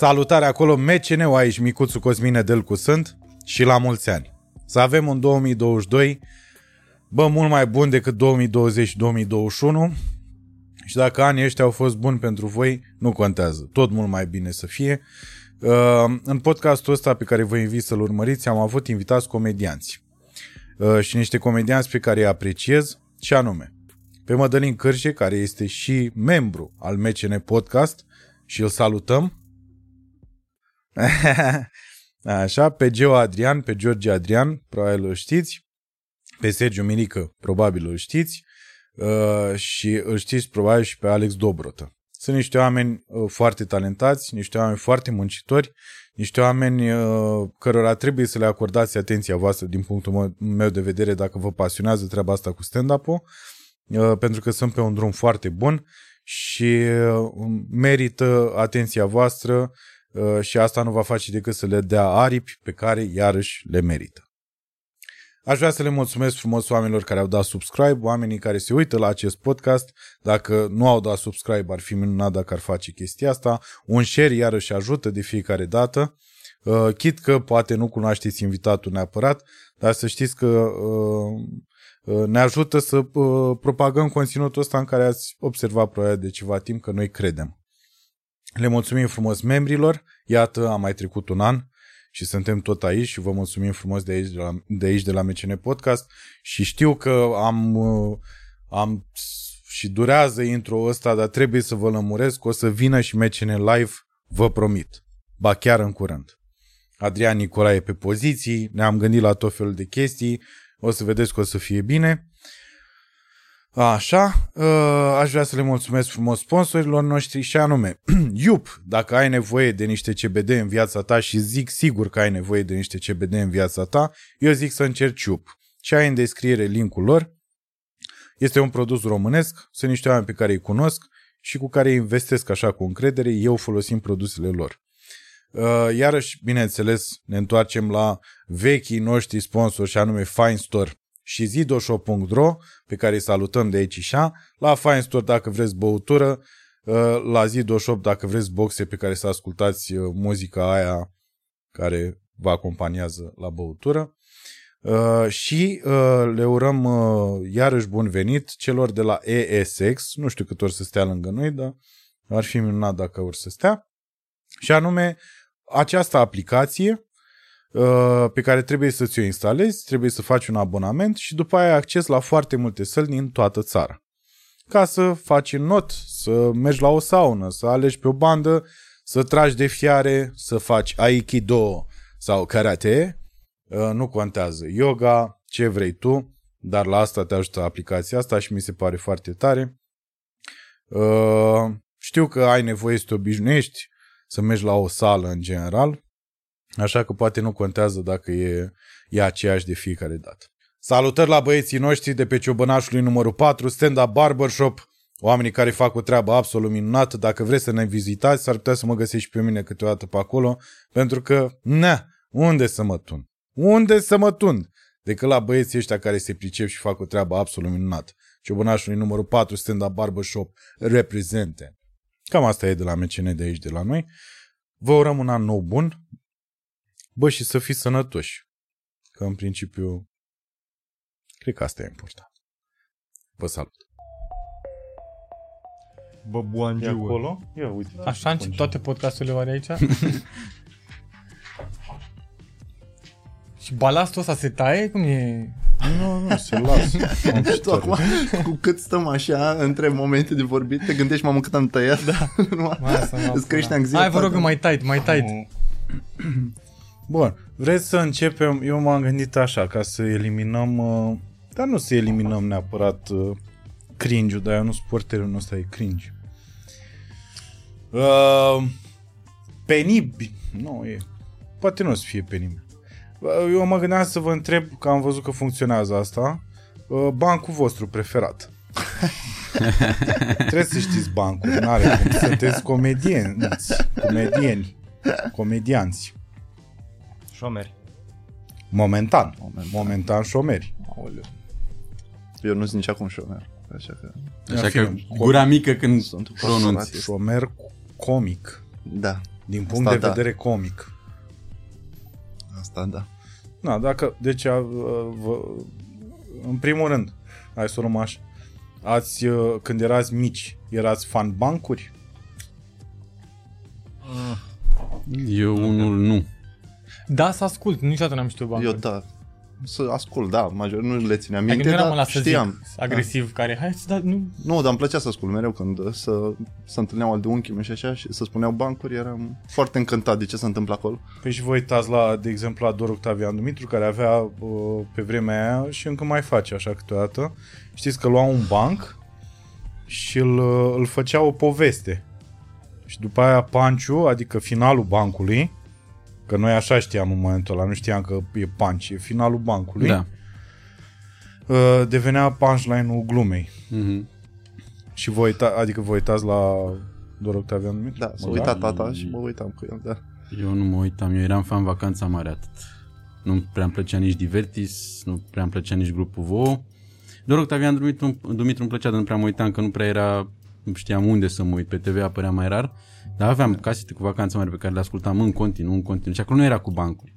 Salutare acolo, MCN-ul aici, micuțu Cosmine Delcu sunt și la mulți ani. Să avem un 2022, bă, mult mai bun decât 2020-2021 și dacă anii ăștia au fost buni pentru voi, nu contează. Tot mult mai bine să fie. Uh, în podcastul ăsta pe care vă invit să-l urmăriți, am avut invitați comedianți. Uh, și niște comedianți pe care îi apreciez, și anume, pe Mădălin Cârșe, care este și membru al MCN Podcast și îl salutăm. Așa, pe Geo Adrian, pe George Adrian, probabil îl știți, pe Sergiu Mirică, probabil îl știți, uh, și îl știți probabil și pe Alex Dobrotă. Sunt niște oameni uh, foarte talentați, niște oameni foarte muncitori, niște oameni uh, cărora trebuie să le acordați atenția voastră din punctul meu de vedere dacă vă pasionează treaba asta cu stand-up-ul, pentru că sunt pe un drum foarte bun și merită atenția voastră și asta nu va face decât să le dea aripi pe care iarăși le merită. Aș vrea să le mulțumesc frumos oamenilor care au dat subscribe, oamenii care se uită la acest podcast. Dacă nu au dat subscribe, ar fi minunat dacă ar face chestia asta. Un share iarăși ajută de fiecare dată. Uh, chit că poate nu cunoașteți invitatul neapărat, dar să știți că uh, uh, ne ajută să propagăm conținutul ăsta în care ați observat probabil de ceva timp că noi credem. Le mulțumim frumos membrilor. Iată, a mai trecut un an și suntem tot aici și vă mulțumim frumos de aici de la, de, aici, de la MCN Podcast și știu că am, uh, am și durează intro ăsta, dar trebuie să vă lămuresc, o să vină și MCN Live, vă promit. Ba chiar în curând. Adrian Nicolae pe poziții, ne-am gândit la tot felul de chestii, o să vedeți că o să fie bine. Așa, ă, aș vrea să le mulțumesc frumos sponsorilor noștri și anume Iup, dacă ai nevoie de niște CBD în viața ta și zic sigur că ai nevoie de niște CBD în viața ta, eu zic să încerci Iup. Și ai în descriere linkul lor. Este un produs românesc, sunt niște oameni pe care îi cunosc și cu care investesc așa cu încredere, eu folosim produsele lor. Ă, iarăși, bineînțeles, ne întoarcem la vechii noștri sponsori și anume Fine Store și zidoshop.ro, pe care îi salutăm de aici și la Fine Store dacă vreți băutură, uh, la Zidoshop dacă vreți boxe pe care să ascultați uh, muzica aia care vă acompaniază la băutură. Uh, și le urăm iarăși bun venit celor de la ESX, nu știu cât ori să stea lângă noi, dar ar fi minunat dacă ori să stea. Și anume, această aplicație Uh, pe care trebuie să ți-o instalezi, trebuie să faci un abonament și după aia ai acces la foarte multe săli din toată țara. Ca să faci în not, să mergi la o saună, să alegi pe o bandă, să tragi de fiare, să faci aikido sau karate, uh, nu contează. Yoga, ce vrei tu, dar la asta te ajută aplicația asta și mi se pare foarte tare. Uh, știu că ai nevoie să te obișnuiești să mergi la o sală în general, Așa că poate nu contează dacă e, e aceeași de fiecare dată. Salutări la băieții noștri de pe ciobănașului numărul 4, stand-up barbershop, oamenii care fac o treabă absolut minunată. Dacă vreți să ne vizitați, s-ar putea să mă găsești și pe mine câteodată pe acolo, pentru că, na, unde să mă tun? Unde să mă tun? Decât la băieții ăștia care se pricep și fac o treabă absolut minunată. Ciobănașului numărul 4, stand-up barbershop, reprezente. Cam asta e de la MCN de aici, de la noi. Vă urăm un an nou bun, Bă, și să fii sănătoși. Că în principiu, cred că asta e important. Vă salut. Bă, Buangiu. acolo? Ia uite. Așa încep toate podcasturile oare aici? și balastul ăsta se taie? Cum e? Nu, nu, se lasă. tu acum, cu cât stăm așa, între momente de vorbit, te gândești, mamă, cât am tăiat? Da. Îți crește anxietatea. Hai, vă rog, mai tight, mai tight. Bun, vreți să începem? Eu m-am gândit așa, ca să eliminăm, uh, dar nu să eliminăm neapărat uh, cringe-ul, dar eu nu sport termenul ăsta, e cringe. Uh, penibil, nu e, poate nu o să fie penibil. Uh, eu mă gândeam să vă întreb, că am văzut că funcționează asta, uh, bancul vostru preferat. Trebuie să știți bancul, nu are cum. Sunteți comedienți, comedieni, comedianți. Șomeri. Momentan. Momentan, Momentan șomeri. Aoleu. Eu nu sunt nici acum șomer. Așa că... Așa că gura mică când sunt pronunți. Șomer comic. Da. Din punct Asta de da. vedere comic. Asta da. Na, dacă, deci, a, a, vă, în primul rând, hai să o luăm așa, ați, uh, când erați mici, erați fan bancuri? Eu unul nu. Da, să ascult, niciodată n-am știut bancuri. Eu da. Să ascult, da, major, nu le țineam Adică minte, nu eram dar ăla să știam. zic agresiv care, hai să da, nu, Nu, dar îmi plăcea să ascult mereu când să, să întâlneau al de unchi mei și așa și să spuneau bancuri, eram foarte încântat de ce se întâmplă acolo. Păi și vă uitați la, de exemplu, la Dor Octavian Dumitru, care avea uh, pe vremea aia și încă mai face așa câteodată. Știți că lua un banc și îl, uh, îl făcea o poveste. Și după aia Panciu, adică finalul bancului, că noi așa știam în momentul ăla, nu știam că e Panci, e finalul bancului, Da. uh, devenea punchline-ul glumei. Mhm. Și vă uita, adică vă uitați la Dor Octavian Dumitru? Da, s-a Mă, uitat tata și mă uitam cu el, da. Eu nu mă uitam, eu eram fan vacanța mare atât. Nu prea îmi plăcea nici Divertis, nu prea îmi plăcea nici grupul VO. Doar Octavian Dumitru, Dumitru îmi plăcea, dar nu prea mă uitam, că nu prea era, nu știam unde să mă uit, pe TV apărea mai rar. Dar aveam casete cu vacanța mare pe care le ascultam în continuu, în continuu. Și acolo nu era cu bancuri.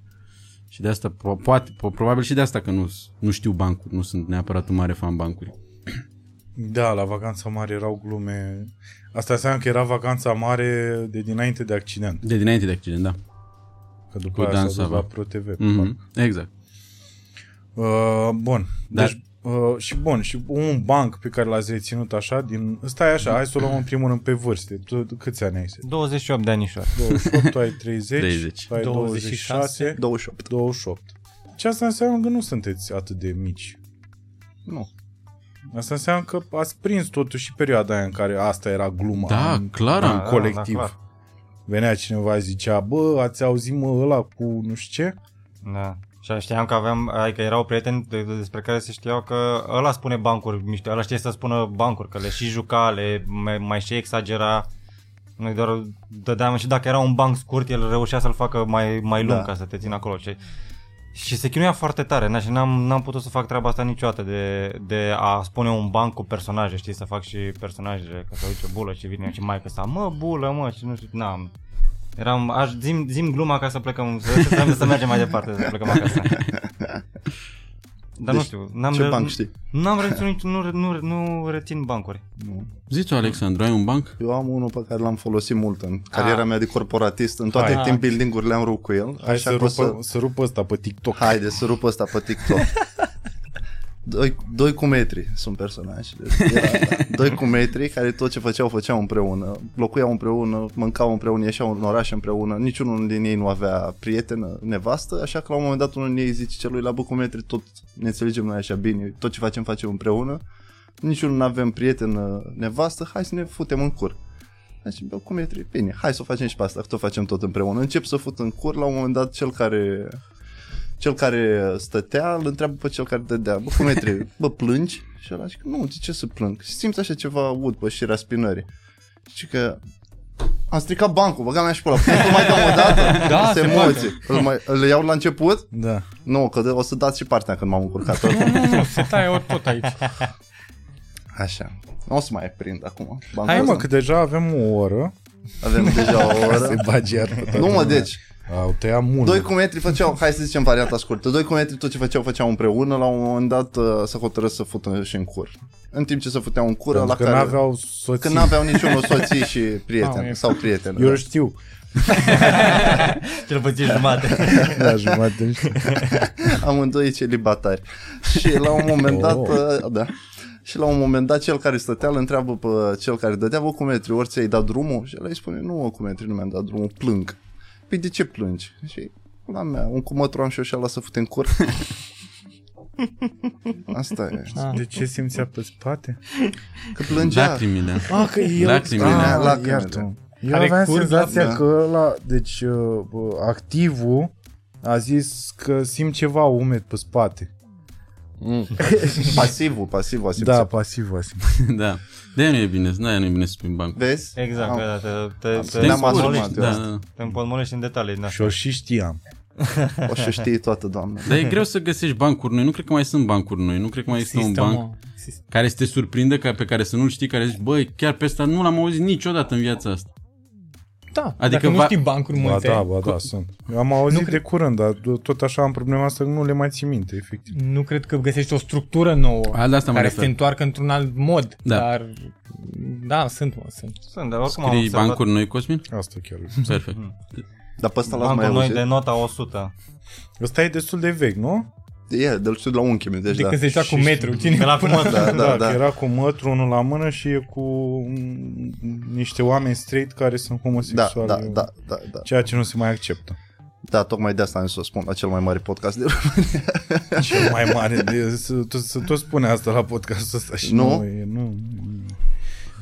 Și de asta, po- poate, po- probabil și de asta că nu, nu știu bancuri, nu sunt neapărat un mare fan bancuri. Da, la vacanța mare erau glume. Asta înseamnă că era vacanța mare de dinainte de accident. De dinainte de accident, da. Că după Cu aia Dan s-a dus Sava. la Pro TV. Mm-hmm. Exact. Uh, bun. Dar- Deci, uh, și bun, și un banc pe care l-ați reținut așa, din... Stai așa, hai să o luăm în primul rând pe vârste. Tu câți ani ai? 28 de anișori. 28, tu ai 30, 30. tu ai 26, 28. 28. Ce asta înseamnă că nu sunteți atât de mici. Nu. Asta înseamnă că ați prins totuși și perioada aia în care asta era gluma Da, în, clar. în Da, da, colectiv. da, clar. Venea cineva și zicea, bă, ați auzit mă ăla cu nu știu ce? Da. Și știam că aveam, adică erau prieteni de, de- despre care se știau că ăla spune bancuri mișto, ăla știe să spună bancuri, că le și juca, le mai, mai și exagera. Noi doar dădeam și dacă era un banc scurt, el reușea să-l facă mai, mai lung Da. ca să te țină acolo. Și, și se chinuia foarte tare, na, și n-am, n-am putut să fac treaba asta niciodată de, de a spune un banc cu personaje, știi, să fac și personajele, că se uite bulă și vine și mai că sa, mă, bulă, mă, și nu știu, n-am, Eram, aș, zim, zim gluma ca să plecăm, să, să, să mergem mai departe, să plecăm acasă. Dar nu Deci, știu, n-am, Ce re- banc știi? n-am reținut, nu, nu, nu rețin bancuri. Nu. Zi tu, Alexandru, ai un banc? Eu am unul pe care l-am folosit mult în cariera mea de corporatist. În toate Hai. team building-urile am rupt cu el. Hai așa să că o rupă, să... să rupă ăsta pe TikTok. Haide să rup ăsta pe TikTok. Doi, doi cu metri sunt personajele. Era, doi cu metri care tot ce făceau, făceau împreună. Locuiau împreună, mâncau împreună, ieșeau în oraș împreună. Niciunul din ei nu avea prietenă, nevastă, așa că la un moment dat unul din ei zice celui la bă cu metri, tot ne înțelegem noi așa bine, tot ce facem, facem împreună. Niciunul nu avem prietenă, nevastă, hai să ne futem în cur. Deci, bă, cum e tri- Bine, hai să o facem și pe asta, că tot facem tot împreună. Încep să fut în cur, la un moment dat cel care cel care stătea îl întreabă pe cel care dădea, bă, cum e trebuie? Bă, plângi? Și ăla zice, nu, de ce să plâng? Și simți așa ceva ud pe și raspinării. Și că am stricat bancul, băga mea și pe ăla. Putem să mai dăm o dată? Da, Sunt se emoții. Îl, mai, îl iau la început? Da. Nu, că de- o să dați și partea când m-am încurcat. Nu, nu, nu, se taie tot aici. Așa. Nu o să mai prind acum. Bancul Hai mă, ăsta. că deja avem o oră. Avem deja o Ca oră. să-i bagi iar pe toată Nu mă, lumea. deci, Au tăiat mult. Doi cu metri făceau, hai să zicem varianta scurtă, doi cu metri tot ce făceau, făceau împreună, la un moment dat uh, să hotără să fută și în cur. În timp ce se futeau în cură, Pentru la că care... n-aveau soții. Când n-aveau niciunul soții și Mamă, prieten e- sau prieten. Eu știu. Cel puțin jumate. Da, jumătate nu știu. Amândoi celibatari. Și la un moment dat, Oh. uh, da, și la un moment dat cel care stătea îl întreabă pe cel care dădea, bă, cu metri, ori ți-ai dat drumul? Și el îi spune, nu, mă, cu metri, nu mi-am dat drumul, plâng. Păi de ce plângi? Și la mea, un cumătru am și eu și ala să fute în cur. Asta e. De ce simțea pe spate? Că plângea. Lacrimile. Ah, că eu... Lacrimile. Ah, Lacrimile. iartă. Eu Care aveam curg senzația la- că ăla, deci uh, bă, activul a zis că simt ceva umed pe spate. Mm. Pasivul, pasivul a simțit. Da, pasiv, pasiv. da. De nu e bine, nu e bine să spui banc. Vezi? Exact, Am- da, te, te, te, Te te, am asumat împotmolești, eu da, asta. da. te împotmolești în detalii. Da. Și o și știam. O să știi toată, doamne. Dar e greu să găsești bancuri noi. Nu cred că mai sunt bancuri noi. Nu cred că mai există un Există, banc mă. Există. care să te surprindă, ca pe care să nu-l știi, care zici, băi, chiar pe ăsta nu l-am auzit niciodată în viața asta. Da, Adică adică dacă va- nu știi bancuri Ba multe, da, ba da, sunt. Eu am auzit Nu de cred- curând, dar tot așa am problema asta că nu le mai țin minte, efectiv. nu cred că găsești o structură nouă A, de asta mă care refer. se întoarcă într-un alt mod. Da. Dar, da, sunt, mă, sunt. Sunt, dar oricum am Scrii observat bancuri noi, Cosmin? Asta chiar. Perfect. Dar pe ăsta l-ați mai bancuri noi auzit? de nota 100. Ăsta e destul de vechi, nu? E, de-l știu de la unchi meu, deci De da. când se joacă cu Și- metru. Cine De la cum Da, da, Da, da. că era cu mătru unul la mână și e cu mm, niște oameni straight care sunt Da, homosexuali. da, da, da, da. Ceea ce nu se mai acceptă. Da, tocmai de asta am zis să o spun la cel mai mare podcast de Cel mai mare. De, să, să, să tot spune asta la podcastul ăsta și Nu? nu. e, nu.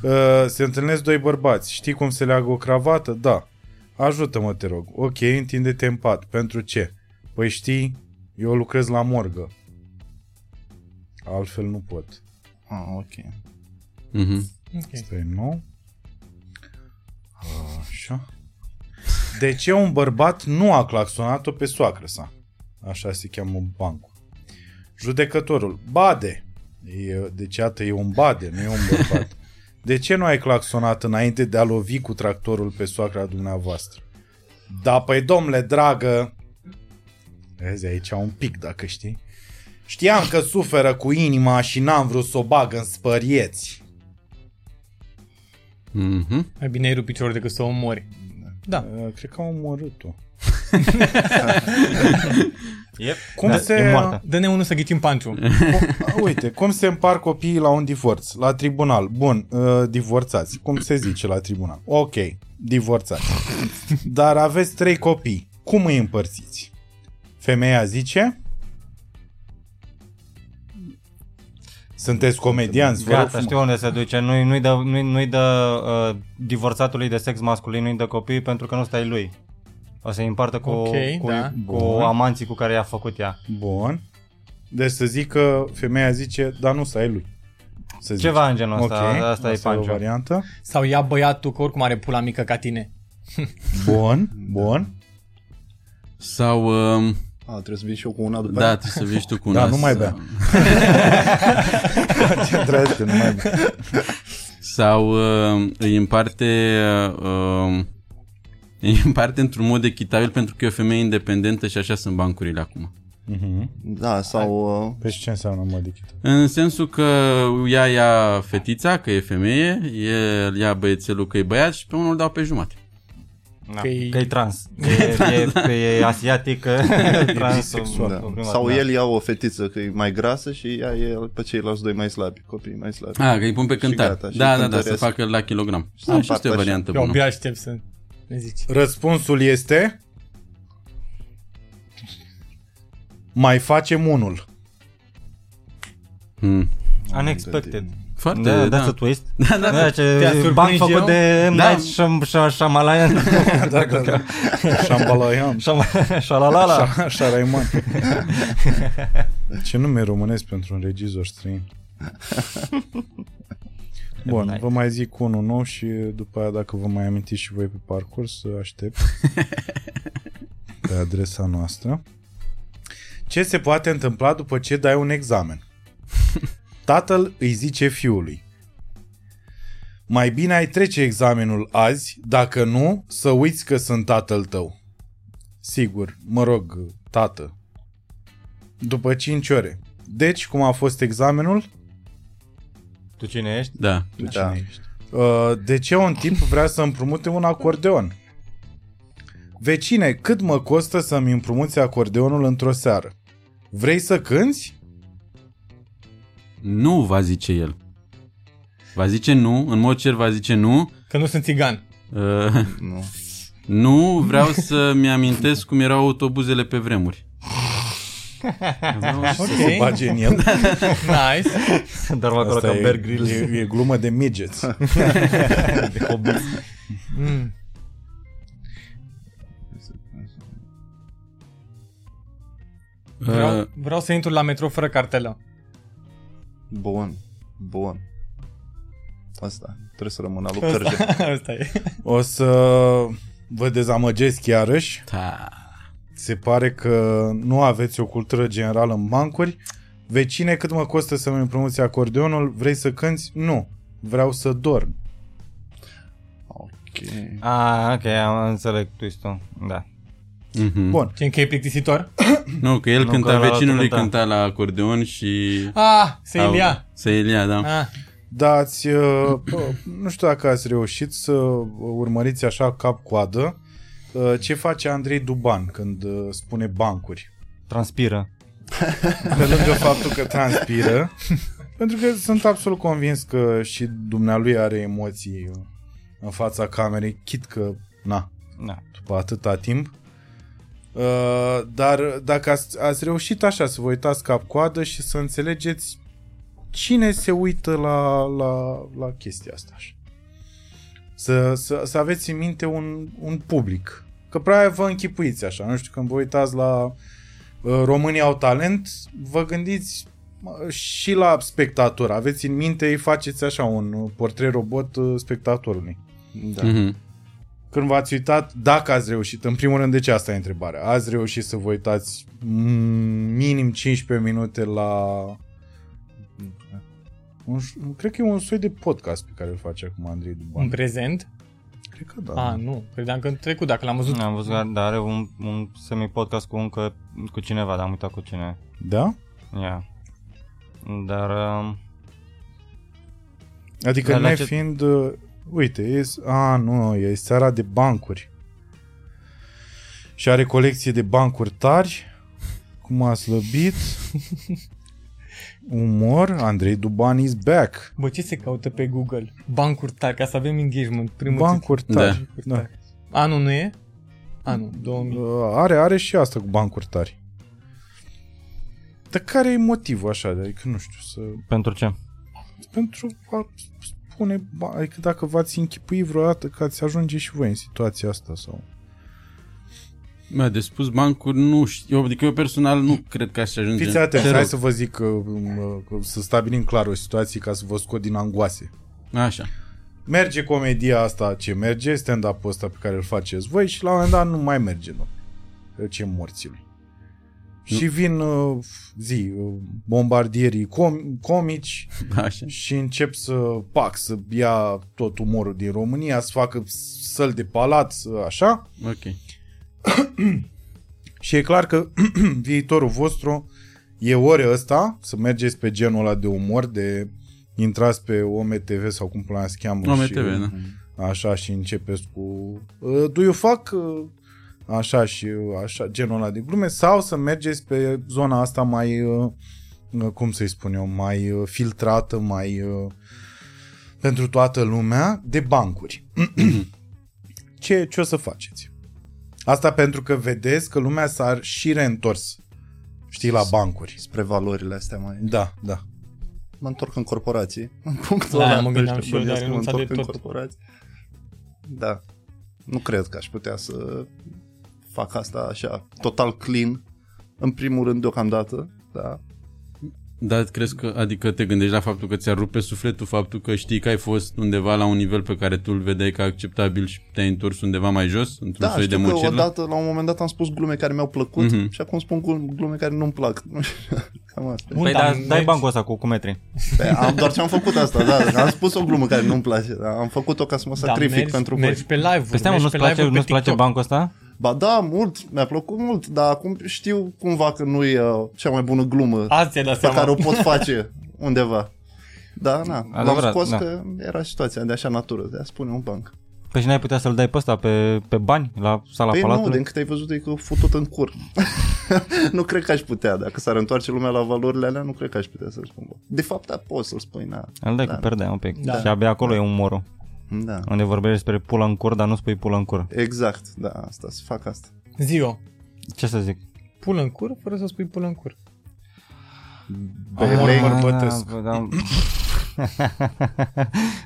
Uh, se întâlnesc doi bărbați. Știi cum se leagă o cravată? Da. Ajută-mă, te rog. Ok, întinde-te în pat. Pentru ce? Păi știi, eu lucrez la morgă. Altfel nu pot. Ah, ok. Mhm. Asta e nou. Așa. De ce un bărbat nu a claxonat-o pe soacră sa? Așa se cheamă bancul. Judecătorul. Bade. E, deci, iată, e un bade, nu e un bărbat. De ce nu ai claxonat înainte de a lovi cu tractorul pe soacra dumneavoastră? Da, păi, domnule, dragă... Vezi, aici un pic, dacă știi. Știam că suferă cu inima și n-am vrut să o bag în spărieți. Mhm. Mai bine ai rupt piciorul decât să o omori. Da. Uh, Cred că am omorât-o. Yep. Cum da, se- E moartă. Dă-ne unul să ghicim panciu. Cum- Uite, cum se împar copiii la un divorț? La tribunal. Bun, uh, divorțați. Cum se zice la tribunal? Ok, divorțați. Dar aveți trei copii. Cum îi împărțiți? Femeia zice... Sunteți comedianți, vă rog Gata, frumos. știu unde se duce. Nu-i, nu-i dă, nu-i, nu-i dă uh, divorțatului de sex masculin, nu-i dă copii pentru că nu stai lui. O să-i împartă cu, Ok, cu, da. cu Bun. amanții cu care i-a făcut ea. Bun. Deci să zic că femeia zice, dar nu să ai lui. Să zice. Ceva în genul ăsta, Ok, asta e o panciu. variantă. Sau ia băiatul că oricum are pula mică ca tine. Bun, bun. Sau, um, A, trebuie să vin și eu cu una după da, aia? trebuie să vii și tu cu Da, una. nu mai sau- bea. Ce draște, nu mai bea. Sau uh, îi împarte uh, îi împarte într-un mod echitabil pentru că e o femeie independentă și așa sunt bancurile acum. Da, sau... Uh, Păi și ce înseamnă mod echitabil? În sensul că ea ia fetița, că e femeie, el ia băiețelul că e băiat și pe unul îl dau pe jumate. Da. Că-i- Că e trans. E, e, că e asiatic, trans. bisexual. da. oprimat, sau da. el ia o fetiță că e mai grasă și ia el pe ceilalți doi mai slabi, copii mai slabi. Ah, că îi pun pe cântar. gata, și da, da, da, să cântăresc. facă la kilogram. Să Ah, și asta e împartă o așa. variantă Eu bună. abia aștept să ne zici. Răspunsul este... Mai facem unul. Hmm. Unexpected. Foarte, Da, da. that's a twist. Da, da, da. ce Te-a surprins banc eu? făcut de M. Da. Night Shyam- Shyam- Shyamalan. Da, da, da. Șambalaian. Shyam- Shalalala. Șa- Șaraiman. Ce nume românesc pentru un regizor străin? Bun, vă mai zic unul nou și după aia dacă vă mai amintiți și voi pe parcurs, aștept pe adresa noastră. Ce se poate întâmpla după ce dai un examen? Tatăl îi zice fiului. Mai bine ai trece examenul azi, dacă nu, să uiți că sunt tatăl tău. Sigur, mă rog, tată. După 5 ore. Deci, cum a fost examenul? Tu cine ești? Da. Tu Da. cine ești? Uh, De ce un tip vrea să împrumute un acordeon? Vecine, cât mă costă să-mi împrumuți acordeonul într-o seară? Vrei să cânți? Nu va zice el. Va zice nu, în mod cer va zice nu. Că nu sunt țigan. Uh, Nu. nu vreau să-mi amintesc cum erau autobuzele pe vremuri. Vreau să- Okay. Se bage în el. Nice. Dar acolo Asta ca Bear e, Grylls. e, e glumă de midgets. de cobuz. Mm. Vreau, Uh, vreau să intru la metro fără cartelă. Bun. Bun. Asta. Trebuie să rămână lui Cărge. Asta e. O să vă dezamăgesc iarăși. da. Se pare că nu aveți o cultură generală în bancuri. Vecine, cât mă costă să-mi împrumuți acordeonul? Vrei să cânti? Nu. Vreau să dorm. Ok. Ah, ok, am înțeleg twist-ul. Da. Mhm. Bun. Ce încă e plictisitor? Nu, că el Nu, cânta, că la vecinul lui cânta. cânta la acordeon și... Ah, se Ilia. Se Ilia, da. Ah, Da, ați, uh, bă, nu știu dacă ați reușit să urmăriți așa cap-coadă uh, ce face Andrei Duban când uh, spune bancuri. Transpiră. Pe lângă faptul că transpiră, pentru că sunt absolut convins că și dumnealui are emoții uh, în fața camerei, chit că, na, Da. după atâta timp. Uh, dar dacă ați, ați reușit așa să vă uitați cap-coadă și să înțelegeți cine se uită la, la, la chestia asta. Așa. Să, să, să aveți în minte un, un public. Că prea vă închipuiți așa. Nu știu, când vă uitați la uh, România au talent, vă gândiți uh, și la spectator. Aveți în minte, îi faceți așa un uh, portret robot uh, spectatorului. Da. Mhm. Când v-ați uitat, dacă ați reușit, în primul rând, de ce asta e întrebarea? Ați reușit să vă uitați mm, minim 15 minute la... Un, cred că e un soi de podcast pe care îl face acum Andrei Duban. în prezent? Cred că da. Ah, nu. Credeam că în trecut, dacă l-am văzut. Am văzut, dar are un, un semi-podcast cu încă cu cineva, dar am uitat cu cine. Da? Ia. Dar... Um, Adică Dar la ne ce- fiind... Uh, uite, e, a, nu, e seara de bancuri. Și are colecție de bancuri tari. Cum a slăbit. Umor. Andrei Duban is back. Bă, ce se caută pe Google? Bancuri tari, ca să avem engagement. Primul Bancuri Da. tari. titlu. Da. Tari. Anul nu e? Anul, 2000. Uh, Are, are și asta cu bancuri tari. Dar care e motivul așa? Adică nu știu, să... pentru ce? Pentru a spune... ba- Adică dacă v-ați închipui vreodată că ați ajunge și voi în situația asta sau... Bă, de spus bancuri nu știu, eu, adică eu personal nu cred că aș ajunge. Fiți atenți, Te hai rog. să vă zic că, um, că să stabilim clar o situație ca să vă scot din angoase. Așa. Merge comedia asta ce merge, stand-up-ul ăsta pe care îl faceți voi și la un moment dat nu mai merge, nu. Ce morților. Și vin uh, zi, uh, bombardierii com- comici Așa. și încep să, pac, să ia tot umorul din România, să facă săl de palat, să, așa. Ok. Și e clar că viitorul vostru e ori ăsta, să mergeți pe genul ăla de umor, de intrați pe OMTV sau cum până se cheamă. OMTV, și, da. Așa și începeți cu uh, Do you fuck? Uh, Așa și uh, așa, genul ăla de glume. Sau să mergeți pe zona asta mai, uh, uh, cum să-i spun eu, mai uh, filtrată, mai uh, pentru toată lumea, de bancuri. ce, ce o să faceți? Asta pentru că vedeți că lumea s-a și reîntors, știi, la bancuri. Spre valorile astea mai... Da, da. Mă întorc în corporații. În punctul Da, ăla, mă gândeam ăștia și eu de a bănuiesc că mă renunța de întorc în tot. corporații. Da. Nu cred că aș putea să fac asta așa, total clean. În primul rând, deocamdată, da. Dar crezi că, adică te gândești la faptul că ți-ar rupe sufletul faptul că știi că ai fost undeva la un nivel pe care tu îl vedeai ca acceptabil și te-ai întors undeva mai jos, într-un Da, soi de știu că mocirlă? odată, la un moment dat, am spus glume care mi-au plăcut Mhm. și acum spun glume, glume care nu-mi plac. Nu știu, Cam asta. Bun, Păi dar da, mergi- dai bancul ăsta cu, cu metri. Pe, am, doar ce am făcut asta, da. Am spus o glumă care nu-mi place. Da. Am făcut-o ca să mă Da, sacrific mergi, pentru mergi voi. pe live-uri, Păi stai mă, mergi nu-ți pe place, live-uri nu-ți pe place TikTok. bancul ăsta? Ba da, mult, mi-a plăcut mult, dar acum știu cumva că nu e uh, cea mai bună glumă Azi ți-ai dat pe seama. care o pot face undeva. Da, na, l-am Adevărat, scos da. că era situația de așa natură, de a spune un banc. Păi și n-ai putea să-l dai pe ăsta pe, pe bani la sala Păi nu, palatului? din câte ai văzut e că futut în cur. nu cred că aș putea, dacă s-ar întoarce lumea la valorile alea, nu cred că aș putea să-l spun. bă. De fapt, da, poți să-l spui, na. Îl dai Da. cu perdea un pic. Da. Și abia acolo e umorul. Da, Unde vorbești despre pula în cur, dar nu spui pula în cur. exact, da, asta, să fac asta. Zio, Ce să zic? pulă în cur fără să spui pulă în cur. Belei, bărbătesc. Da, da.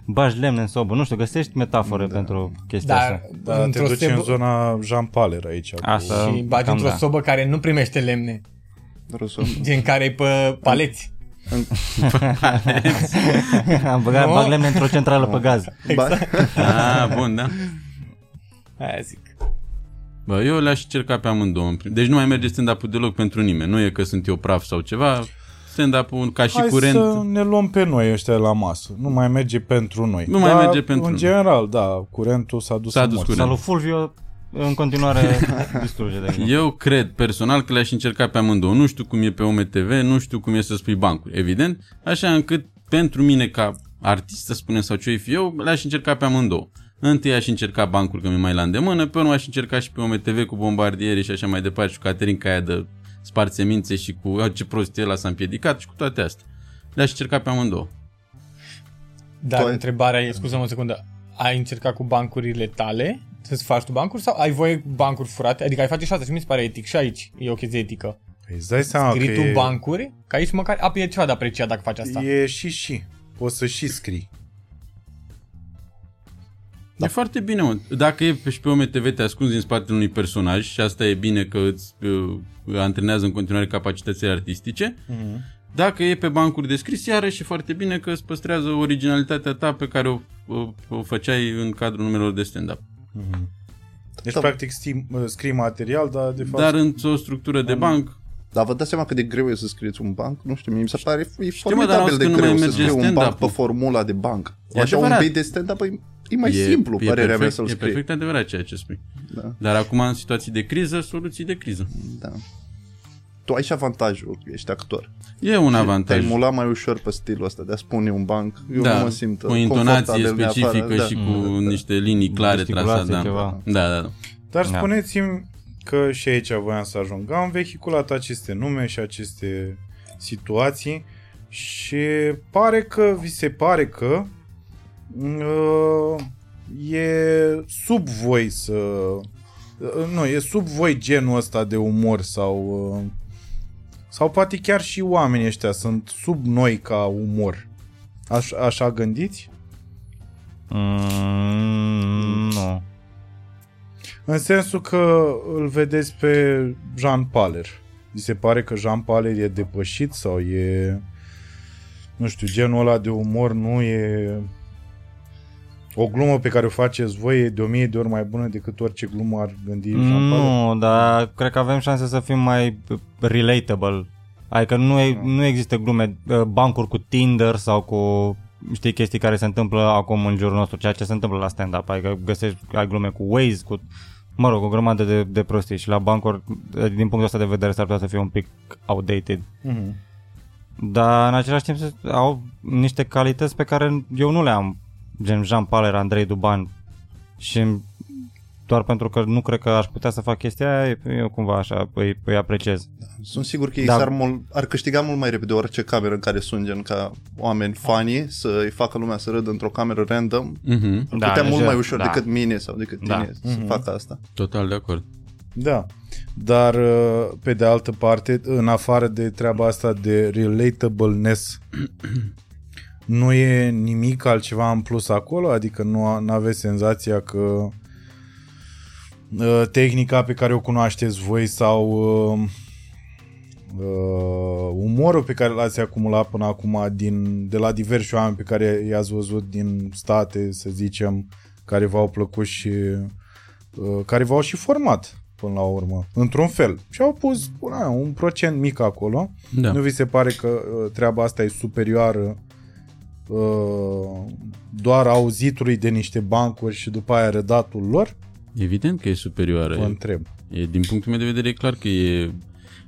Bași lemne în sobă. Nu știu, găsești metafore Da. pentru chestia Dar asta. Da, te într-o duci în sebă zona Jean Paler aici. cu- Asta- și bagi cam într-o da. sobă care nu primește lemne, Rosul. gen care e pe paleți. Am băgat Nu? bag lemne într-o centrală pe gaz. Exact. Ah, bun, da. Aia zic. Bă, eu le-aș încerca pe amândouă. în prim- Deci nu mai merge stand-up-ul deloc pentru nimeni. Nu e că sunt eu praf sau ceva. stand-up-ul ca și Hai curent. să ne luăm pe noi ăștia la masă. Nu mai merge pentru noi. Nu mai Dar, merge pentru în noi. general, da, curentul s-a dus S-a în dus morți. curentul. Salut Fulvio, în continuare distruge de gând. Eu cred personal că le-aș încerca pe amândouă. Nu știu cum e pe OMTV, nu știu cum e să spui bancuri, evident, așa încât pentru mine ca artist, să spunem, sau ce fi eu, le-aș încerca pe amândouă. Întâi aș încerca bancuri, că mi-e mai la îndemână, pe urmă aș încerca și pe OMTV cu bombardiere și așa mai departe și cu Caterin Caia de sparți mințe și cu "A, ce prost e ăla s-a împiedicat și cu toate astea. Le-aș încerca pe amândouă. Dar Tu ai- întrebarea e, scuză-mă o secundă, ai încercat cu bancurile tale să-ți faci tu bancuri sau ai voie cu bancuri furate? Adică ai face și asta și mi se pare etic și aici e o chestie etică. Păi îți dai seama Scrii că tu e, bancuri, că aici măcar a, e ceva de apreciat dacă faci asta. e și și. Poți să și scrii. Da. E foarte bine, mă. Dacă e pe, și pe OMTV te ascunzi în spatele unui personaj și asta e bine că îți uh, antrenează în continuare capacitățile artistice. Mhm. Dacă e pe bancuri de scris, iarăși e foarte bine că îți păstrează originalitatea ta pe care o, o, o făceai în cadrul numelor de stand-up. Deci, Da. practic, scrii, scrii material, dar de fapt... Dar într-o structură de banc, Dar vă dați seama cât de greu e să scrieți un banc? Nu știu, mie mi se pare e mă, dar formidabil auzi de că nu greu mai să merge scrii un stand-up-ul. banc pe formula de banc. E Așa un adevărat. beat de stand-up e, e mai e, simplu, e părerea mea perfect, să-l e scrii. perfect adevărat ceea ce spui. Da, Dar acum în situații de criză, soluții de criză. da. Tu ai și avantajul, ești actor. E un Te-ai avantaj. mula mai ușor pe stilul ăsta de a spune un banc. Eu da, nu mă simt cu o intonație confortabil specifică neafară, și da. cu niște linii clare Gesticulație, trasate. Da. ceva. da, da, da. Dar Da. spuneți-mi că și aici voiam să ajung. Am vehiculat aceste nume și aceste situații și pare că, vi se pare că uh, e sub voi să... Uh, nu, e sub voi genul ăsta de umor sau... Uh, sau poate chiar și oamenii ăștia sunt sub noi ca umor. Aș, așa gândiți? Mm, nu. În sensul că îl vedeți pe Jean Paler. Vi se pare că Jean Paler e depășit sau e... Nu știu, genul ăla de umor nu e... O glumă pe care o faceți voi e de o mie de ori mai bună decât orice glumă ar gândi Jean Paler? Nu, dar cred că avem șanse să fim mai relatable. Adică nu, e, nu există glume, uh, bancuri cu Tinder sau cu știi chestii care se întâmplă acum în jurul nostru, ceea ce se întâmplă la stand-up. Adică găsești, ai glume cu Waze, cu mă rog, o grămadă de, de prostii și la bancuri, din punctul ăsta de vedere, s-ar putea să fie un pic outdated. Mhm. Dar în același timp se- au niște calități pe care eu nu le am, gen Jean Paler, Andrei Duban și doar pentru că nu cred că aș putea să fac chestia aia, eu cumva așa îi, îi apreciez. Sunt sigur că ei Da. s-ar mul- ar câștiga mult mai repede orice cameră în care sunt gen ca oameni funny să îi facă lumea să râdă într-o cameră random. Mhm. Ar Da, putea mult deja, mai ușor da. decât mine sau decât Da. tine să facă asta. Total de acord. Da. Dar, uh, pe de altă parte, în afară de treaba asta de relatableness, nu e nimic altceva în plus acolo? Adică nu aveți senzația că uh, tehnica pe care o cunoașteți voi sau uh, uh, umorul pe care l-ați acumulat până acum din, de la diversi oameni pe care i-ați văzut din state, să zicem, care v-au plăcut și uh, care v-au și format până la urmă, într-un fel. Și au pus una, un procent mic acolo. Da. Nu vi se pare că uh, treaba asta e superioară uh, doar auzitului de niște bancuri și după aia redatul lor? Evident că e superioară. Vă E, întreb. e, din punctul meu de vedere e clar că e...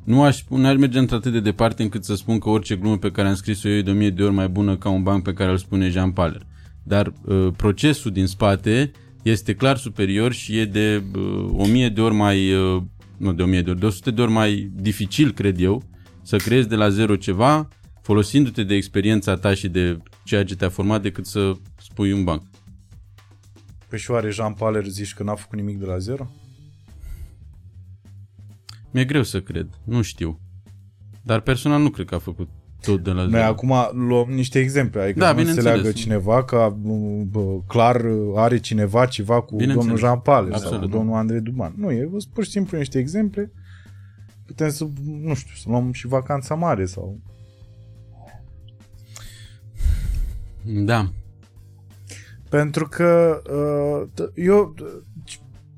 Nu aș, nu aș merge într-atât de departe încât să spun că orice glumă pe care am scris-o eu e de o mie de ori mai bună ca un banc pe care îl spune Jean Paler. Dar uh, procesul din spate este clar superior și e de uh, o mie de ori mai... Uh, nu de o mie de ori, de 100 de ori mai dificil, cred eu, să creezi de la zero ceva folosindu-te de experiența ta și de ceea ce te-a format decât să spui un banc. Păi și oare Jean Paler zici că n-a făcut nimic de la zero? Mi-e greu să cred, nu știu. Dar personal nu cred că a făcut tot de la Noi zero. acum luăm niște exemple, adică Da, da, nu bineînțeles. înțeleagă cineva că bă, clar are cineva ceva cu Bineînțeles. domnul Jean Paler sau Absolut. cu domnul Andrei Duban. Nu, e pur și simplu niște exemple. Putem să, nu știu, să luăm și vacanța mare sau... Da. Pentru că uh, t- eu,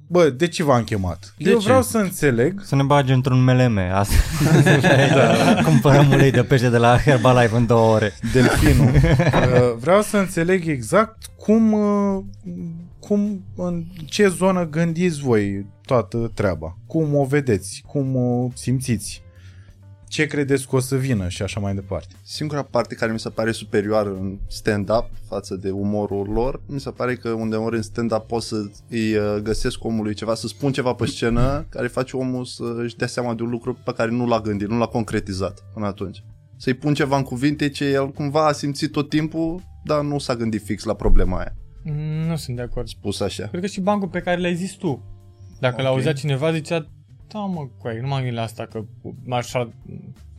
bă, de ce v-am chemat? De Eu ce? vreau să înțeleg Să ne bage într-un MLM asta. da. Cumpărăm ulei de pește de la Herbalife în două ore. delfinul. Uh, vreau să înțeleg exact cum, uh, cum, în ce zonă gândiți voi toată treaba. Cum o vedeți, cum o simțiți. Ce credeți că o să vină și așa mai departe. Singura parte care mi se pare superioară în stand-up față de umorul lor, mi se pare că undeori în stand-up pot să îi uh, găsesc omului ceva, să spun ceva pe scenă care face omul să își dea seama de un lucru pe care nu l-a gândit, nu l-a concretizat până atunci. Să-i pun ceva în cuvinte ce el cumva a simțit tot timpul, dar nu s-a gândit fix la problema aia. Mm, Nu sunt de acord. Spus așa. Cred că și bancul pe care l-ai zis tu. Dacă Ok. l-auzea cineva, zicea, da mă, coai, nu m-am gândit la asta, că m-aș,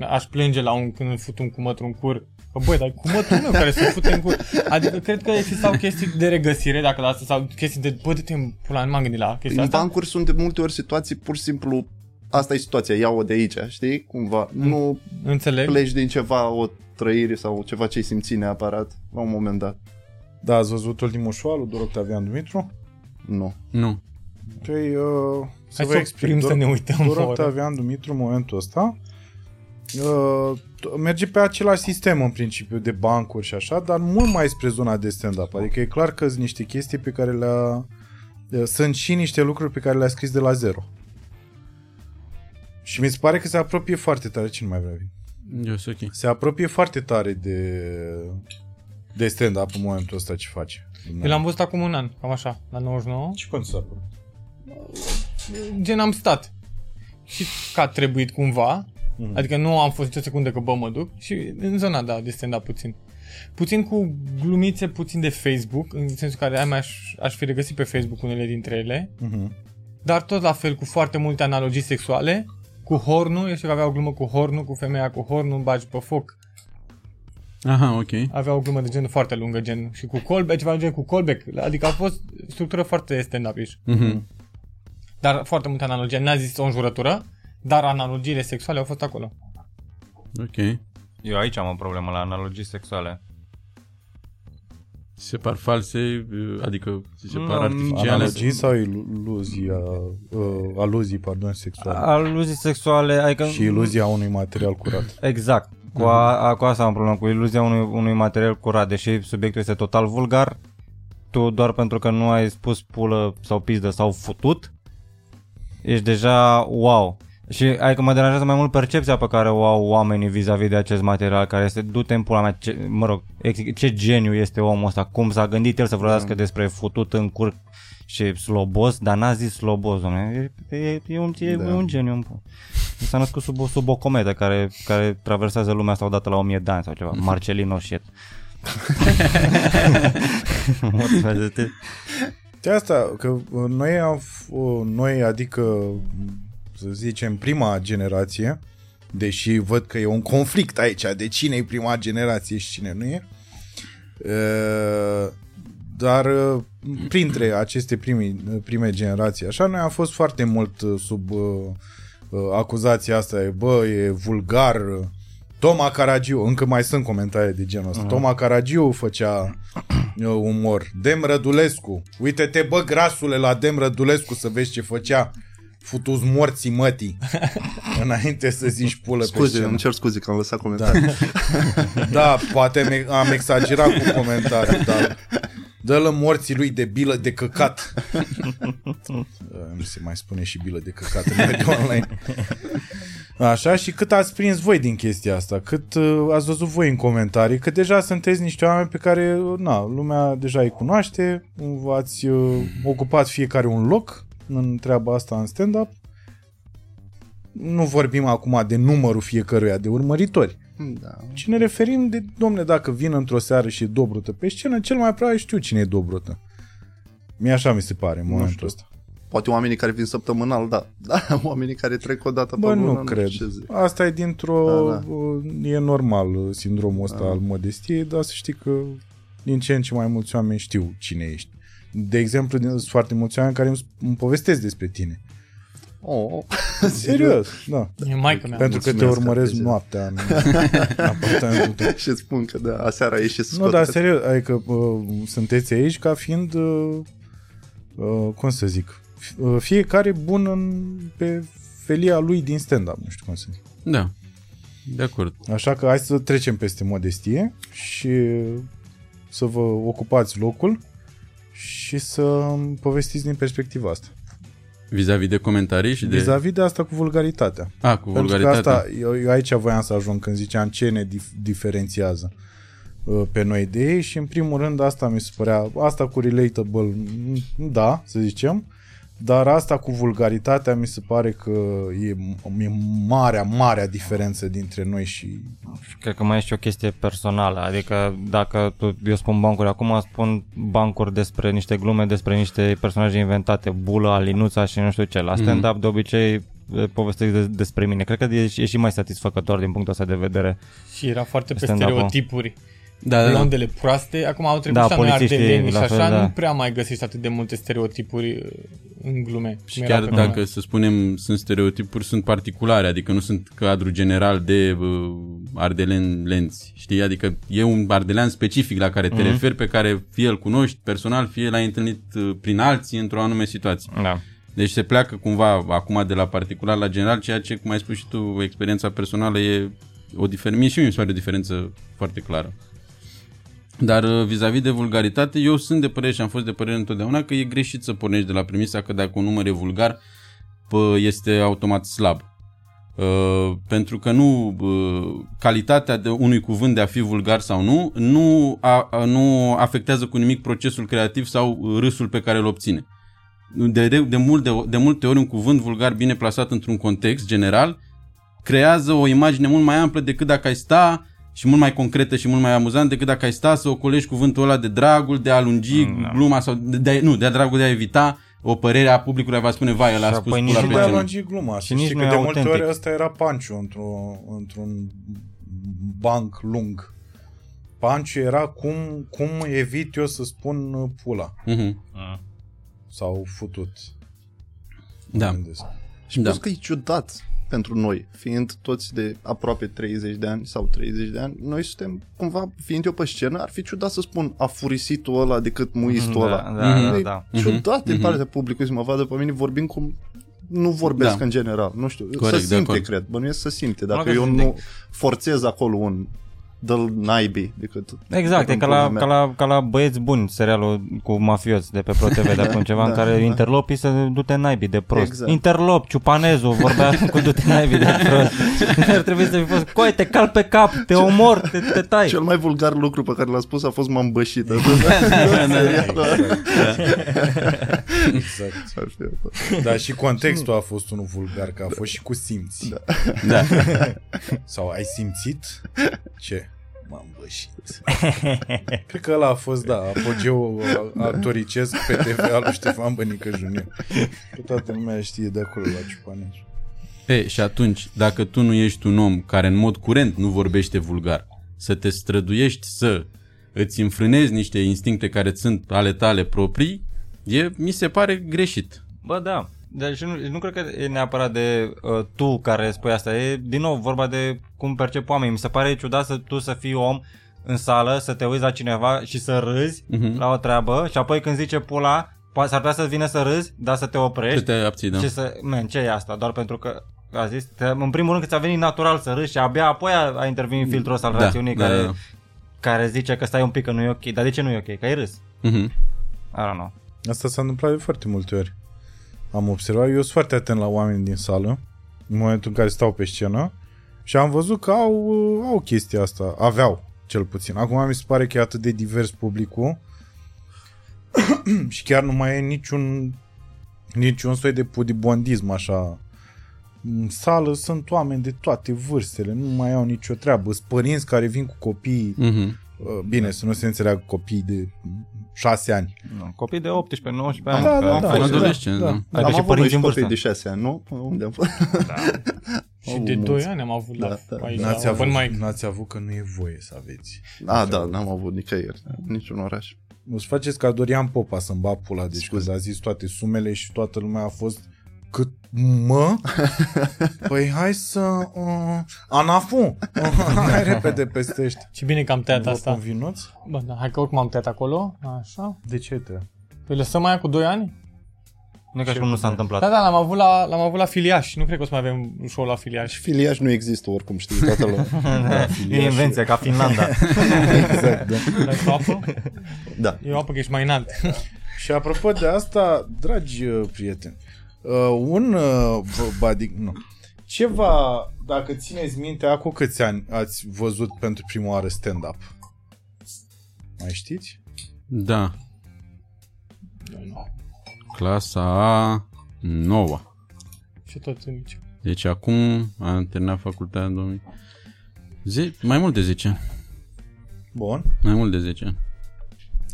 aș plânge la un, când îl fut un cumătru în cur. Că băi, dar cumătul meu care se fute în cur. Adică cred că existau chestii de regăsire, dacă la asta, sau chestii de, bă, de pula, nu m-am gândit la chestia În asta. bancuri sunt de multe ori situații pur și simplu asta e situația, ia-o de aici, știi? Cumva, Mm. nu Înțeleg. pleci din ceva, o trăire sau ceva ce ai simțit neapărat la un moment dat. Da, ați văzut ultimul show al lui Dor Octavian Dumitru? Nu. Nu. Păi, uh, să Hai vă să explic. oprim să Dor- ne uităm Dor o oră. Octavian Dumitru în momentul ăsta uh, merge pe același sistem în principiu de bancuri și așa, dar mult mai spre zona de stand-up. Adică e clar că sunt niște chestii pe care le-a... uh, Sunt și niște lucruri pe care le-a scris de la zero. Și mi se pare că se apropie foarte tare. Cine mai vrea? vin? Eu sunt ok. Se apropie foarte tare de, de stand-up în momentul ăsta ce face. Eu l-am văzut acum un an, cam așa, la 99. Ce când s-a apărut? Gen am stat. Și că a trebuit cumva, Mhm. Adică nu am fost nicio secundă că bă mă duc și în zona da, de stand-up puțin. Puțin cu glumițe, puțin de Facebook, în sensul care ai mai aș, aș fi regăsit pe Facebook unele dintre ele, Mhm. dar tot la fel cu foarte multe analogii sexuale, cu hornul, eu știu că avea o glumă cu hornul, cu femeia cu hornul, bagi pe foc. Aha, ok. Avea o glumă de gen foarte lungă, gen și cu callback, ceva de gen cu callback. Adică a fost structură foarte stand-up Mhm. Dar foarte multe analogii. N-a zis o înjurătură, dar analogiile sexuale au fost acolo. Ok. Eu aici am o problemă la analogii sexuale. Se par false, adică se Nu, par artificiale. Analogii sau iluzia, uh, aluzii, pardon, sexuale? Aluzii sexuale, adică... Și iluzia unui material curat. Exact. Cu, a, a, cu asta am problemă, cu iluzia unui, unui material curat, deși subiectul este total vulgar, tu doar pentru că nu ai spus pulă sau pizdă sau futut, ești deja wow. Și adică mă deranjează mai mult percepția pe care o au oamenii vis-a-vis de acest material, care este du-te în pula mea, ce, mă rog, ex- ce geniu este omul ăsta, cum s-a gândit el să vorbească despre futut în cur și slobos, dar n-a zis slobos, domnule. E, e, e, un, e, Da. e un geniu. în pula. S-a născut sub o, sub o comedă care, care traversează lumea asta odată la 1000 de ani sau ceva. Marcelino shit. De asta, că uh, noi, am, f- uh, noi, adică, să zicem, prima generație, deși văd că e un conflict aici de cine e prima generație și cine nu e, uh, dar uh, printre aceste primi, prime generații, așa, noi am fost foarte mult uh, sub uh, uh, acuzația asta, e, bă, e vulgar, uh, Toma Caragiu, încă mai sunt comentarii de genul ăsta. Toma Caragiu făcea uh, umor. Dem Rădulescu. Uite-te, bă, grasule, la Dem Rădulescu să vezi ce făcea. Futus morții mătii. Înainte să zici pulă pe Scuze, scenă. îmi cer scuze că am lăsat comentarii. Da, poate me- am exagerat cu comentarii, dar dă-l în morții lui de bilă de căcat. Uh, nu se mai spune și bilă de căcat în mediul online. Așa, și cât ați prins voi din chestia asta? Cât uh, ați văzut voi în comentarii? Că deja sunteți niște oameni pe care, uh, na, lumea deja îi cunoaște, v-ați uh, ocupat fiecare un loc în treaba asta în stand-up. Nu vorbim acum de numărul fiecăruia de urmăritori. da. Și ne referim de, domne, dacă vin într-o seară și e Dobrută pe scenă, cel mai probabil știu cine e Dobrută. Mie așa mi se pare în momentul știu. ăsta. Poate oamenii care vin săptămânal, da. Da, oamenii care trec o dată Bă, pe lună, nu cred. știu ce zic. Asta e dintr-o... Da, da. E normal uh, sindromul ăsta al modestiei, dar să știi că din ce în ce mai mulți oameni știu cine ești. De exemplu, din- sunt foarte mulți oameni care îmi, sp- îmi povestesc despre tine. Oh, Serios, da. E maică mea. Pentru că te mulțumesc, urmăresc Artezia. noaptea în, în apartamentul tău. și spun că da, aseară a ieșit să Nu, scoată dar caseta. serios, adică uh, sunteți aici ca fiind, uh, uh, cum să zic, uh, fiecare bun în, pe felia lui din stand-up, nu știu cum să zic. Da. De acord. Așa că hai să trecem peste modestie și să vă ocupați locul și să povestiți din perspectiva asta. Vis-a-vis de comentarii și de... Vis-a-vis de asta cu vulgaritatea. A, cu Pentru că vulgaritatea. asta, eu, eu aici voiam să ajung când ziceam ce ne dif- diferențiază uh, pe noi de ei și în primul rând asta mi se părea, asta cu relatable, mm, da, să zicem, dar asta cu vulgaritatea mi se pare că e, e marea, marea diferență dintre noi și Cred că mai e și o chestie personală, adică dacă tu, eu spun bancuri, acum spun bancuri despre niște glume, despre niște personaje inventate, Bulă, Alinuța și nu știu ce. La stand-up de obicei e, povestesc de, despre mine. Cred că e, e și mai satisfăcător din punctul ăsta de vedere. Și era foarte pe Stand-up-ul. stereotipuri. Da, da, da. Blondele proaste, acum au trecut Da, și la noi polițiștii, ardeleni și la așa, fel, da. nu prea mai găsești atât de multe stereotipuri uh, în glume. Și cum era chiar pe dacă, vremea. să spunem, sunt stereotipuri, sunt particulare, adică nu sunt cadru general de uh, ardelen lenți, știi? Adică e un ardelean specific la care te Mhm. referi, pe care fie îl cunoști personal, fie l-ai întâlnit uh, prin alții într-o anume situație. Da. Deci se pleacă cumva acum de la particular la general, ceea ce, cum ai spus și tu, experiența personală e o diferență, mie și mie mi se pare o diferență foarte clară. Dar uh, vis-a-vis de vulgaritate, eu sunt de părere și am fost de părere întotdeauna că e greșit să pornești de la premisa că dacă un număr e vulgar, pă, este automat slab. Uh, pentru că nu uh, calitatea de unui cuvânt de a fi vulgar sau nu nu, a, a, nu afectează cu nimic procesul creativ sau uh, râsul pe care îl obține. De, de, de, mult, de, de multe ori un cuvânt vulgar bine plasat într-un context general creează o imagine mult mai amplă decât dacă ai sta și mult mai concretă și mult mai amuzant decât dacă ai sta să ocolești cuvântul ăla de dragul, de a lungi Mm, da. gluma sau de, de, nu, de dragul de a evita o părere a publicului va spune vai, el a Și spus apoi pula nici pe nu de a nu- genul. lungi gluma. Și Și nici știi nu că e de multe autentic. ori ăsta era panciu într-o, într-un banc lung. Panciu era cum, cum evit eu să spun uh, pula Mhm. sau futut. Mă Da. gândesc. Și Da. plus că e ciudat pentru noi, fiind toți de aproape 30 de ani sau 30 de ani, noi suntem, cumva, fiind eu pe scenă, ar fi ciudat să spun afurisitul ăla decât muistul Da, ăla. da, Mhm. da, E da. ciudat din Mhm. partea publicului să mă vadă pe mine vorbind cum nu vorbesc Da. în general, nu știu, Corect, să de simte, acord. cred, bănuiesc să simte, Mă dacă rog, eu să nu forțez acolo un dă naibii decât Exact, e decât ca în la, pula ca, mea. la, ca la Băieți Buni, serialul cu mafioți de pe ProTV de acum ceva, în da, care da. interlopii să du-te naibii de prost. Exact. Interlop, ciupanezu, vorbea cu du-te naibii de prost. Ar trebui să fi fost, coi, te cal pe cap, te omor, te, te tai. Cel mai vulgar lucru pe care l-a spus a fost m-am bășit. Exact. Dar și contextul a fost unul vulgar, că a fost și cu simți. Da. Da. Sau ai simțit? Ce? M-am bășit. Cred că ăla a fost, da, apogeul actoricesc pe TV al lui Ștefan Bănică Junior. Că toată lumea știe de acolo la Ciupanești. E, și atunci, dacă tu nu ești un om care în mod curent nu vorbește vulgar, să te străduiești să îți înfrânezi niște instincte care sunt ale tale proprii, e, mi se pare greșit. Bă, da. Deci nu, nu cred că e neapărat de uh, tu care spui asta. E, din nou, vorba de cum percep oamenii. Mi se pare ciudat să tu să fii om în sală, să te uiți la cineva și să râzi Mhm. la o treabă și apoi când zice pula, poate s-ar putea să vină să râzi, dar să te oprești. Să te abții, da. Și să, man, ce e asta? Doar pentru că a zis, te, în primul rând că ți-a venit natural să râzi și abia apoi a, a intervenit filtrul ăsta al Da, rațiunii da, care, da. care zice că stai un pic că nu e ok. Dar de ce nu e ok? Că ai râs. Mhm. I don't know. Asta s-a întâmplat de foarte multe ori. Am observat, eu sunt foarte atent la oameni din sală, în momentul în care stau pe scenă, și am văzut că au, au chestia asta, aveau cel puțin. Acum mi se pare că e atât de divers publicul și chiar nu mai e niciun niciun soi de pudibondism așa. În sală sunt oameni de toate vârstele, nu mai au nicio treabă. Sunt părinți care vin cu copii, Mhm. uh, bine, să nu se înțeleagă copii de șase ani. Nu, Copii de 18-19 ani. Da, că da, au da, fost- în da, adolescență, da. da. Adică Am și avut noi părinți și în copii vârstă. de 6 ani, nu? Unde am fost? Și Au de mulți. 2 ani am avut la Da, da. aici, N-ați la avut, open mic. n-ați avut că nu e voie să aveți. A, da, n-am avut nicăieri, niciun oraș. Îți faceți ca Dorian Popa să-mi bat pula, deci Scuze. când a zis toate sumele și toată lumea a fost cât mă? Păi hai să... Uh, anafu! hai repede peste ăștia. Și bine că am tăiat Vă asta. convinuți? Bă, da, hai că oricum am tăiat acolo. Așa. De ce te? Păi lăsăm aia cu 2 ani? Nu e ca și cum nu s-a întâmplat. Da, da, l-am avut la, l-am avut la filiaș. Nu cred că o să mai avem show la filiaș. Și filiaș nu există oricum, știi, toată lumea. e invenția, ca Finlanda. Exact, da. Dar cu apă? Da. E o apă că ești mai înalt. Și apropo de asta, dragi uh, prieteni, uh, un uh, v- body, nu, ceva, dacă țineți minte, acum câți ani ați văzut pentru prima oară stand-up? Mai știți? Da. Clasa a 9. Și tot în liceu. Deci acum am terminat facultatea în 2000. Ze- mai mult de 10 ani. Bun. Mai mult de 10 ani.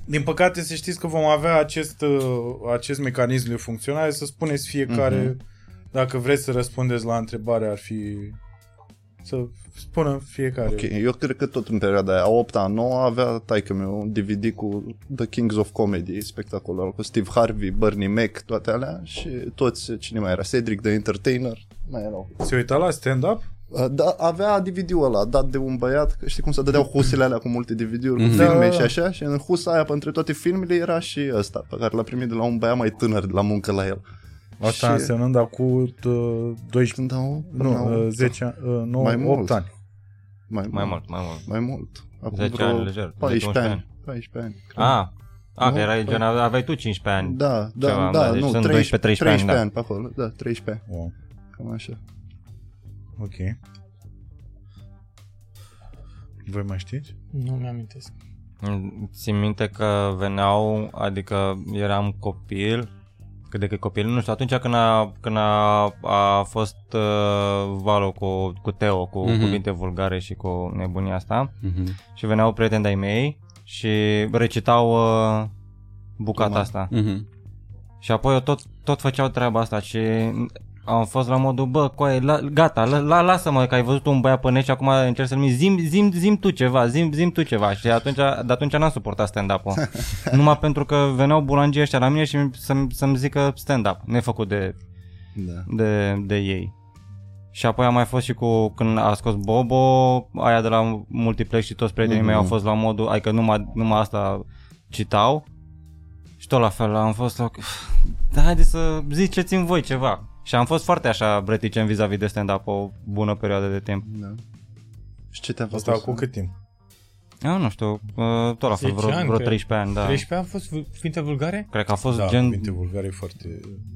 Din păcate să știți că vom avea acest, uh, acest mecanism de funcționare, să spuneți fiecare, mm-hmm. dacă vreți să răspundeți la întrebare, ar fi să spună fiecare. Ok, eu cred că tot în perioada aia, a 8 a 9 avea taică meu un DVD cu The Kings of Comedy, spectacolul cu Steve Harvey, Bernie Mac, toate alea și toți, cine mai era, Cedric the Entertainer, mai erau. Se uita la stand-up? Uh, Da, avea DVD-ul ăla dat de un băiat, că știi cum se dădeau husele alea cu multe DVD-uri, cu Mhm. filme Da. și așa, și în husa aia, între toate filmele, era și ăsta, pe care l-a primit de la un băiat mai tânăr de la muncă la el. Asta Și- însemnând acum uh, 12, Când au, nu, uh, 10 ani, uh, 9, Mai 8 mult. ani. Mai, Mai mult, mai mult. Mai mult. Acum 10 vreo ani, lejer, 14 10-11 ani. 14 ani. cred. Ah, a, Nu? că erai gen, aveai tu 15 ani. Da, da, Ceva, da, da, deci nu, sunt 13, 12-13 ani, 13 da. ani pe acolo, da, 13 ani, Wow. cam așa. Ok. Voi mai știți? Nu mi-amintesc. Țin minte că veneau, adică eram copil, cât de cât copil, nu știu, atunci când a, când a, a fost uh, Valo cu, cu Teo, cu Mhm. mm-hmm. cuvinte vulgare și cu nebunia asta, Mhm. și veneau prieteni de-ai mei și recitau uh, bucata Prima. asta. Mhm. Și apoi eu tot, tot făceau treaba asta și am fost la modul, bă, coaie, la, gata, la, la, lasă-mă că ai văzut un băiat pe net și acum încerci să-mi zici, zim, zim, zim tu ceva, zim, zim tu ceva. Și atunci, de atunci n-am suportat stand-up-ul. Numai pentru că veneau bulangii ăștia la mine și să-mi, să-mi zică stand-up, nefăcut de, Da. de, de ei. Și apoi am mai fost și cu când a scos Bobo, aia de la Multiplex și toți prietenii mei au fost la modul, adică numai, numai asta citau. Și tot la fel, am fost la... Da, haide să ziceți-mi voi ceva. Și am fost foarte așa reticent vis-a-vis de stand-up o bună perioadă de timp. da. Și ce te-a făcut? Asta să- acum cât timp? Eu nu știu, uh, tot la fel, 10 vreo, ani, vreo cred. 13 ani, da. 13 ani a fost vu- cuvinte vulgare? Cred că a fost Da, gen... cuvinte vulgare e foarte...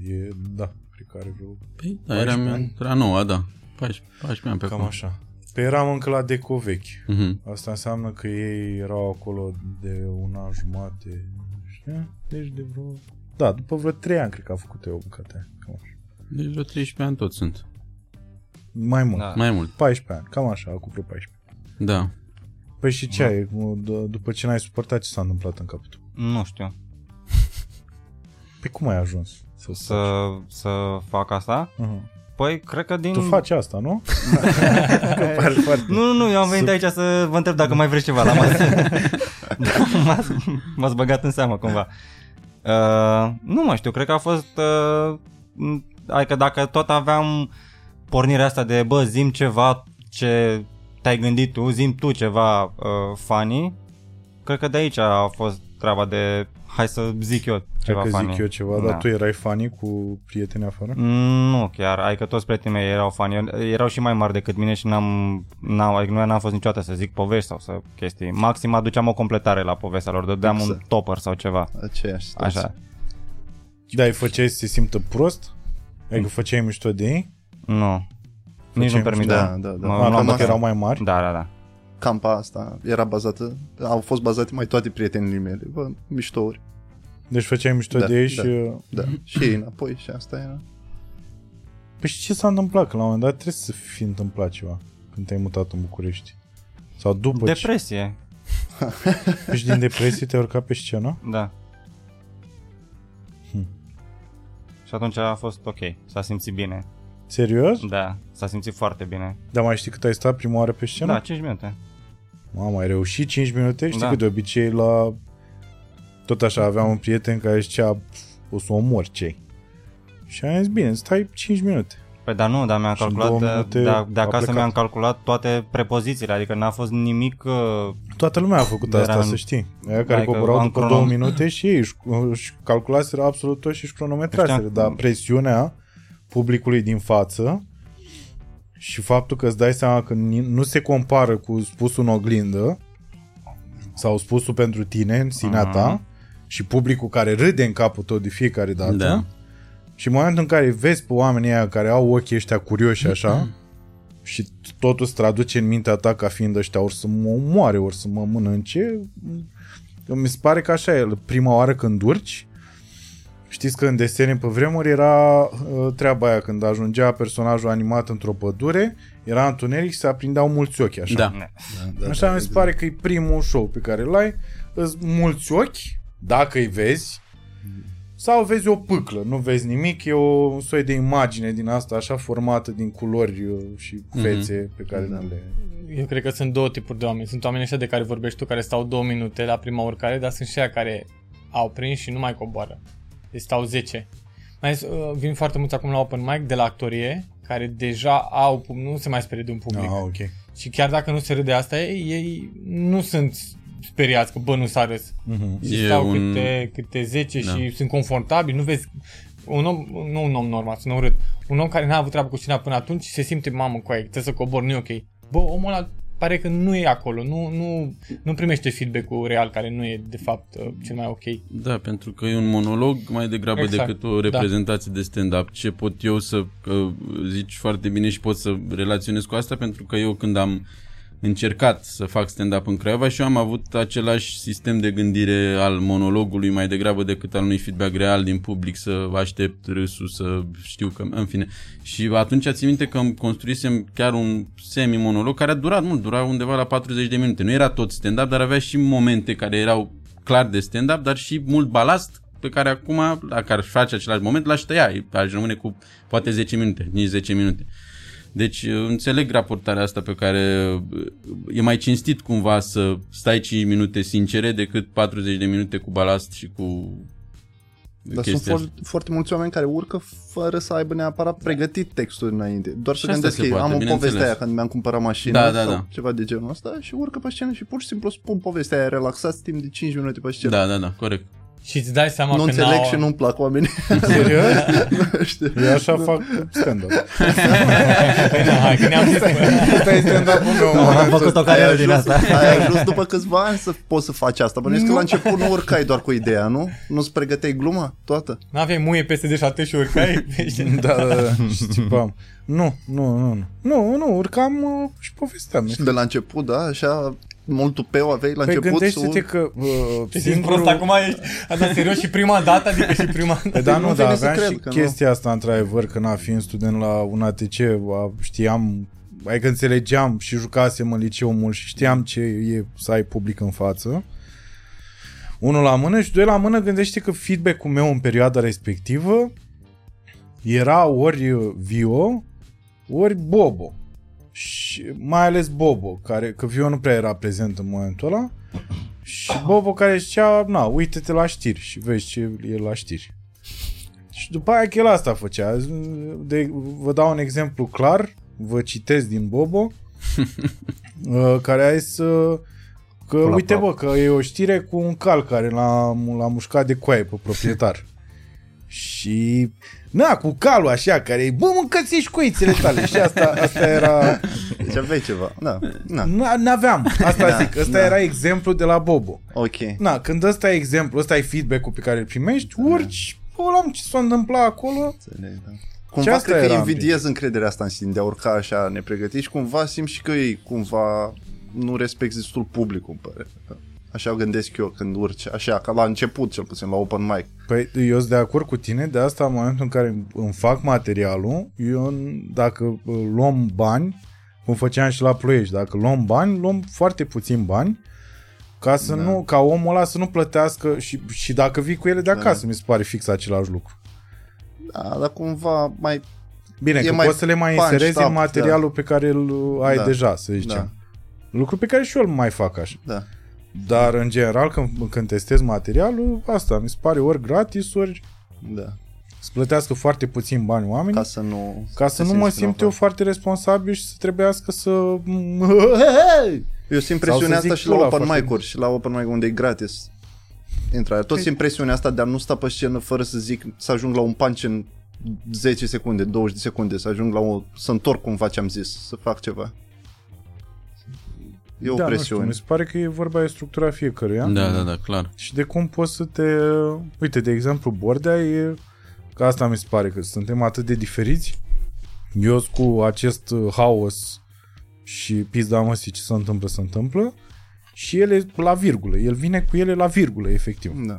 E, da, cred că are vreo... Păi, da, eram 14 ani. era noua, da. 14, 14 ani pe Cam acolo. așa. Pe eram încă la Deco vechi. Mhm. Asta înseamnă că ei erau acolo de un an jumate, știu? Deci de vreo... Da, după vreo 3 ani cred că a făcut eu bucata aia. Cam așa. Deci vreo 13 ani tot sunt. Mai mult. Da. Mai mult. 14 ani, cam așa, cu vreo 14. Da. Păi și ce ai? D- după ce n-ai suportat, ce s-a întâmplat în capul tău? Nu știu. Pe cum ai ajuns? Să, Să, să fac asta? Uh-huh. Păi, cred că din... Tu faci asta, nu? Că pare foarte... Nu, nu, nu, eu am venit aici să vă întreb dacă mai vreți ceva la masă. Da, m-ați, m-ați băgat în seamă cumva. Uh, nu mai știu, cred că a fost... Uh, m- adică dacă tot aveam pornirea asta de, bă, zim ceva ce te-ai gândit tu, zim tu ceva uh, funny, cred că de aici a fost treaba de, hai să zic eu ceva Ceva că funny. zic eu ceva, Da. dar tu erai funny cu prieteni afară? Nu chiar, adică toți prietenii mei erau fani, erau și mai mari decât mine și n-am, n-am, adică nu n-am fost niciodată să zic povești sau să chestii. Maxim aduceam o completare la povestea lor, dădeam un Exact. topper sau ceva. Aceeași situație. Așa. Da, îi făceai să se simtă prost? Adică făceai mișto de ei? Nu. Nici nu permit. Da, da, da. Mă, Mă, luam cam de- că erau mai mari? Da, da, da. Campa asta era bazată, au fost bazate mai toate prietenii mele, bă, miștouri. Deci făceai mișto Da, de ei da. și... Da, și ei înapoi și asta era. Păi și ce s-a întâmplat? Că la un moment dat trebuie să fi întâmplat ceva când te-ai mutat în București. Sau după ce... Depresie. Păi și din depresie te-ai urcat pe scenă? Da. Și atunci a fost ok, s-a simțit bine. Serios? Da, s-a simțit foarte bine. Dar mai știi cât ai stat prima oară pe scenă? Da, 5 minute. Mamă, ai reușit 5 minute? Știi Da. că de obicei la... Tot așa aveam un prieten care zicea "Pf, o să omor cei. Și am zis, bine, stai 5 minute. Păi da, nu, dar mi-am Și în calculat, două de, minute de, a de acasă plecat. mi-am calculat toate prepozițiile, adică n-a fost nimic, uh, Toată lumea a făcut Era asta, în- să știi. Aia care Adică coborau am după cronom- două minute și ei își, își calculaseră absolut tot și își cronometraseră. Știam. Dar presiunea publicului din față și faptul că îți dai seama că ni- nu se compară cu spusul în oglindă sau spusul pentru tine în sinea ta Mhm. și publicul care râde în capul tău de fiecare dată Da. Și în momentul în care vezi pe oamenii aia care au ochii ăștia curioși așa și totul se traduce în mintea ta ca fiind ăștia ori să mă omoare, ori să mă mănânce, mi se pare că așa e. Prima oară când urci, știți că în desene pe vremuri era uh, treaba aia când ajungea personajul animat într-o pădure, era întuneric și se aprindeau mulți ochi așa. Da. Da, Așa mi se pare că e primul show pe care îl ai, îți mulți ochi, dacă îi vezi, sau vezi o pâclă, nu vezi nimic, e o un soi de imagine din asta așa formată din culori uh, și fețe pe care Da. nu le... Eu cred că sunt două tipuri de oameni. Sunt oamenii ăștia de care vorbești tu, care stau două minute la prima urcare, dar sunt și aia care au prins și nu mai coboară. Deci stau 10. Mai ales, uh, vin foarte mulți acum la open mic de la actorie, care deja au, pub- nu se mai sperie de un public. Ah, ok. Și chiar dacă nu se râde asta, ei, ei nu sunt speriați că bă, nu s-a râs. Mhm. Și E stau un- câte, câte 10 Da. și sunt confortabili, nu vezi un om, nu un om normal, sunt urât, un om care n-a avut treabă cu cine până atunci și se simte mamă cu aia, trebuie să cobor, nu e ok. Bă, omul ăla pare că nu e acolo, nu, nu, nu primește feedback-ul real care nu e de fapt uh, cel mai ok. Da, pentru că e un monolog mai degrabă Exact, decât o reprezentație de stand-up. Ce pot eu să că zici foarte bine și pot să relaționez cu asta, pentru că eu când am încercat să fac stand-up în Craiova și eu am avut același sistem de gândire al monologului mai degrabă decât al unui feedback real din public, să aștept râsul, să știu că, în fine. Și atunci țin minte că îmi construisem chiar un semi-monolog care a durat mult, dura undeva la 40 de minute. Nu era tot stand-up, dar avea și momente care erau clar de stand-up, dar și mult balast pe care acum, dacă ar face același moment, l-aș tăia. Aș rămâne cu poate 10 minute, nici 10 minute. Deci înțeleg raportarea asta pe care uh, e mai cinstit cumva să stai 5 minute sincere decât 40 de minute cu balast și cu Dar sunt chestia foarte, foarte mulți oameni care urcă fără să aibă neapărat pregătit textul înainte. Doar să Și asta gândesc se ei, poate, am o bineînțeles. poveste aia când mi-am cumpărat mașina Da, da, sau da. ceva de genul ăsta și urcă pe scenă și pur și simplu spun povestea aia relaxați timp de 5 minute pe scenă. Da, da, da, corect. Și îți dai seama nu că înțeleg n-au... și nu-mi plac oamenii. Serios? Nu știu. Eu așa fac stand-up. Păi da, hai, că ne-am zis, Asta e stand-up-ul meu. mă. am făcut o Ai carieră din ajuns, asta. ai ajuns după câțiva ani să poți să faci asta. Bănuiesc că la început nu urcai doar cu ideea, nu? Nu-ți pregăteai gluma toată? n-aveai muie peste de șate și urcai pe scenă. Da, da, da. Și țipam. Nu, nu, nu, nu. Nu, nu, urcam uh, și povesteam. Și de la început, da, așa, mult tupeu aveai la Păi început. gândește-te să- că uh, Ce simți prost acum ești, asta serios și prima dată, adică și prima Păi da, Nu nu, vine dar să aveam cred și că nu. chestia asta, într-adevăr, că na, fiind student la un ATC, a, știam, adică înțelegeam și jucasem în liceu mult și știam ce e să ai public în față. Unul la mână și doi la mână, gândește că feedback-ul meu în perioada respectivă era ori Vio, ori Bobo. Și mai ales Bobo, care, că Vio nu prea era prezent în momentul ăla, și Bobo care zicea, na, uite-te la știri și vezi ce e la știri. Și după aia că el asta făcea. De, vă dau un exemplu clar, vă citesc din Bobo, uh, care a zis uh, că, la uite prop. bă, că e o știre cu un cal care l-a, l-a mușcat de coaie pe proprietar. Și, na, cu calul așa, care bă, mâncați și coițele tale. Și asta, asta era, Deci aveai ceva. Da, na, Na- n-aveam, asta Da, zic, ăsta da. era exemplu de la Bobo. ok. Na, când ăsta e exemplu, ăsta e feedback-ul pe care îl primești, urci, bă, la ce s-a întâmplat acolo. Înțeleg, da. Cumva asta cred că era invidiez încrederea asta în sine de a urca așa nepregătit și cumva simt și că ei cumva nu respecti destul publicul, îmi pare. Așa gândesc eu când urci, așa, ca la început cel puțin, la open mic. Păi eu sunt de acord cu tine, de asta în momentul în care îmi fac materialul, eu dacă uh, luăm bani, cum făceam și la Ploiești, dacă luăm bani, luăm foarte puțin bani, ca să Da. nu, ca omul ăla să nu plătească și, și dacă vii cu ele de Da. acasă, mi se pare fix același lucru. Da, dar cumva mai... Bine, E că mai poți să le mai punch inserezi up, în materialul pe care îl ai Da. deja, să zicem. Da, Lucru pe care și eu îl mai fac așa. da. Dar, în general, când, când testez materialul, asta mi se pare ori gratis, ori Da. să plătească foarte puțin bani oameni, Ca să nu... ca să te nu mă simți simt eu vinovat. foarte responsabil și să trebuiască să... Eu simt Sau să presiunea zic asta și pula la open foarte- mic-uri și la open mic unde e gratis. Intrarea. Tot Păi- simt presiunea asta de a nu sta pe scenă fără să zic, să ajung la un punch în 10 secunde, 20 de secunde, să ajung la o, să întorc cumva ce am zis, să fac ceva. E o da, nu știu, presiune. mi se pare că e vorba de structura fiecăruia. Da, da, da, clar. Și de cum poți să te... Uite, de exemplu, Bordea e... Că asta mi se pare, că suntem atât de diferiți. Eu sunt cu acest uh, haos și pizda măsii ce se întâmplă, se întâmplă. Și el e la virgulă. El vine cu ele la virgulă, efectiv. Da.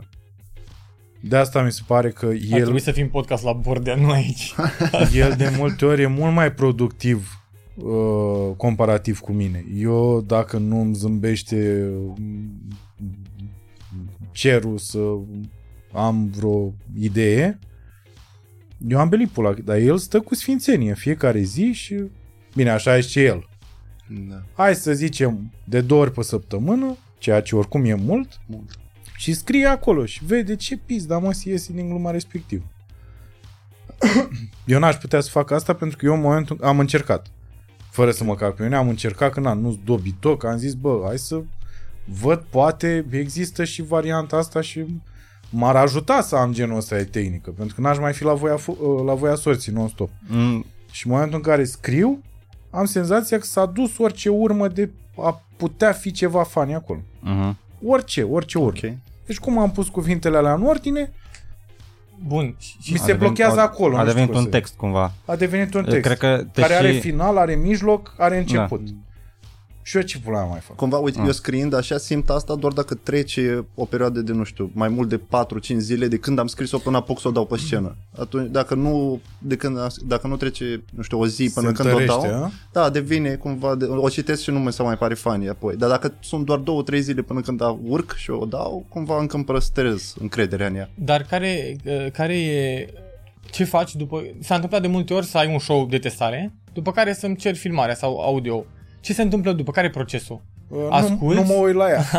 De asta mi se pare că Ar el, trebui să fim podcast la Bordea, nu aici. el de multe ori e mult mai productiv uh, comparativ cu mine. Eu, dacă nu îmi zâmbește mm, cerul să am vreo idee, eu am belit pula, dar el stă cu sfințenie în fiecare zi și, bine, așa e și el. Da. Hai să zicem de două ori pe săptămână, ceea ce oricum e mult, Mult. și scrie acolo și vede ce pizda mă să iese din gluma respectivă. eu n-aș putea să fac asta pentru că eu în momentul am încercat. Fără să mă cac pe mine, am încercat când am nu dobitoc, am zis, bă, hai să văd, poate există și varianta asta și m-ar ajuta să am genul ăsta de tehnică, pentru că n-aș mai fi la voia, fo- la voia sorții non-stop. Mm, Și în momentul în care scriu, am senzația că s-a dus orice urmă de a putea fi ceva fani acolo. mhm. Orice, orice urmă. Ok. Deci cum am pus cuvintele alea în ordine, Bun. Și, și mi A se devenit- blochează a- acolo. A nu știu devenit cum un să- text cumva. A devenit un text. Cred că te care și... are final, are mijloc, are început. Da. Și eu ce pula mea mai fac? Cumva, uite, Ah. eu scriind așa simt asta doar dacă trece o perioadă de, nu știu, mai mult de 4-5 zile de când am scris-o până apuc să o dau pe scenă. Atunci, dacă nu, de când, dacă nu trece, nu știu, o zi până Se când o întărește, dau, a? da, devine cumva, de, o citesc și nu mi se mai pare funny apoi. Dar dacă sunt doar 2-3 zile până când urc și o dau, cumva încă îmi păstrez încrederea în ea. Dar care, uh, care e... Ce faci după... S-a întâmplat de multe ori să ai un show de testare, după care să-mi ceri filmarea sau audio. Ce se întâmplă după? Care e procesul? Uh, Nu, Asculți? nu mă uit la ea.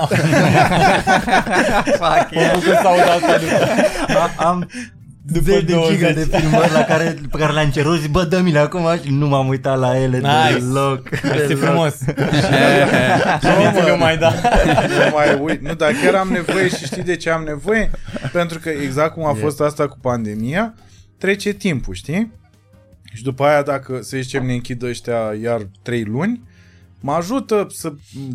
Fuck, Mă bucur să aud asta după... A- am După zeci de 20. giga de filmări la care, pe care le-am cerut și bă, dă-mi-le acum și nu m-am uitat la ele Nice. deloc. Este deloc. frumos. Și eu mai da. nu mai uit. Nu, dar chiar am nevoie și știi de ce am nevoie? Pentru că exact cum a fost asta cu pandemia, trece timpul, știi? Și după aia, dacă, să zicem, ne închid ăștia iar trei luni, mă ajută să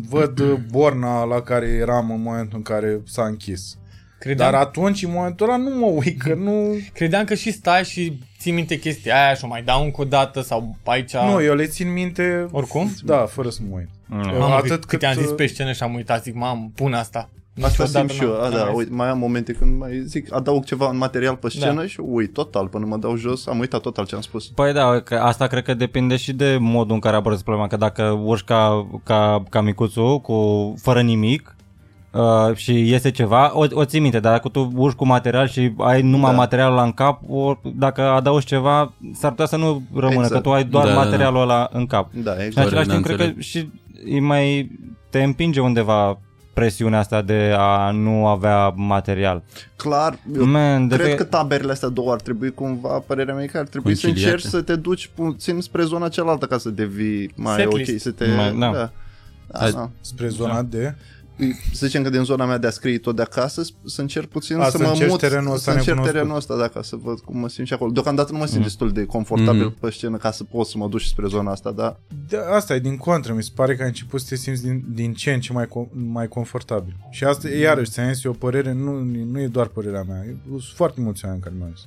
văd borna la care eram în momentul în care s-a închis. Credeam, Dar atunci, în momentul ăla, nu mă uit, că nu... credeam că și stai și ții minte chestia aia și o mai dau încă o dată sau aici... Nu, eu le țin minte... Oricum? Da, fără să mă uit. Mm. Mamă, atât cât, cât cât, am zis uh, pe scenă și am uitat, zic, mamă, pun asta. Asta Niciodată simt și eu, n-am- a, n-am da, mai uite, mai am momente când mai zic, adaug ceva în material pe scenă Da. și uit total, până mă dau jos, am uitat total ce am spus. Păi da, că asta cred că depinde și de modul în care abordezi problema, că dacă urci ca, ca, ca micuțul, cu, fără nimic, Uh, și iese ceva, o, o ții minte, dar dacă tu urci cu material și ai numai Da. materialul ăla în cap, o, dacă adaugi ceva, s-ar putea să nu rămână, Exact. că tu ai doar Da, da, da. materialul ăla în cap. Da, Și în exact. același da, timp, cred că înțeleg. și e mai te împinge undeva presiunea asta de a nu avea material. Clar, eu Man, de cred pe- că taberele astea două ar trebui cumva, părerea mea e că ar trebui să Conciliate. încerci să te duci puțin spre zona cealaltă ca să devii mai Setlist. ok, să te... Mai- da. da. Da, Hai- da. Spre zona de... Să zicem că din zona mea de a scrie tot de acasă, să încerc puțin A, să, să mă încerci mut, terenul ăsta să încerc necunoscut. terenul ăsta, da, ca să văd cum mă simt și acolo. Deocamdată nu mă simt Mm. destul de confortabil Mm. pe scenă ca să pot să mă duc și spre zona asta, da. de asta e din contră, mi se pare că ai început să te simți din, din ce în ce mai, co- mai confortabil. Și asta, e iarăși, ți-am zis, e o părere, nu, nu e doar părerea mea, e, sunt foarte mulți oameni care mi-au zis.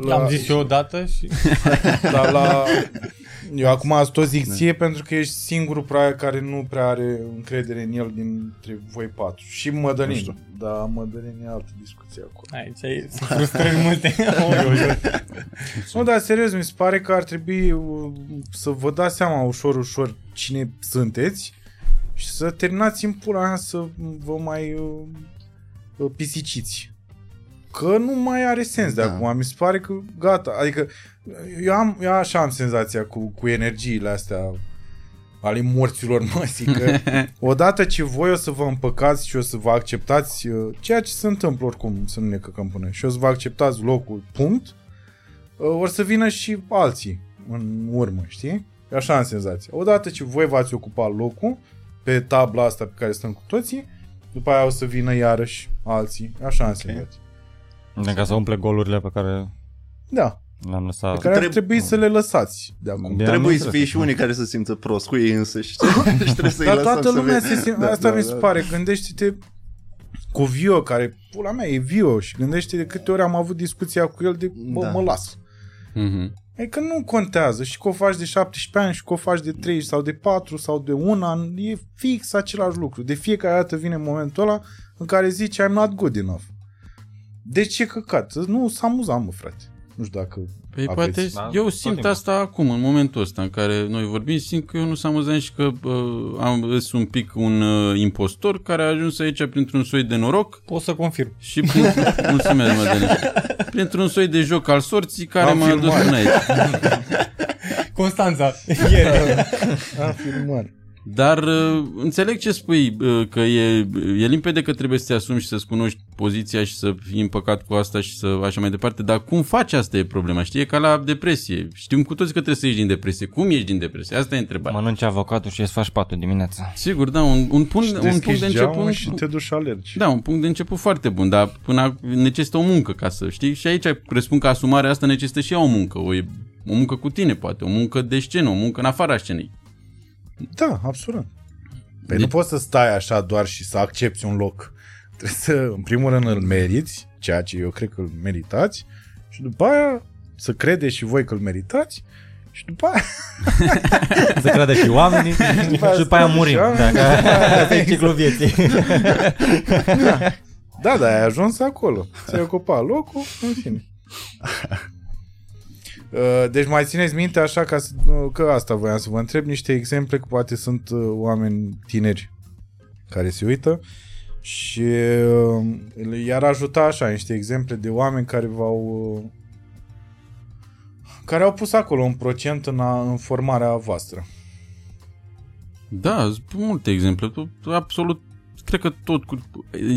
L-am zis eu odată și... Dar la... Eu acum asta o zic ție pentru că ești singurul prea care nu prea are încredere în el dintre voi patru. Și Nu Mădălin. știu. Dar Mădălin e altă discuție acolo. Aici e, sunt frustrări multe. Oi, oi, oi. Nu, dar serios, mi se pare că ar trebui uh, să vă dați seama ușor, ușor cine sunteți și să terminați în pula mea să vă mai uh, uh, pisiciți. Că nu mai are sens de Da. acum. Mi se pare că gata. Adică eu, am, eu așa am senzația cu, cu energiile astea ale morților măsii, că odată ce voi o să vă împăcați și o să vă acceptați uh, ceea ce se întâmplă oricum, să nu ne căcăm până, și o să vă acceptați locul, punct, uh, or să vină și alții în urmă, știi? Așa am senzația. Odată ce voi v-ați ocupat locul pe tabla asta pe care stăm cu toții, după aia o să vină iarăși alții. Așa am senzația. De ca să umple golurile pe care Da, le-am pe lăsat. care ar Treb- trebui să le lăsați de acum. Bine, am Trebuie să înțeles. fie și unii care să simtă prost cu ei însăși. și trebuie să-i Dar lăsăm toată să lumea ve- se simte, Da, asta da, mi se da. pare, gândește-te cu Vio, care, pula mea, e Vio și gândește de câte ori am avut discuția cu el de, bă, Da. mă las. Mhm. Adică nu contează și că o faci de 17 ani și că o faci de 3 sau de 4 sau de un an, e fix același lucru. De fiecare dată vine momentul ăla în care zici I'm not good enough. De ce căcat? Nu s-a amuzat, mă, frate. Nu știu dacă Păi aveți. poate, Da, eu tot simt timpul. asta acum, în momentul ăsta în care noi vorbim, simt că eu nu s-am amuzat și că uh, am îs un pic un uh, impostor care a ajuns aici printr-un soi de noroc Pot să confirm. și prin, mulțumesc, Madeleine, printr-un soi de joc al sorții care Am m-a dus filmat. până aici. Constanța, ieri. Am filmat. Dar uh, înțeleg ce spui, uh, că e, e limpede că trebuie să te asumi și să-ți cunoști poziția și să fii împăcat cu asta și să așa mai departe, dar cum faci asta e problema, știi? E ca la depresie. Știm cu toți că trebuie să ieși din depresie. Cum ieși din depresie? Asta e întrebarea. Mănânci avocatul și îți faci patul dimineața. Sigur, da, un, un, punct, Și un punct deschizi de geamul început... și te duci și alergi. Da, un punct de început foarte bun, dar până necesită o muncă ca să știi. Și aici presupun că asumarea asta necesită și ea o muncă. O, o muncă cu tine, poate. O muncă de scenă, o muncă în afara scenei. Da, absolut. Păi Deci- nu poți să stai așa doar și să accepti un loc. Trebuie să, în primul rând, îl meriți, ceea ce eu cred că îl meritați, și după aia să credeți și voi că îl meritați, și după aia... Să crede și oamenii și după aia murim. Și oamenii, Dacă asta e ciclul vieții. Da, da, ai ajuns acolo. Ți-ai ocupat locul, în fine. Uh, Deci mai țineți minte așa ca să, că asta voiam să vă întreb niște exemple că poate sunt uh, oameni tineri care se uită și uh, i-ar ajuta așa niște exemple de oameni care v-au uh, care au pus acolo un procent în, a, în formarea voastră. Da, sunt multe exemple. Tot- Absolut, cred că tot cu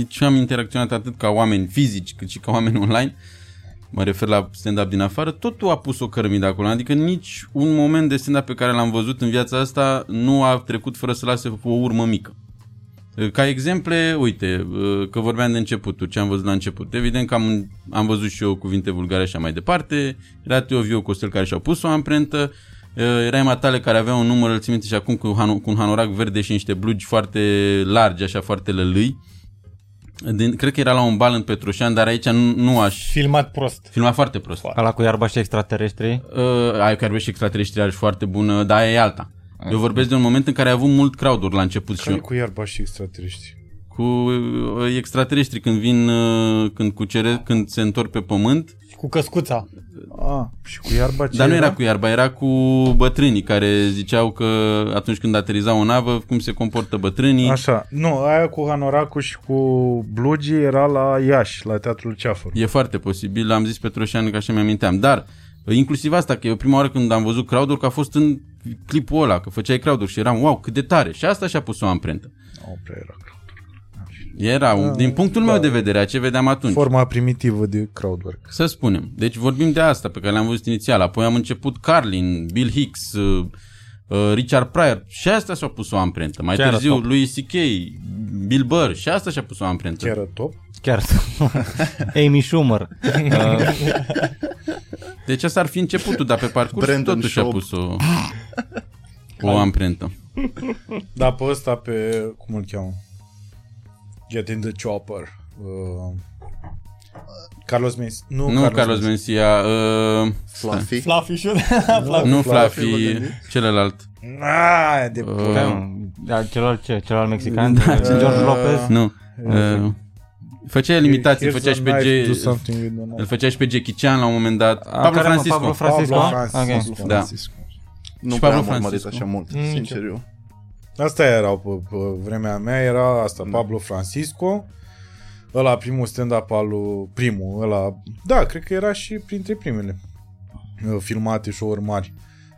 ce am interacționat atât ca oameni fizici cât și ca oameni online, mă refer la stand-up din afară, totul a pus o cărămidă acolo. Adică nici un moment de stand-up pe care l-am văzut în viața asta nu a trecut fără să lase o urmă mică. Ca exemple, uite, că vorbeam de începutul, ce am văzut la început. Evident că am, am văzut și eu cuvinte vulgare și așa mai departe. Era Teo Viu Costel care și-au pus o amprentă. Era Emma Tale care avea un număr, îl țin minte și acum cu, hano, cu un hanorac verde și niște blugi foarte largi, așa foarte lălâi. Din, cred că era la un bal în Petroșan, dar aici nu, nu aș Filmat prost. filma foarte prost. Ala cu iarba și extraterestri. Uh, ai care și extraterestri are foarte bună, dar aia e alta. Eu vorbesc de un moment în care a avut mult crowd la început și Care eu. cu iarba și extraterestri? cu uh, extraterestri când vin, uh, când, cucere, când se întorc pe pământ. Cu căscuța. Ah, și cu iarba ce Dar nu era cu iarba, era cu bătrânii care ziceau că atunci când aterizau o navă, cum se comportă bătrânii. Așa, nu, aia cu Hanoracul și cu Blugii era la Iași, la Teatrul Ceafăr. E foarte posibil, am zis Petroșan că așa mi-aminteam, dar uh, inclusiv asta, că eu prima oară când am văzut crowd că a fost în clipul ăla, că făceai crowd și eram, wow, cât de tare. Și asta și-a pus o amprentă. Nu prea era crowd. Era, un, din punctul meu de vedere, a ce vedeam atunci. Forma primitivă de crowdwork. Să spunem. Deci vorbim de asta pe care le-am văzut inițial. Apoi am început Carlin, Bill Hicks, uh, uh, Richard Pryor și asta și-a pus o amprentă. Mai Chiar târziu top. Louis C.K., Bill Burr și asta și-a pus o amprentă. Chiar top. Chiar. Amy Schumer. Uh, Deci asta ar fi începutul, dar pe parcurs Brandon totuși și-a Schaub. pus o, o amprentă. Da, pe ăsta, pe... Cum îl cheamă? Get in the chopper. Uh, Carlos Mencia. Nu, Nu Carlos Mencia, uh, Fluffy. Fluffy și nu Fluffy, Fluffy, mă gândesc. celălalt. Ah, de Uh, pula. da, celălalt ce? Celălalt mexican? George Lopez? Nu. Uh, făcea limitații, Here's făcea și a pe knife, do G... something with the knife. Îl făcea și pe Jackie Chan la un moment dat. A, Pablo care, mă, Francisco. Pablo Francisco? Pablo Francisco. Ok. Da. Nu Și prea Pablo am urmărit Francisco. așa mult, Mm, sincer eu. Asta erau pe, pe vremea mea, era asta, Pablo Francisco, ăla primul stand-up al lui, primul, ăla, da, cred că era și printre primele uh, filmate show-uri mari.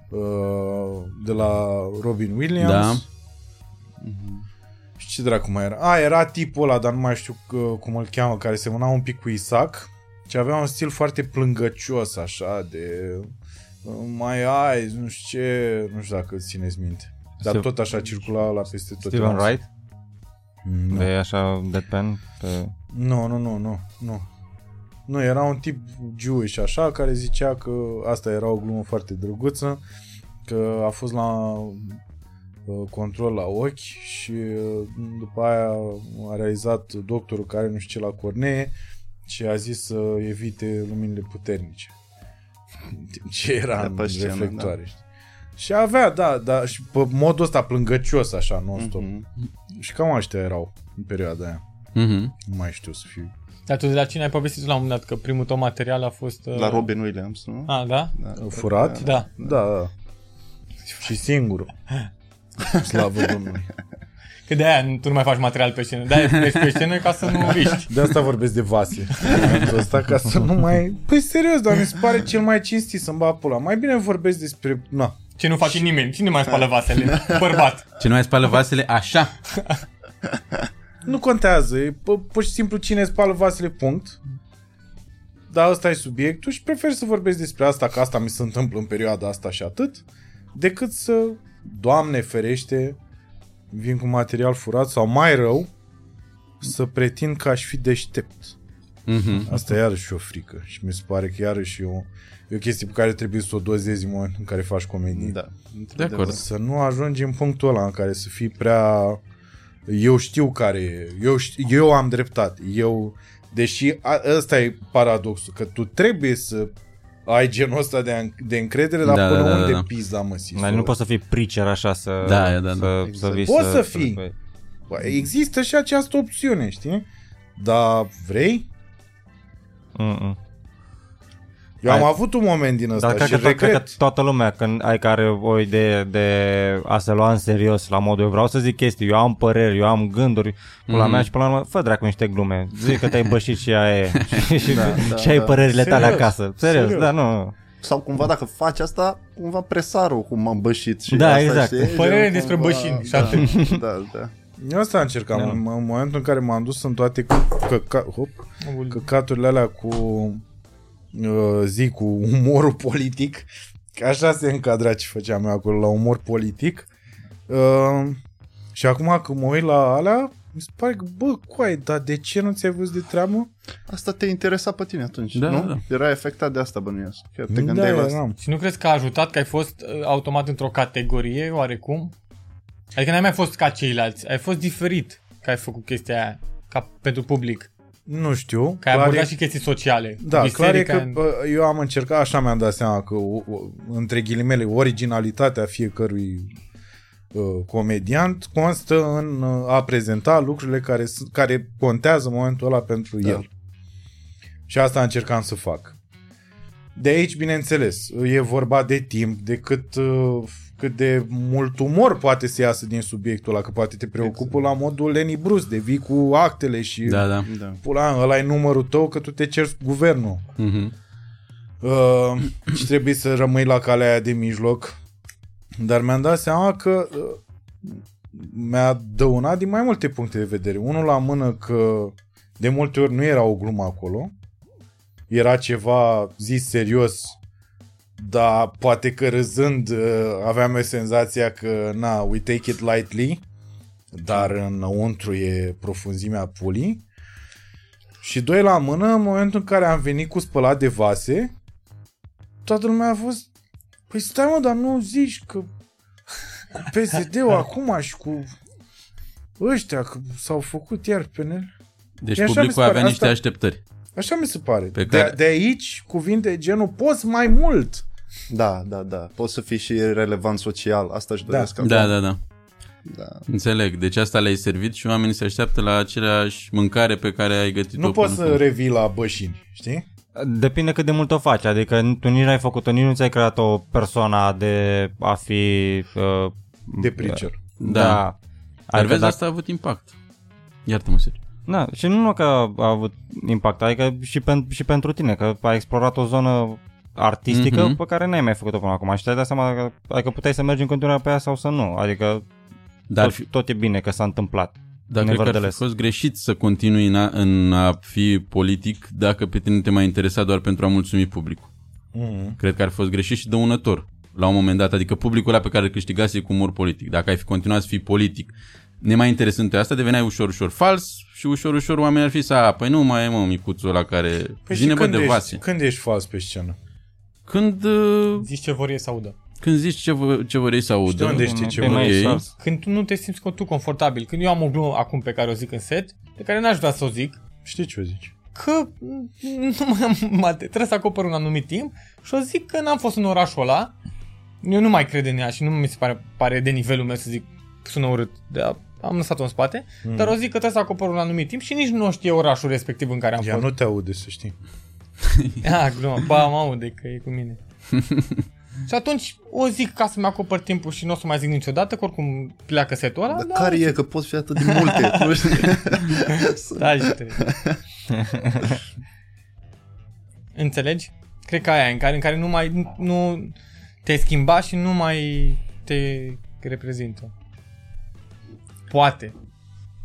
uh, de la Robin Williams. Da. Și ce dracu mai era? A, era tipul ăla, dar nu mai știu că, cum îl cheamă, care semăna un pic cu Isaac și avea un stil foarte plângăcios, așa, de uh, mai ai, nu știu ce, nu știu dacă îți țineți minte. Dar Steve- tot așa circula la peste tot. Steven Era- Wright? Nu. De așa deadpan? Pe... Nu, nu, nu, nu, nu. Nu, era un tip Jewish așa, care zicea că asta era o glumă foarte drăguță, că a fost la uh, control la ochi și uh, după aia a realizat doctorul care nu știu ce la cornee și a zis să evite luminile puternice. În timp ce era De în pe scenă, reflectoare. știi? Și avea, da, da, și pe modul ăsta plângăcios așa, non-stop. Mhm. Și cam ăștia erau în perioada aia. Mhm. Nu mai știu să fiu Dar tu de la cine ai povestit tu la un moment dat că primul tău material a fost... Uh... La Robin Williams, nu? Ah, da? Da. Furat? Da. Da, da. Și singur. Slavă Domnului. Că de aia tu nu mai faci material pe scenă. De-aia ești pe scenă ca să nu riști. De asta vorbesc de vase. în momentul ăsta, ca să nu mai... Păi serios, dar mi se pare cel mai cinstit să-mi bag pula. Mai bine vorbesc despre... Na. Ce nu face nimeni. Cine mai spală vasele? Bărbat. Ce nu mai spală vasele așa. Nu contează. E pu- pur și simplu cine spală vasele, punct. Dar ăsta e subiectul și prefer să vorbesc despre asta, că asta mi se întâmplă în perioada asta și atât, decât să, Doamne ferește, vin cu material furat sau mai rău, să pretind că aș fi deștept. Mhm. Asta e iarăși o frică și mi se pare că iarăși e o, e o chestie pe care trebuie să o dozezi în momentul în care faci comedie. Da. De acord. Să nu ajungi în punctul ăla în care să fii prea... Eu știu care e. Eu, știu, eu am dreptate. Eu... Deși a, ăsta e paradoxul, că tu trebuie să ai genul ăsta de, de încredere, dar Da, până da, da, unde da. pizda, mă, Sisu? Dar nu poți să fii preacher așa să... Da, da, da. Să, Exact. să vii Poți să să fii. spui. Bă, Există și această opțiune, știi? Dar vrei? Mm-mm. Eu Ai- am avut un moment din ăsta Dar cred și că, to- cred regret. că toată lumea când ai care o idee de a se lua în serios la modul eu vreau să zic chestii, eu am păreri, eu am gânduri, pula Mhm. mea și până la urmă, fă dracu niște glume, zic că te-ai bășit și aia e și, și, da, și ai da. părerile tale Serios, acasă. Serios, serios. da, nu. Sau cumva dacă faci asta, cumva presarul cum m-am bășit și Da, asta, exact. știi? Părere Gen, despre cumva- bășini și da, atât. Da, da. Eu asta încercam, Da. în, în momentul în care m-am dus în toate că, că, hop, căcaturile alea cu uh, zi cu umorul politic, că așa se încadra ce făceam eu acolo la umor politic. Uh, și acum când mă uit la alea, mi se pare că, bă, coai, dar de ce nu ți-ai văzut de treabă? Asta te interesa pe tine atunci, Da, nu? da. Era afectat de asta, bănuiesc. Chiar te da, gândeai la asta. eram. Și nu crezi că a ajutat că ai fost uh, automat într-o categorie oarecum? Adică n-ai mai fost ca ceilalți, ai fost diferit că ai făcut chestia aia ca pentru public. Nu știu. Că ai clar abordat e- și chestii sociale. Da, clar e Biserica că în- bă, eu am încercat, așa mi-am dat seama că, o, o, între ghilimele, originalitatea fiecărui uh, comediant constă în uh, a prezenta lucrurile care, s- care contează în momentul ăla pentru Da. el. Și asta încercam să fac. De aici, bineînțeles, e vorba de timp, de cât, uh, cât de mult umor poate să iasă din subiectul ăla, că poate te preocupă la modul Lenny Bruce, de vii cu actele și Da, da. Da. pula, ăla e numărul tău că tu te ceri cu guvernul. Mhm. Uh, și trebuie să rămâi la calea aia de mijloc. Dar mi-am dat seama că uh, mi-a dăunat din mai multe puncte de vedere. Unul la mână că de multe ori nu era o glumă acolo. Era ceva zis serios, dar poate că râzând uh, aveam eu senzația că na, we take it lightly, dar înăuntru e profunzimea pulii. Și doi la mână, în momentul în care am venit cu spălat de vase, toată lumea a fost Păi stai mă, dar nu zici că cu PSD-ul acum și cu ăștia că s-au făcut iar PNL. Deci E așa mi se publicul pare, avea niște asta- așteptări. Așa mi se pare. Pe de, care- de aici, cuvinte genul, poți mai mult. Da, da, da. Poți să fii și relevant social. Asta își doresc acum. Da, da, da. da. Înțeleg. Deci asta le-ai servit și oamenii se așteaptă la aceeași mâncare pe care ai gătit-o. Nu poți până să acum. revii la bășini, știi? Depinde cât de mult o faci, adică tu nici n-ai făcut-o, nici nu ți-ai creat o persoană de a fi... Uh, De preacher. Da. da. Dar Adică vezi, dacă- asta a avut impact. Iartă-mă, Sergiu. Da, și nu numai că a avut impact, adică și, pen, și pentru tine, că ai explorat o zonă artistică Mhm. pe care n-ai mai făcut-o până acum și te-ai dat seama că, adică puteai să mergi în continuare pe ea sau să nu. Adică Dar tot, tot e bine că s-a întâmplat. Dar cred că ar fi Nevertheless. fost greșit să continui în a, în a fi politic dacă pe tine te mai interesa doar pentru a mulțumi publicul. Mm. Cred că ar fi fost greșit și dăunător la un moment dat, adică publicul ăla pe care îl câștigase cu umor politic. Dacă ai fi continuat să fii politic, nemai interesând pe asta, deveneai ușor, ușor fals și ușor, ușor oamenii ar fi să, a, păi nu mai e mă micuțul ăla care Păi vine și bă când de ești, vase. când ești fals pe scenă? Când, uh, Zici ce vor ei să audă. când zici ce, vă, ce vor ei să audă. de unde știi Pe ce mai vrei? e ei? șans. Când tu nu te simți cu tu confortabil. Când eu am o glumă acum pe care o zic în set, pe care n-aș vrea să o zic, Știi ce o zici? că nu mai am, mă- trebuie să acopăr un anumit timp și o zic că n-am fost în orașul ăla, eu nu mai cred în ea și nu mi se pare, pare de nivelul meu să zic sună urât, dar am lăsat-o în spate, mm. dar o zic că trebuie să acopăr un anumit timp și nici nu știe orașul respectiv în care am Ea fost. nu te aude, să știi. Ah, glumă, ba, mă aude că e cu mine. și atunci o zic ca să-mi acopăr timpul și nu o să mai zic niciodată, că oricum pleacă setul ăla, Dar da, care e? Că pot fi atât de multe. nu știu. Da, și trebuie. Înțelegi? Cred că aia e în care, în care nu mai nu te schimba și nu mai te reprezintă. Poate.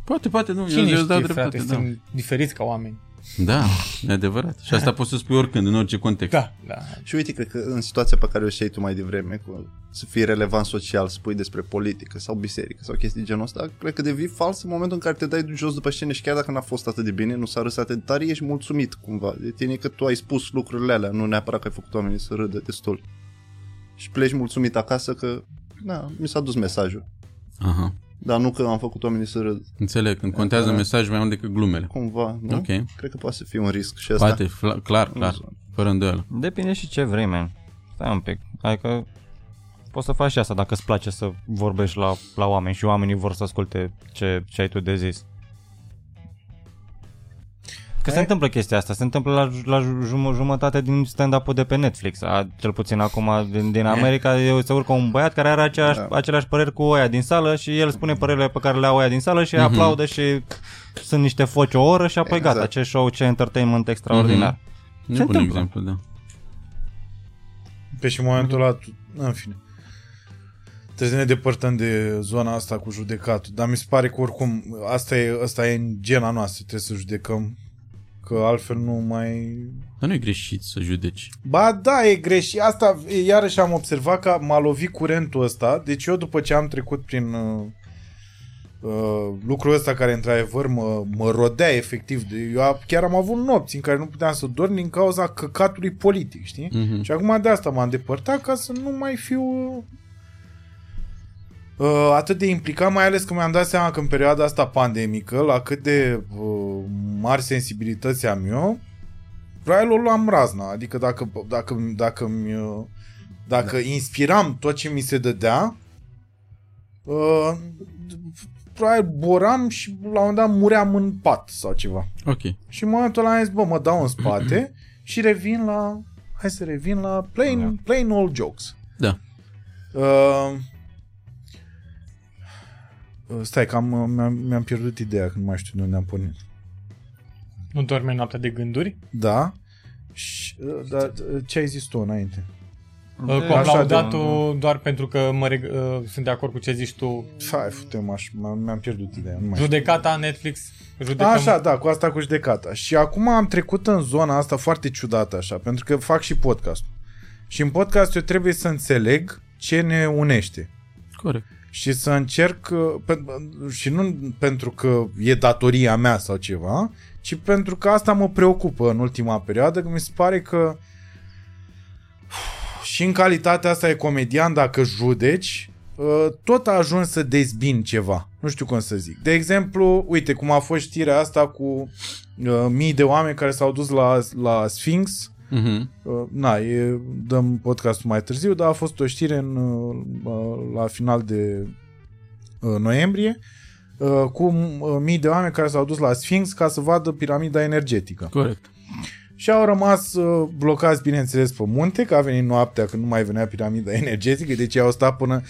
Poate, poate, nu, eu, Cine eu îți dau știe, frate, dreptate. Da. suntem diferiți ca oameni. Da, e adevărat. Și asta poți să spui oricând, în orice context. Da, da. Și uite, cred că în situația pe care o știi tu mai devreme, cu să fii relevant social, să spui despre politică sau biserică sau chestii de genul ăsta, cred că devii fals în momentul în care te dai jos după scenă și chiar dacă n-a fost atât de bine, nu s-a râs atât de tare, ești mulțumit cumva de tine că tu ai spus lucrurile alea, nu neapărat că ai făcut oamenii să râdă destul. Și pleci mulțumit acasă că, na, mi s-a dus mesajul. Aha. Dar nu că am făcut oamenii să râd. Înțeleg, când contează Da. mesajul mai mult decât glumele. Cumva, nu? Ok. Cred că poate să fie un risc și asta. Poate, fla- clar, clar, fără îndoială. Depinde și ce vrei, man. Stai un pic. Adică poți să faci și asta dacă îți place să vorbești la, la oameni și oamenii vor să asculte ce, ce ai tu de zis. Că se Hai. întâmplă chestia asta, se întâmplă la, la jum- jumătate din stand-up-ul de pe Netflix, a, cel puțin acum din, din America, eu se urcă un băiat care are aceeași, Da. aceleași păreri cu oia din sală și el spune părerile pe care le au oia din sală și mm-hmm. aplaudă și sunt niște foci o oră și apoi Exact. gata, ce show, ce entertainment extraordinar. E Se un bun întâmplă. exemplu, da. Pe și în momentul ăla, tu- în fine. Trebuie să ne depărtăm de zona asta cu judecatul. Dar mi se pare că oricum, asta e, asta e în gena noastră, trebuie să judecăm. Că altfel nu mai... Dar nu e greșit să judeci. Ba da, e greșit. Asta, e, iarăși am observat că m-a lovit curentul ăsta. Deci eu după ce am trecut prin uh, uh, lucrul ăsta care într-adevăr mă, mă rodea efectiv. De, eu a- chiar am avut nopți în care nu puteam să dorm din cauza căcatului politic, știi? Mhm. Și acum de asta m-am depărtat ca să nu mai fiu uh, atât de implicat, mai ales că mi-am dat seama că în perioada asta pandemică, la cât de uh, mari sensibilități am eu, probabil o luam razna. Adică dacă, dacă, dacă, mi, uh, dacă inspiram tot ce mi se dădea, uh, probabil boram și la un moment dat muream în pat sau ceva. Ok. Și în momentul ăla am zis, bă, mă dau în spate și revin la... Hai să revin la plain, Da. plain old jokes. Da. Uh, uh, stai că am, mi-am, mi-am pierdut ideea, că nu mai știu de unde am pornit. Nu dorme noaptea de gânduri? Da? Și, uh, dar uh, ce ai zis tu înainte? De, De- Cu așa, aplaudatul doar pentru că mă reg- uh, sunt de acord cu ce zici tu. Hai, fute aș, mi-am, mi-am pierdut ideea. Nu mai știu. Judecata Netflix. Judecăm... Așa, da, cu asta cu judecata. Și acum am trecut în zona asta foarte ciudată așa, pentru că fac și podcast. Și în podcast eu trebuie să înțeleg ce ne unește. Corect. Și să încerc, uh, pe, și nu pentru că e datoria mea sau ceva, ci pentru că asta mă preocupă în ultima perioadă, că mi se pare că și în calitatea asta e comedian, dacă judeci, uh, tot a ajuns să dezbin ceva. Nu știu cum să zic. De exemplu, uite cum a fost știrea asta cu uh, mii de oameni care s-au dus la, la Sphinx Mhm. Uh, na, e, dăm podcastul mai târziu, dar a fost o știre în, uh, la final de uh, noiembrie uh, cu uh, mii de oameni care s-au dus la Sphinx ca să vadă piramida energetică. Corect. Și au rămas uh, blocați, bineînțeles, pe munte, că a venit noaptea când nu mai venea piramida energetică, deci au stat până...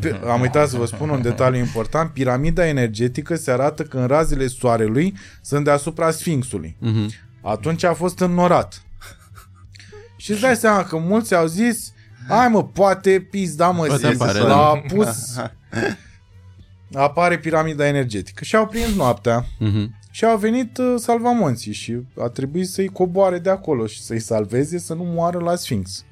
Pe, am uitat să vă spun un detaliu important. Piramida energetică se arată când razele soarelui sunt deasupra Sfinxului. Mhm. Atunci a fost înnorat. Și îți dai seama că mulți au zis, hai mă, poate pizda mă, Poate zis, apare, l-a da. pus, apare piramida energetică. Și au prins noaptea Mhm. și au venit uh, salvamonții și a trebuit să-i coboare de acolo și să-i salveze să nu moară la Sphinx.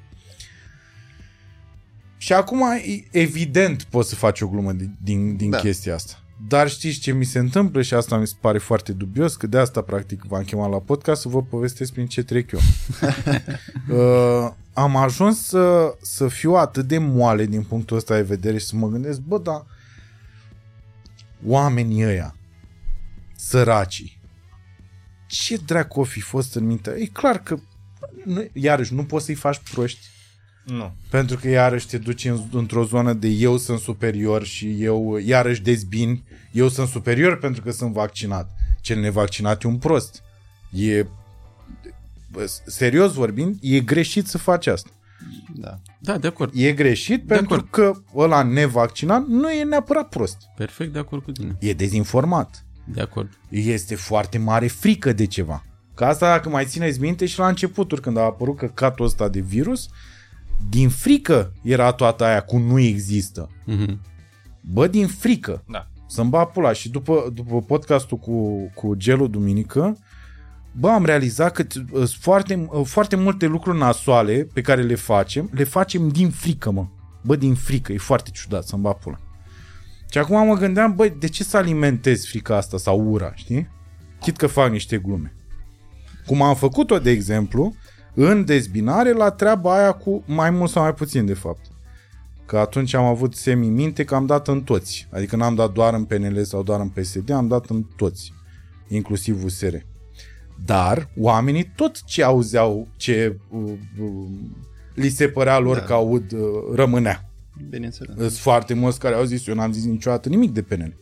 Și acum, e- evident, poți să faci o glumă din, din, din da. Da. chestia asta. Dar știți ce mi se întâmplă și asta mi se pare foarte dubios, că de asta, practic, v-am chemat la podcast să vă povestesc prin ce trec eu. uh, am ajuns să, să fiu atât de moale din punctul ăsta de vedere și să mă gândesc, bă, dar oamenii ăia, săracii, ce dracu o fi fost în mintea? E clar că, nu, iarăși, nu poți să-i faci proști Nu. pentru că iarăși te duci în, într-o zonă de eu sunt superior și eu iarăși dezbin, eu sunt superior pentru că sunt vaccinat. Cel nevaccinat e un prost. E, bă, serios vorbind, e greșit să faci asta. Da. Da, de acord. E greșit pentru acord. că ăla nevaccinat nu e neapărat prost. Perfect de acord cu tine. E dezinformat. De acord. Este foarte mare frică de ceva. Ca asta, dacă mai țineți minte, și la începuturi, când a apărut căcatul ăsta de virus, din frică era toată aia cu nu există. Mhm. Bă, din frică. Da. Să-mi bat pula. Și după, după podcastul cu, cu Gelu Duminică, bă, am realizat că sunt foarte, uh, foarte multe lucruri nasoale pe care le facem, le facem din frică, mă. Bă, din frică. E foarte ciudat să-mi bat pula. Și acum mă gândeam, băi, de ce să alimentez frica asta sau ura, știi? Chit că fac niște glume. Cum am făcut-o, de exemplu, în dezbinare la treaba aia cu mai mult sau mai puțin, de fapt. Că atunci am avut semi-minte că am dat în toți. Adică n-am dat doar în PNL sau doar în PSD, am dat în toți. Inclusiv USR. Dar oamenii tot ce auzeau, ce uh, uh, li se părea lor da. că aud, uh, rămânea. Bineînțeles. Sunt foarte mulți care au zis, eu n-am zis niciodată nimic de PNL.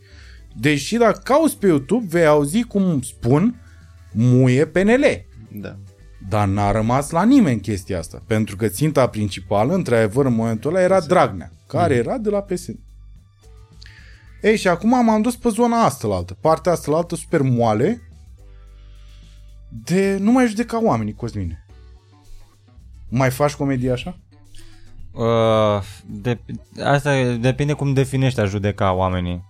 Deși dacă cauți pe YouTube, vei auzi cum spun muie PNL. Da. Dar n-a rămas la nimeni chestia asta. Pentru că ținta principală, într-adevăr, în momentul ăla, era Dragnea, care era de la PSD. Ei, și acum m-am dus pe zona asta la altă. Partea asta la altă super moale de nu mai judeca oamenii, Cosmine. Mai faci comedie așa? Uh, de, asta depinde cum definești a judeca oamenii.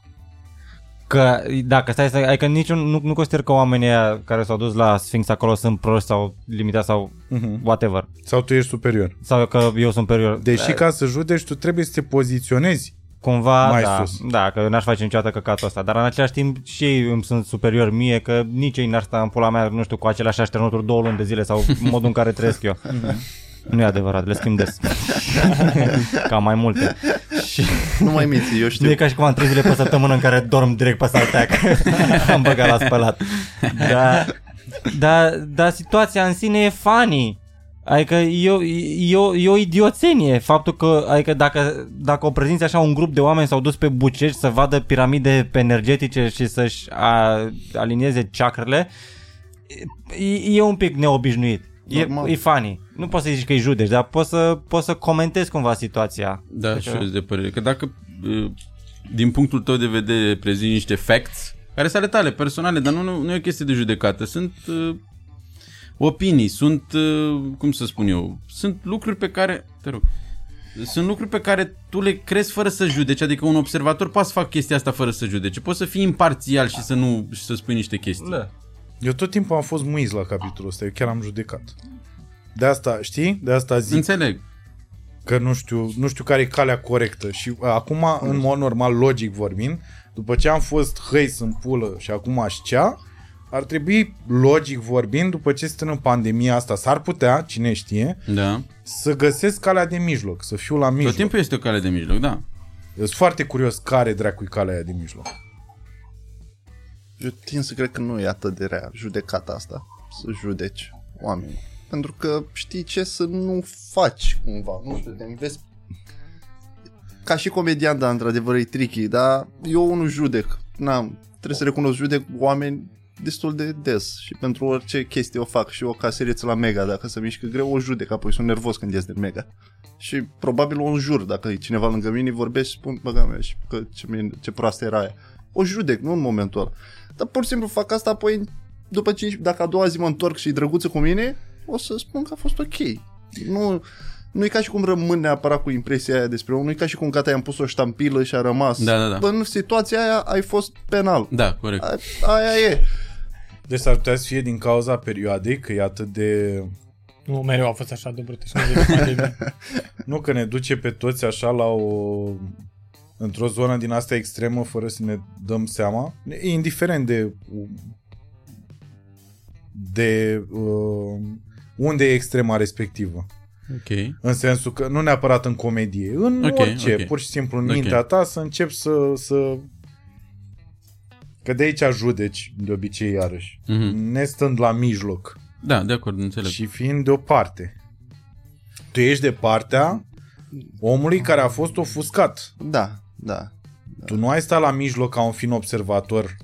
Că dacă stai să... Adică niciun, nu, nu consider că oamenii aia care s-au dus la Sphinx acolo sunt proști sau limitați sau Mhm. whatever. Sau tu ești superior? Sau că eu sunt superior. Deși ca să judeci, tu trebuie să te poziționezi. Cumva, mai da, sus. da, că n-aș face niciodată căcatul ăsta, dar în același timp și ei îmi sunt superior mie, că nici ei n-ar sta în pula mea, nu știu, cu aceleași așternuturi două luni de zile sau modul în care trăiesc eu. Nu e adevărat, le schimb des. Ca mai multe. Și Nu mai minți, eu nu știu. e ca și cum am trei zile pe săptămână în care dorm direct pe salteac. am băgat la spălat. Dar da, da, situația în sine e funny. Adică e, o- e, o, e o idioțenie faptul că, adică dacă, dacă o prezinți așa un grup de oameni s-au dus pe bucești să vadă piramide pe energetice și să-și a, alinieze chakrele, e, e un pic neobișnuit. E, Normal. e funny. Nu poți să zici că îi judeci, dar poți să, poți să comentezi cumva situația. Da, Deci, și eu sunt de părere. Că dacă uh, din punctul tău de vedere prezinti niște facts, care sunt ale tale, personale, dar nu, nu, nu e o chestie de judecată, sunt uh, opinii, sunt, uh, cum să spun eu, sunt lucruri pe care, te rog, sunt lucruri pe care tu le crezi fără să judeci, adică un observator poate să facă chestia asta fără să judece, poți să fii imparțial și să nu și să spui niște chestii. Da. Eu tot timpul am fost muiz la capitolul ăsta, eu chiar am judecat. De asta, știi? De asta zic Înțeleg. că nu știu, nu știu care e calea corectă și uh, acum, în mod normal, logic vorbind, după ce am fost hăis în pulă și acum aș cea, ar trebui, logic vorbind, după ce suntem în pandemia asta, s-ar putea, cine știe, Da. să găsesc calea de mijloc, să fiu la Tot mijloc. timpul este o cale de mijloc, da. Eu sunt foarte curios care dracu e calea aia de mijloc. Eu tind să cred că nu e atât de rea judecata asta, să judeci oamenii. Pentru că știi ce să nu faci cumva, nu știu, te înveți ca și comedian, da, într-adevăr e tricky, dar eu nu judec. N-am, trebuie să recunosc, judec oameni destul de des și pentru orice chestie o fac și eu ca seriță la Mega, dacă se mișcă greu, o judec, apoi sunt nervos când ies de Mega. Și probabil o înjur, dacă e cineva lângă mine, vorbesc și spun, băga mea, și că ce, mine, ce proastă era aia. O judec, nu în momentul ăla. Dar pur și simplu fac asta, apoi după 5, dacă a doua zi mă întorc și e drăguță cu mine, o să spun că a fost ok. Nu, nu e ca și cum rămân neapărat cu impresia aia despre om, nu e ca și cum gata, i-am pus o ștampilă și a rămas. Da, da, da. Bă, în situația aia ai fost penal. Da, corect. A, aia e. Deci s-ar putea să fie din cauza perioadei, că e atât de... Nu, mereu a fost așa de brută și nu de pandemie. Nu, că ne duce pe toți așa la o... într-o zonă din asta extremă, fără să ne dăm seama, indiferent de de uh, unde e extrema respectivă. Ok. În sensul că nu neapărat în comedie, în Ok, orice, ok. pur și simplu în Ok. mintea ta să începi să, să... Că de aici judeci de obicei iarăși, Mhm. nestând la mijloc Da, de acord, înțeleg. și fiind de o parte. Tu ești de partea omului care a fost ofuscat. Da, da. Tu nu ai stat la mijloc ca un fin observator.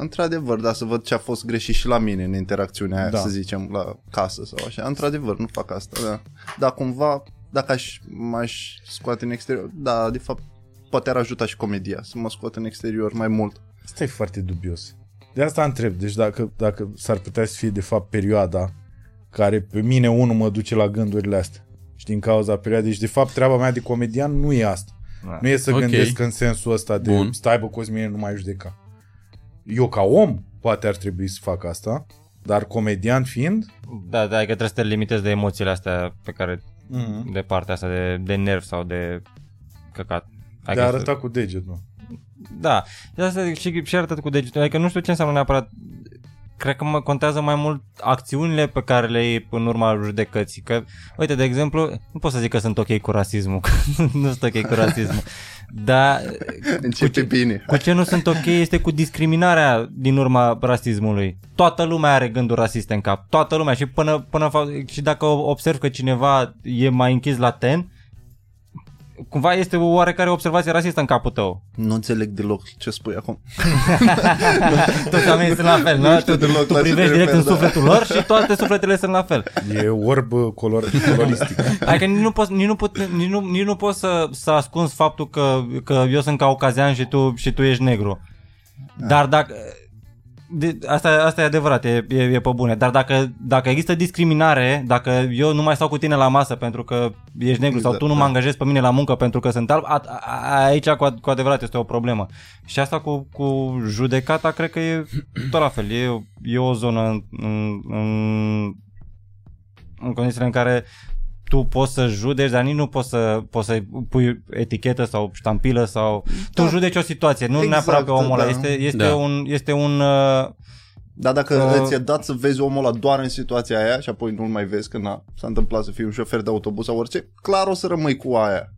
Într-adevăr, da, să văd ce a fost greșit și la mine în interacțiunea aia, Da. să zicem, la casă sau așa. Într-adevăr, nu fac asta, da. Dar cumva, dacă aș, m-aș scoate în exterior, da, de fapt, poate ar ajuta și comedia să mă scot în exterior mai mult. Asta e foarte dubios. De asta întreb. Deci dacă, dacă s-ar putea să fie de fapt perioada care pe mine unul mă duce la gândurile astea. Și din cauza perioadei. Și de fapt treaba mea de comedian nu e asta. Da. Nu e să Ok. gândesc în sensul ăsta de Bun. stai bă Cosmine, nu mai judeca. Eu ca om poate ar trebui să fac asta, dar comedian fiind, Da, da, că trebuie să te limitezi de emoțiile astea pe care, mm, de partea asta de, de nerv sau de căcat. de Adică a să- arăta cu degetul. Da, de asta zic și, și arătat cu degetul. Adică nu știu ce înseamnă neapărat cred că mă contează mai mult acțiunile pe care le iei în urma judecății. Că, uite, de exemplu, nu pot să zic că sunt ok cu rasismul, că nu sunt ok cu rasismul. Dar Începe bine. cu ce nu sunt ok este cu discriminarea din urma rasismului. Toată lumea are gânduri rasiste în cap. Toată lumea. Și până, până fac, și dacă observ că cineva e mai închis la ten, cumva este o oarecare observație rasistă în capul tău. Nu înțeleg deloc ce spui acum. Toți oamenii sunt la fel, nu? știu Tu, deloc tu la ce privești te direct referi, în da. sufletul lor și toate sufletele sunt la fel. E orb color, coloristic. Adică nici nu poți, nici nu pot, nici nu, nici nu poți să, să ascunzi faptul că, că eu sunt caucazean și tu, și tu ești negru. Dar dacă... De, asta, asta e adevărat, e, e, e pe bune. Dar dacă, dacă există discriminare, dacă eu nu mai stau cu tine la masă pentru că ești negru sau Exact, tu nu mă da. angajezi pe mine la muncă pentru că sunt alb, a, a, aici cu, ad- cu adevărat este o problemă. Și asta cu, cu judecata cred că e tot la fel. E, e o zonă în, în, în, în condițiile în care tu poți să judeci, dar nici nu poți să, poți să pui etichetă sau ștampilă sau... Da. Tu judeci o situație, nu Exact, neapărat pe omul ăla. da. Este, este, Da. un, este un... Uh, Dar dacă Uh. uh, ți-e dat să vezi omul ăla doar în situația aia și apoi nu-l mai vezi că na, s-a întâmplat să fii un șofer de autobuz sau orice, clar o să rămâi cu aia.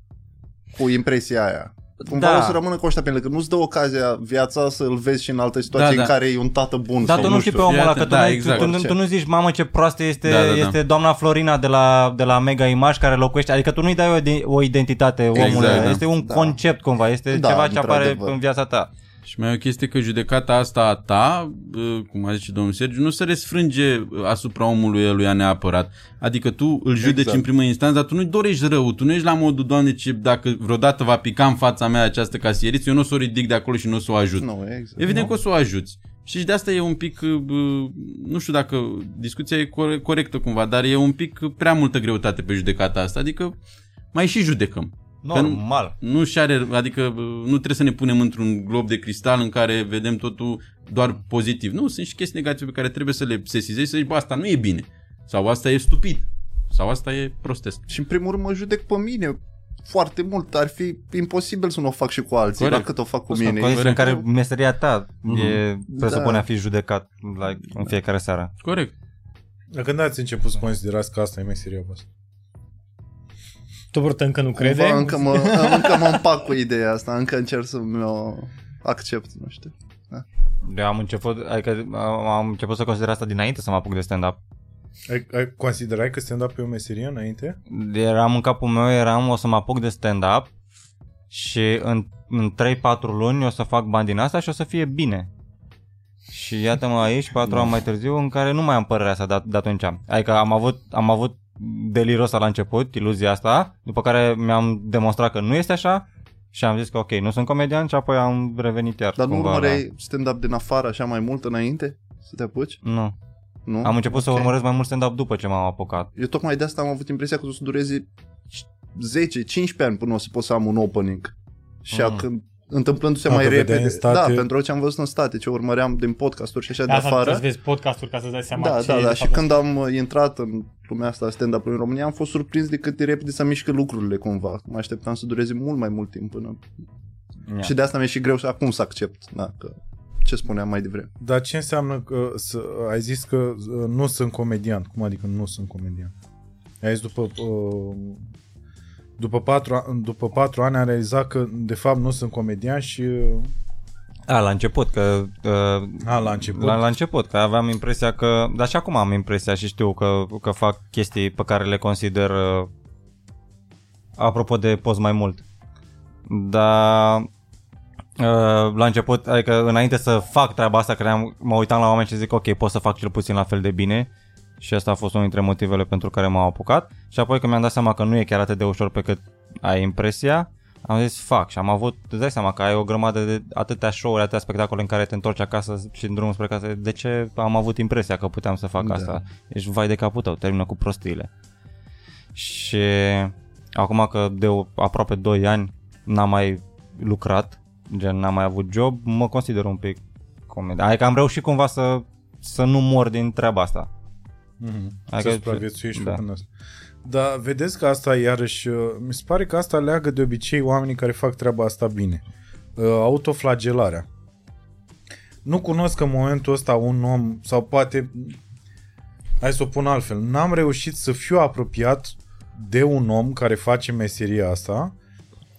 Cu impresia aia. Cumva Da. o să rămână cu ăștia pentru că nu-ți dă ocazia viața să-l vezi și în alte situații Da, în da. care e un tată bun. dar sau tu nu știi pe omul ăla, că tu, Da, nu, exact. tu, tu, tu, nu zici, mamă ce proastă este, Da, da, da. este doamna Florina de la, de la Mega Image care locuiește, adică tu nu-i dai o, de- o identitate omului, Exact, da. este un Da. concept cumva, este Da, ceva ce apare într-adevăr. în viața ta. Și mai e o chestie că judecata asta a ta, bă, cum a zis domnul Sergiu, nu se resfrânge bă, asupra omului eluia neapărat. Adică tu îl judeci Exact. în primă instanță, dar tu nu-i dorești rău, tu nu ești la modul, doamne, ce, dacă vreodată va pica în fața mea această casieriță, eu nu o să o ridic de acolo și nu o să o ajut. Nu, exact. Evident că o să o ajuți. Și de asta e un pic, bă, nu știu dacă discuția e core- corectă cumva, dar e un pic prea multă greutate pe judecata asta. Adică mai și judecăm. Normal. Nu și are, adică bă, nu trebuie să ne punem într-un glob de cristal în care vedem totul doar pozitiv. Nu, sunt și chestii negative pe care trebuie să le sesizezi și să zici, bă, asta nu e bine. Sau asta e stupid. Sau asta e prostesc. Și în primul rând mă judec pe mine foarte mult. Ar fi imposibil să nu o fac și cu alții, Corect. la cât o fac cu Sunt mine. condiții în care meseria ta Mhm. e presupune Da. a fi judecat la, în fiecare seară. Corect. Dar când ați început să considerați că asta e meseria voastră? Tu Brut încă nu crede? Cumva încă mă, încă mă împac cu ideea asta, încă încerc să mi-o accept, nu știu. Eu am început, adică am am început să consider asta dinainte să mă apuc de stand-up. Ai, ai considerai că stand-up e o meserie înainte? Eram în capul meu, eram o să mă apuc de stand-up și în, în 3-4 luni o să fac bani din asta și o să fie bine. Și iată-mă aici, 4 ani mai târziu, în care nu mai am părerea asta de, de atunci. Adică am avut, am avut delirul ăsta la început, iluzia asta, după care mi-am demonstrat că nu este așa și am zis că ok, nu sunt comedian și apoi am revenit iar. Dar nu cumva la- urmăreai stand-up din afară așa mai mult înainte? Să te apuci? Nu. Nu? Am început să Ok. urmăresc mai mult stand-up după ce m-am apucat. Eu tocmai de asta am avut impresia că o să dureze 10-15 ani până o să pot să am un opening. Și Mm. mm. când întâmplându-se Ah, mai că vedeai repede. în state- Da, pentru ce am văzut în state, ce urmăream din podcasturi și așa de De asta afară. trebuie să vezi podcasturi ca să-ți dai seama Da, ce da, e da. de Și fapt. când am uh, intrat în lumea asta stand-up în România, am fost surprins de cât de repede să mișcă lucrurile cumva. Mă așteptam să dureze mult mai mult timp până... Yeah. Și de asta mi-e și greu și acum să accept. Da, că ce spuneam mai devreme. Dar ce înseamnă că să, ai zis că uh, nu sunt comedian? Cum adică nu sunt comedian? Ai zis după uh, după patru, a- după patru ani am realizat că de fapt nu sunt comedian și uh, A, la început, că... Uh, a, la început La, la început, că aveam impresia că... Dar și acum am impresia și știu că, că fac chestii pe care le consider... Uh, apropo de post mai mult. Dar... Uh, la început, adică înainte să fac treaba asta, credeam, mă uitam la oameni și zic ok, pot să fac cel puțin la fel de bine și asta a fost unul dintre motivele pentru care m-am apucat și apoi când mi-am dat seama că nu e chiar atât de ușor pe cât ai impresia, am zis fac și am avut, îți dai seama că ai o grămadă de atâtea show-uri, atâtea spectacole în care te întorci acasă și în drumul spre casă, de ce am avut impresia că puteam să fac Da. asta? Ești vai de capul tău, termină cu prostiile. Și acum că de o- aproape 2 ani n-am mai lucrat, gen n-am mai avut job, mă consider un pic comedian. Adică am reușit cumva să, să nu mor din treaba asta. Mm-hmm. Adică- să supraviețuiești da. făcând asta. Dar vedeți că asta iarăși, uh, mi se pare că asta leagă de obicei oamenii care fac treaba asta bine. Uh, Autoflagelarea. Nu cunosc în momentul ăsta un om, sau poate, hai să o pun altfel, n-am reușit să fiu apropiat de un om care face meseria asta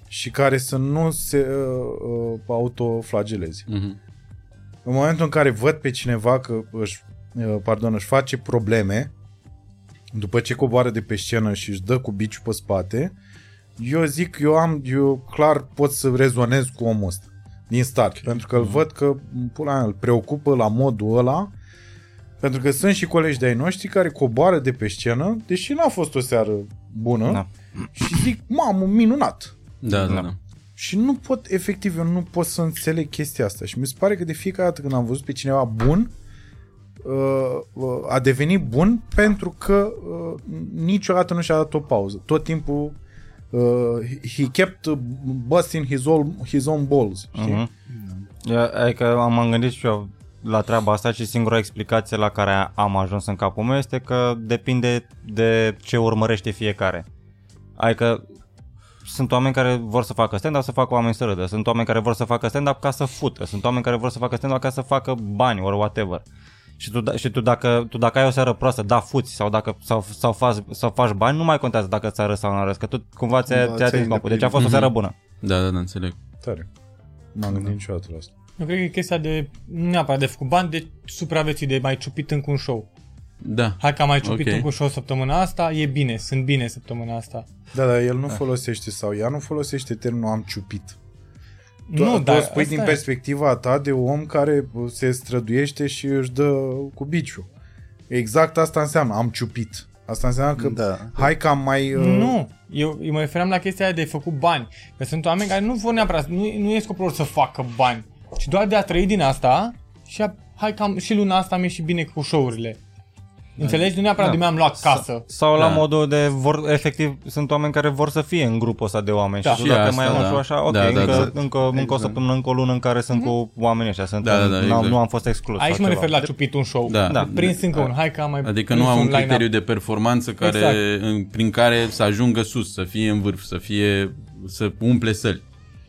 și care să nu se uh, uh, autoflageleze. Mhm. În momentul în care văd pe cineva că își, uh, pardon, își face probleme după ce coboară de pe scenă și își dă cu biciul pe spate, eu zic, eu am, eu clar pot să rezonez cu omul ăsta din start, pentru că îl văd că pula mea, îl preocupă la modul ăla, pentru că sunt și colegi de-ai noștri care coboară de pe scenă, deși n-a fost o seară bună, Da. și zic, mamă, minunat! Da, da, Da. da. Și nu pot, efectiv, eu nu pot să înțeleg chestia asta. Și mi se pare că de fiecare dată când am văzut pe cineva bun, uh, uh, a devenit bun pentru că uh, niciodată nu și-a dat o pauză. Tot timpul uh, he kept busting his own, his own balls. Știi? Mhm. Yeah, adică am m-am gândit și eu la treaba asta și singura explicație la care am ajuns în capul meu este că depinde de ce urmărește fiecare. Adică sunt oameni care vor să facă stand-up să facă oameni să râdă, sunt oameni care vor să facă stand-up ca să fută, sunt oameni care vor să facă stand-up ca să facă bani or whatever. Și tu, da- și tu, dacă, tu dacă ai o seară proastă, da, fuți sau, dacă, sau, sau, faci, sau faci bani, nu mai contează dacă ți-a râs sau nu a râs, că tu cumva ți-a, Da, ți-a ți-ai atins scopul. Deci a fost o îndeplinit. seară bună. Da, da, da, înțeleg. Tare. M-am gândit niciodată la asta. Eu cred că e chestia de, nu neapărat de făcut bani, de supraviețui, de mai ciupit încă un show. Da. Hai că am mai ciupit Ok. încă un show săptămâna asta, e bine, sunt bine săptămâna asta. Da, dar el nu folosește sau ea nu folosește termenul am ciupit. Tu, nu, tu dar o spui asta din e. perspectiva ta de om care se străduiește și își dă cu biciu. Exact asta înseamnă, am ciupit. Asta înseamnă că Da. hai că am mai... uh, Nu, eu, eu mă referam la chestia aia de făcut bani. Că sunt oameni care nu vor neapărat, nu, nu e scopul lor să facă bani, ci doar de a trăi din asta și a, hai că am, și luna asta mi-e și bine cu show-urile. Înțelegi? Nu neapărat Da. de mi-am luat casă. Sau la Da. modul de vor, efectiv, sunt oameni care vor să fie în grupul ăsta de oameni Da. și, tu Și dacă asta, mai ai un da. show așa, ok, Da, da, încă, exact. încă, încă o Exact. săptămână, încă o lună în care sunt cu oamenii ăștia, sunt Da, da, în, da, n-am- exact. nu am fost exclus. Aici sau mă ceva. refer la ciupit un show. Da. Da. Prins încă un, hai că am mai Adică prins nu am un line-up. criteriu de performanță care, Exact. în, prin care să ajungă sus, să fie în vârf, să fie să umple săli.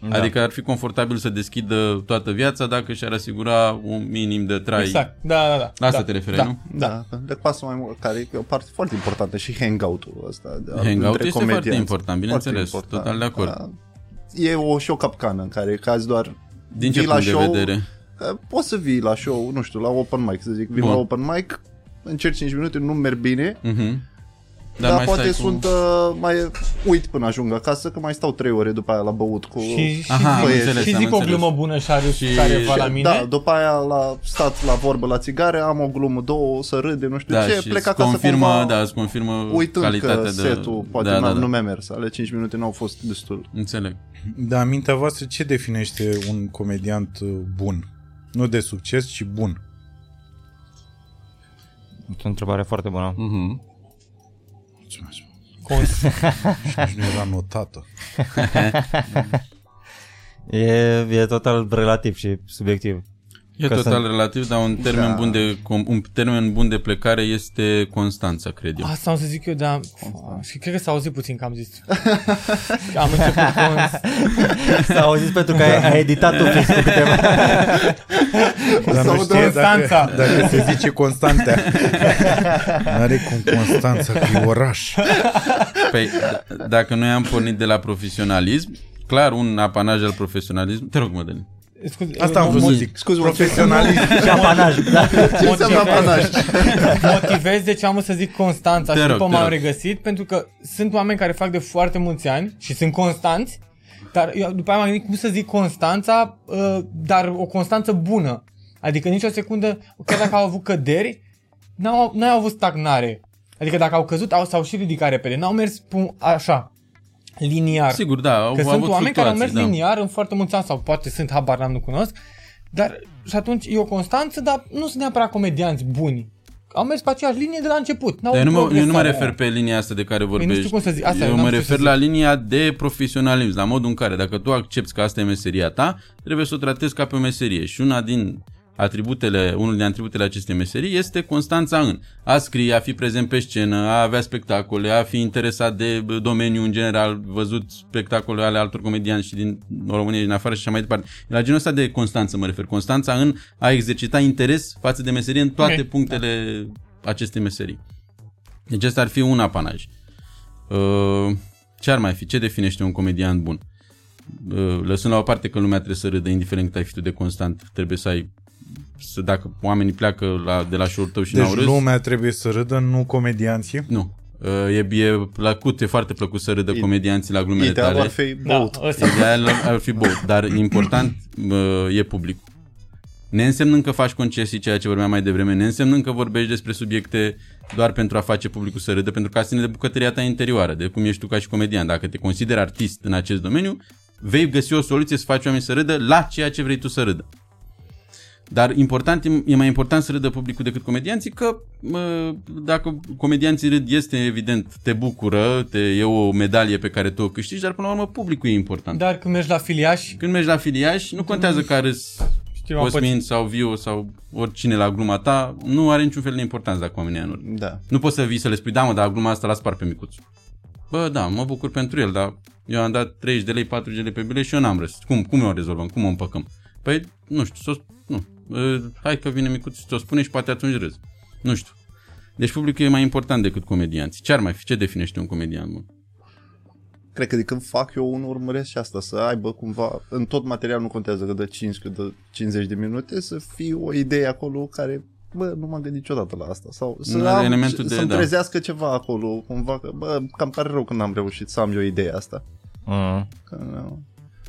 Da. Adică ar fi confortabil să deschidă toată viața dacă și-ar asigura un minim de trai. Exact, da, da, da. La asta da. te referi, nu? Da, de pasă mai mult, care e o parte foarte importantă și hangout-ul ăsta. De, Hangout între este foarte comedianți. important, bineînțeles, total de acord. Da. E o și o capcană în care cazi doar Din ce vii la punct de show, vedere? că Poți să vii la show, nu știu, la open mic, să zic, vii Bun. la open mic, încerci 5 minute, nu merg bine, Mhm. Dar, dar mai poate stai cu- sunt, uh, mai uit până ajung acasă, că mai stau 3 ore după aia la băut cu... Și, și, Aha, am zic, înțeles, și am zic o înțeles. glumă bună și are Și- careva la mine. Da, după aia la, stat la vorbă la țigare, am o glumă, două, să râde, nu știu Da, ce, și plec îți acasă confirmă, cumva, da, îți confirmă uitând calitatea că de... setul poate da, da, da, da. nu mi-a mers, ale 5 minute n-au fost destul. Înțeleg. Dar în mintea voastră ce definește un comediant uh, bun? Nu de succes, ci bun. E o întrebare foarte bună. Mhm. Mulțumesc. Cons- Și nici nu era notată. E, e total relativ și subiectiv. E Că total sunt- relativ, dar un termen, Da. bun de, com- un termen bun de plecare este Constanța, cred eu. Asta am să zic eu, dar... Și cred că s-a auzit puțin că am zis. Că am început cons... S-a auzit pentru că ai, ai editat un fix cu câteva... Dar nu audă știe Constanța. dacă, dacă se zice Constanța. N-are cum Constanța, că e oraș. Păi, d- dacă noi am pornit de la profesionalism, clar un apanaj al profesionalism. Te rog, Mădălin. Scuze, Asta am vrut să zic. Scuze, Profesionalism. și apanaj, da. Ce înseamnă apanaj? motivez de ce am să zic Constanța Te și rog, după te m-am rog. regăsit pentru că sunt oameni care fac de foarte mulți ani și sunt constanți dar eu după aia m-am gândit cum să zic Constanța uh, dar o Constanță bună adică nici o secundă chiar dacă au avut căderi n-au, n-au avut stagnare adică dacă au căzut au, s-au și ridicat repede n-au mers pum, așa liniar Sigur, da, au Că avut sunt oameni care au mers fluctuații, da. liniar în foarte mulți ani sau poate sunt, habar n-am, nu cunosc. Dar și atunci e o constanță, dar nu sunt neapărat comedianți buni. Au mers pe aceeași linie de la început. N-au Dar eu nu, mă, eu nu mă progresat. refer pe linia asta de care vorbești. știu cum să zic, asta eu eu mă n-am știu refer să la zic. linia de profesionalism, la modul în care dacă tu accepti că asta e meseria ta, trebuie să o tratezi ca pe o meserie. Și una din atributele, unul din atributele acestei meserii este constanța în a scrie, a fi prezent pe scenă, a avea spectacole, a fi interesat de bă, domeniu în general, văzut spectacole ale altor comedianți și din România și din afară și așa mai departe. La genul ăsta de constanță mă refer. Constanța în a exercita interes față de meserie în toate Ok. punctele acestei meserii. Deci ăsta ar fi un apanaj. Uh, ce ar mai fi? Ce definește un comedian bun? Uh, lăsând la o parte că lumea trebuie să râdă, indiferent cât ai fi tu de constant, trebuie să ai să dacă oamenii pleacă la, de la show-ul tău și n-au Deci râs, lumea trebuie să râdă, nu comedianții. nu. Uh, e, e plăcut, e foarte plăcut să râdă I- comedianții la glumele Idealul tale. ar fi Da, băut. ăsta. Ideal ar fi băut, dar important uh, e publicul. Neînsemnând că faci concesii, ceea ce vorbeam mai devreme, neînsemnând că vorbești despre subiecte doar pentru a face publicul să râdă, pentru că asta ține de bucătăria ta interioară, de cum ești tu ca și comedian. Dacă te consideri artist în acest domeniu, vei găsi o soluție să faci oamenii să râdă la ceea ce vrei tu să râdă. Dar important, e- e mai important să râdă publicul decât comedianții, că mă, dacă comedianții râd, este evident, te bucură, te, e o medalie pe care tu o câștigi, dar până la urmă publicul e important. Dar când mergi la filiași, Când mergi la filiaș, nu contează că râs știu, am Cosmin pățit. sau Viu sau oricine la gluma ta, nu are niciun fel de importanță dacă oamenii aia nu râd. Da. Nu poți să vii să le spui, da mă, dar gluma asta la spar pe micuț. Bă, da, mă bucur pentru el, dar eu am dat 30 de lei, 40 de lei pe bilet și eu n-am râs. Cum, cum o rezolvăm? Cum o împăcăm? Păi, nu știu, s-o, nu. Uh, hai că vine micuț, ți-o spune și poate atunci râzi. Nu știu. Deci publicul e mai important decât comedianții. Ce ar mai fi? Ce definește un comedian bun? Cred că de când fac eu unul urmăresc și asta, să aibă cumva, în tot material nu contează că dă 5, că dă 50 de minute, să fie o idee acolo care, bă, nu m-am gândit niciodată la asta. Sau să Nu, am, elementul de- să-mi da. trezească ceva acolo, cumva, că, bă, cam pare rău că n-am reușit să am eu ideea asta. Mm. Că, nu.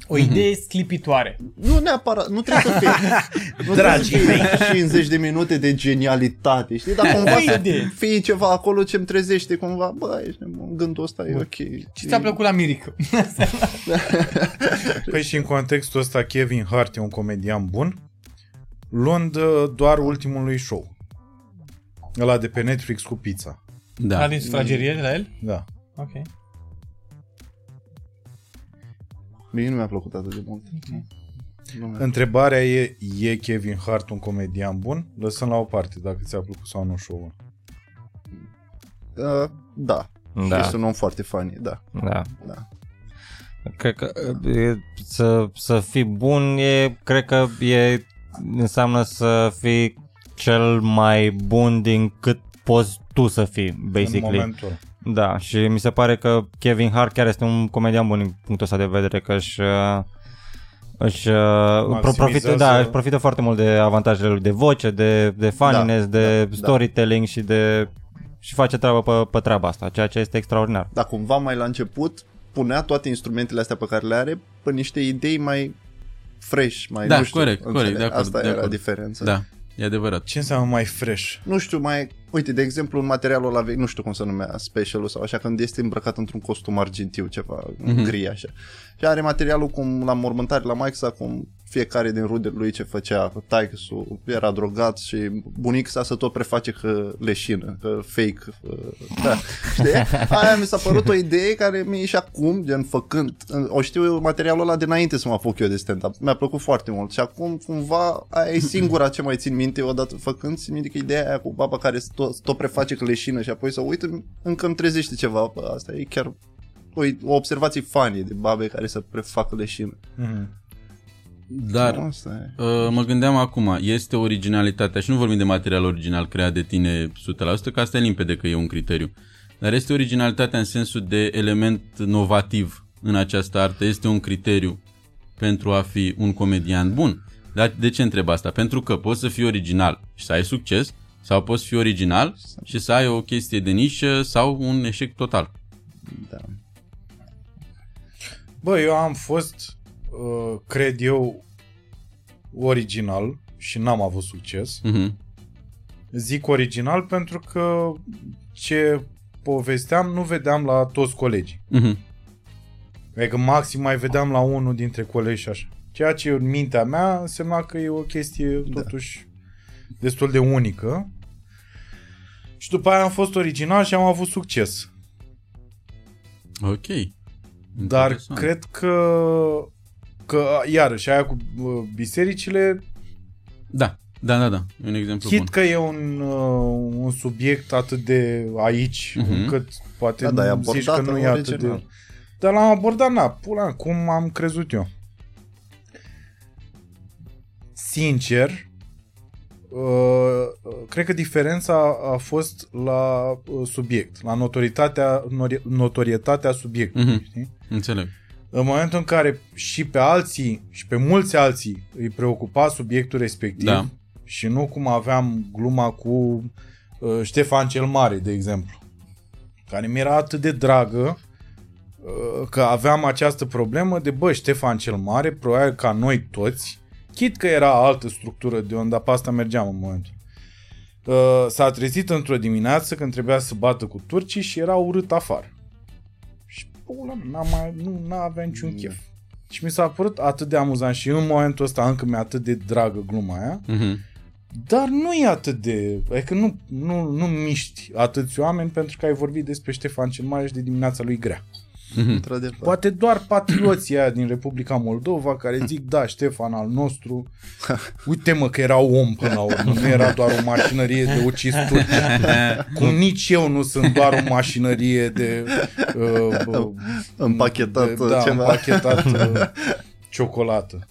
O idee sclipitoare. Nu neapărat, nu trebuie să fie, nu Dragii trebuie să fie 50 de minute de genialitate, știi? Dar cumva O să idee. fie ceva acolo ce îmi trezește cumva, bă, ești nebun, gândul ăsta e ok. Ce ți-a plăcut la Mirică? Păi și în contextul ăsta Kevin Hart e un comedian bun, luând uh, doar ultimul lui show. Ăla de pe Netflix cu pizza. Da. Da. din sufragerie de la el? Da. Ok. Mie nu mi-a plăcut atât de mult. Nu mi-a- Întrebarea e, e Kevin Hart un comedian bun? Lăsăm la o parte dacă ți-a plăcut sau nu show-ul. Uh, da. Da. Este un om foarte funny, da. Da. da. Cred că e, să, să fii bun e, cred că e, înseamnă să fii cel mai bun din cât poți tu să fii, În basically. momentul ăla. Da, și mi se pare că Kevin Hart chiar este un comedian bun din punctul ăsta de vedere, că își, uh, își, uh, pro- profită, da, își profită foarte mult de avantajele lui de voce, de, de funniness, Da, de da, storytelling și de și face treaba pe, pe treaba asta, ceea ce este extraordinar. Dar cumva mai la început punea toate instrumentele astea pe care le are pe niște idei mai fresh, mai Da, nu știu, corect, înțeleg? corect, de acord, Asta de era acord. diferența. Da, e adevărat. Ce înseamnă mai fresh? Nu știu, mai... Uite, de exemplu, în materialul ăla vechi, nu știu cum se numea, specialul sau așa, când este îmbrăcat într-un costum argintiu, ceva Mhm. mm-hmm. gri așa. Și are materialul cum la mormântare la Mike cum fiecare din rudele lui ce făcea, că taică era drogat și bunic sa să tot preface că leșină, că fake. uh, Da. Știi? Aia mi s-a părut o idee care mie și acum, gen făcând, o știu materialul ăla dinainte să mă apuc eu de stand-up. Mi-a plăcut foarte mult și acum cumva aia e singura ce mai țin minte odată făcând, țin minte că ideea aia cu baba care tot, tot preface că leșină și apoi să uită, încă îmi trezește ceva. Bă, asta e chiar o, o observație funny de babe care să prefacă leșină. Mhm. Dar Asta e. uh, mă gândeam acum, este originalitatea și nu vorbim de material original creat de tine 100%, că asta e limpede că e un criteriu. Dar este originalitatea în sensul de element novativ în această artă, este un criteriu pentru a fi un comedian bun. Dar de ce întreb asta? Pentru că poți să fii original și să ai succes, sau poți fi original și să ai o chestie de nișă sau un eșec total. Da. Bă, eu am fost, uh, cred eu, original și n-am avut succes. Mhm. Zic original pentru că ce povesteam nu vedeam la toți colegii. Mhm. Adică maxim mai vedeam la unul dintre colegi și așa. Ceea ce în mintea mea însemna că e o chestie totuși destul de unică. Și după aia am fost original și am avut succes. Ok. Dar Interesant. cred că că iarăși aia cu uh, bisericile Da, da, da, da. E un exemplu Chit bun. că e un, uh, un subiect atât de aici, Mhm. uh-huh. încât poate Da, dar e nu zici că abordat nu în e atât original. de... Dar l-am abordat, na, pula, cum am crezut eu. Sincer, uh, cred că diferența a fost la uh, subiect, la notoritatea, nori- notorietatea subiectului, Mhm. știi? Înțeleg. În momentul în care și pe alții și pe mulți alții îi preocupa subiectul respectiv Da. și nu cum aveam gluma cu uh, Ștefan cel Mare, de exemplu, care mi era atât de dragă uh, că aveam această problemă de, bă, Ștefan cel Mare, probabil ca noi toți, chit că era altă structură de unde pe asta mergeam în momentul. Uh, s-a trezit într-o dimineață când trebuia să bată cu turcii și era urât afară. Și pula mea, n-am mai, nu n-avea niciun chef. Și mi s-a părut atât de amuzant și în momentul ăsta încă mi-e atât de dragă gluma aia, Mhm. dar nu e atât de... Adică nu, nu, nu miști atâți oameni pentru că ai vorbit despre Ștefan cel Mare și de dimineața lui grea. Într-adevăr. Poate doar patrioții aia din Republica Moldova care zic, da, Ștefan al nostru, uite mă că era om până la urmă, nu era doar o mașinărie de ucis turci. Cum nici eu nu sunt doar o mașinărie de... Uh, uh, Împachetat, de, da, ceva. împachetat uh, ciocolată.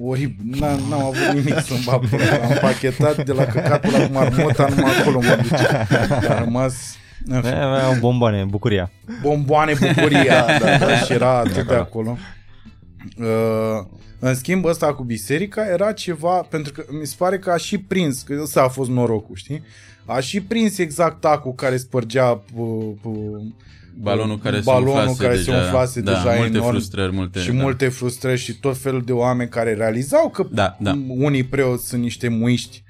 Oribil, n-am, n-am avut nimic să-mi bag până Am pachetat de la căcatul la marmota, numai acolo mă duce. A rămas în fine, Avea bomboane, bucuria. bomboane bucuria, da, da, și era atât de acolo. Uh, în schimb, ăsta cu biserica era ceva, pentru că mi se pare că a și prins, că ăsta a fost norocul, știi? A și prins exact tacul care spărgea uh, uh, Balonul care balonul se umflase care deja. se umflase da, deja multe enorm frustrări, multe... și da. multe frustrări și tot felul de oameni care realizau că Da, da. unii preoți sunt niște muiști,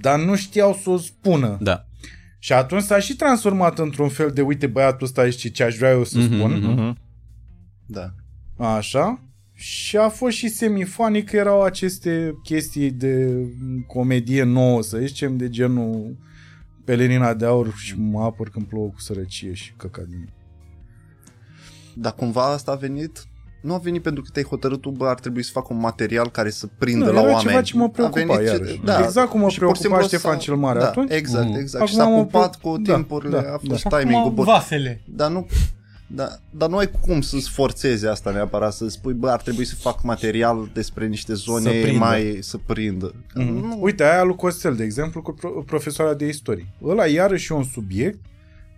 dar nu știau să o spună. Da. Și atunci s-a și transformat într-un fel de, uite băiatul ăsta și ce aș vrea eu să Mhm, spun. mhm. Da. Așa. Și a fost și semifonic că erau aceste chestii de comedie nouă, să zicem, de genul pelerina de aur și mă apăr când plouă cu sărăcie și căcat din Dar cumva asta a venit nu a venit pentru că te-ai hotărât tu, bă, ar trebui să fac un material care să prindă Nu, la era oameni. ceva ce mă A preocupa, venit iarăși. Exact cum mă Și pur și preocupa simplu Ștefan s-a- cel Mare da, atunci. Exact, Mm. exact. și Acum s-a mă ocupat preocup- cu da, timpurile, da, a da. fost Și timing-ul. acum Bă, vasele. dar nu, da, dar nu ai cum să-ți forțezi asta neapărat, să spui, bă, ar trebui să fac material despre niște zone Să prindă. mai să prindă. Mm. Nu, Uite, aia lui Costel, de exemplu, cu pro- profesoara de istorie. Ăla iarăși e un subiect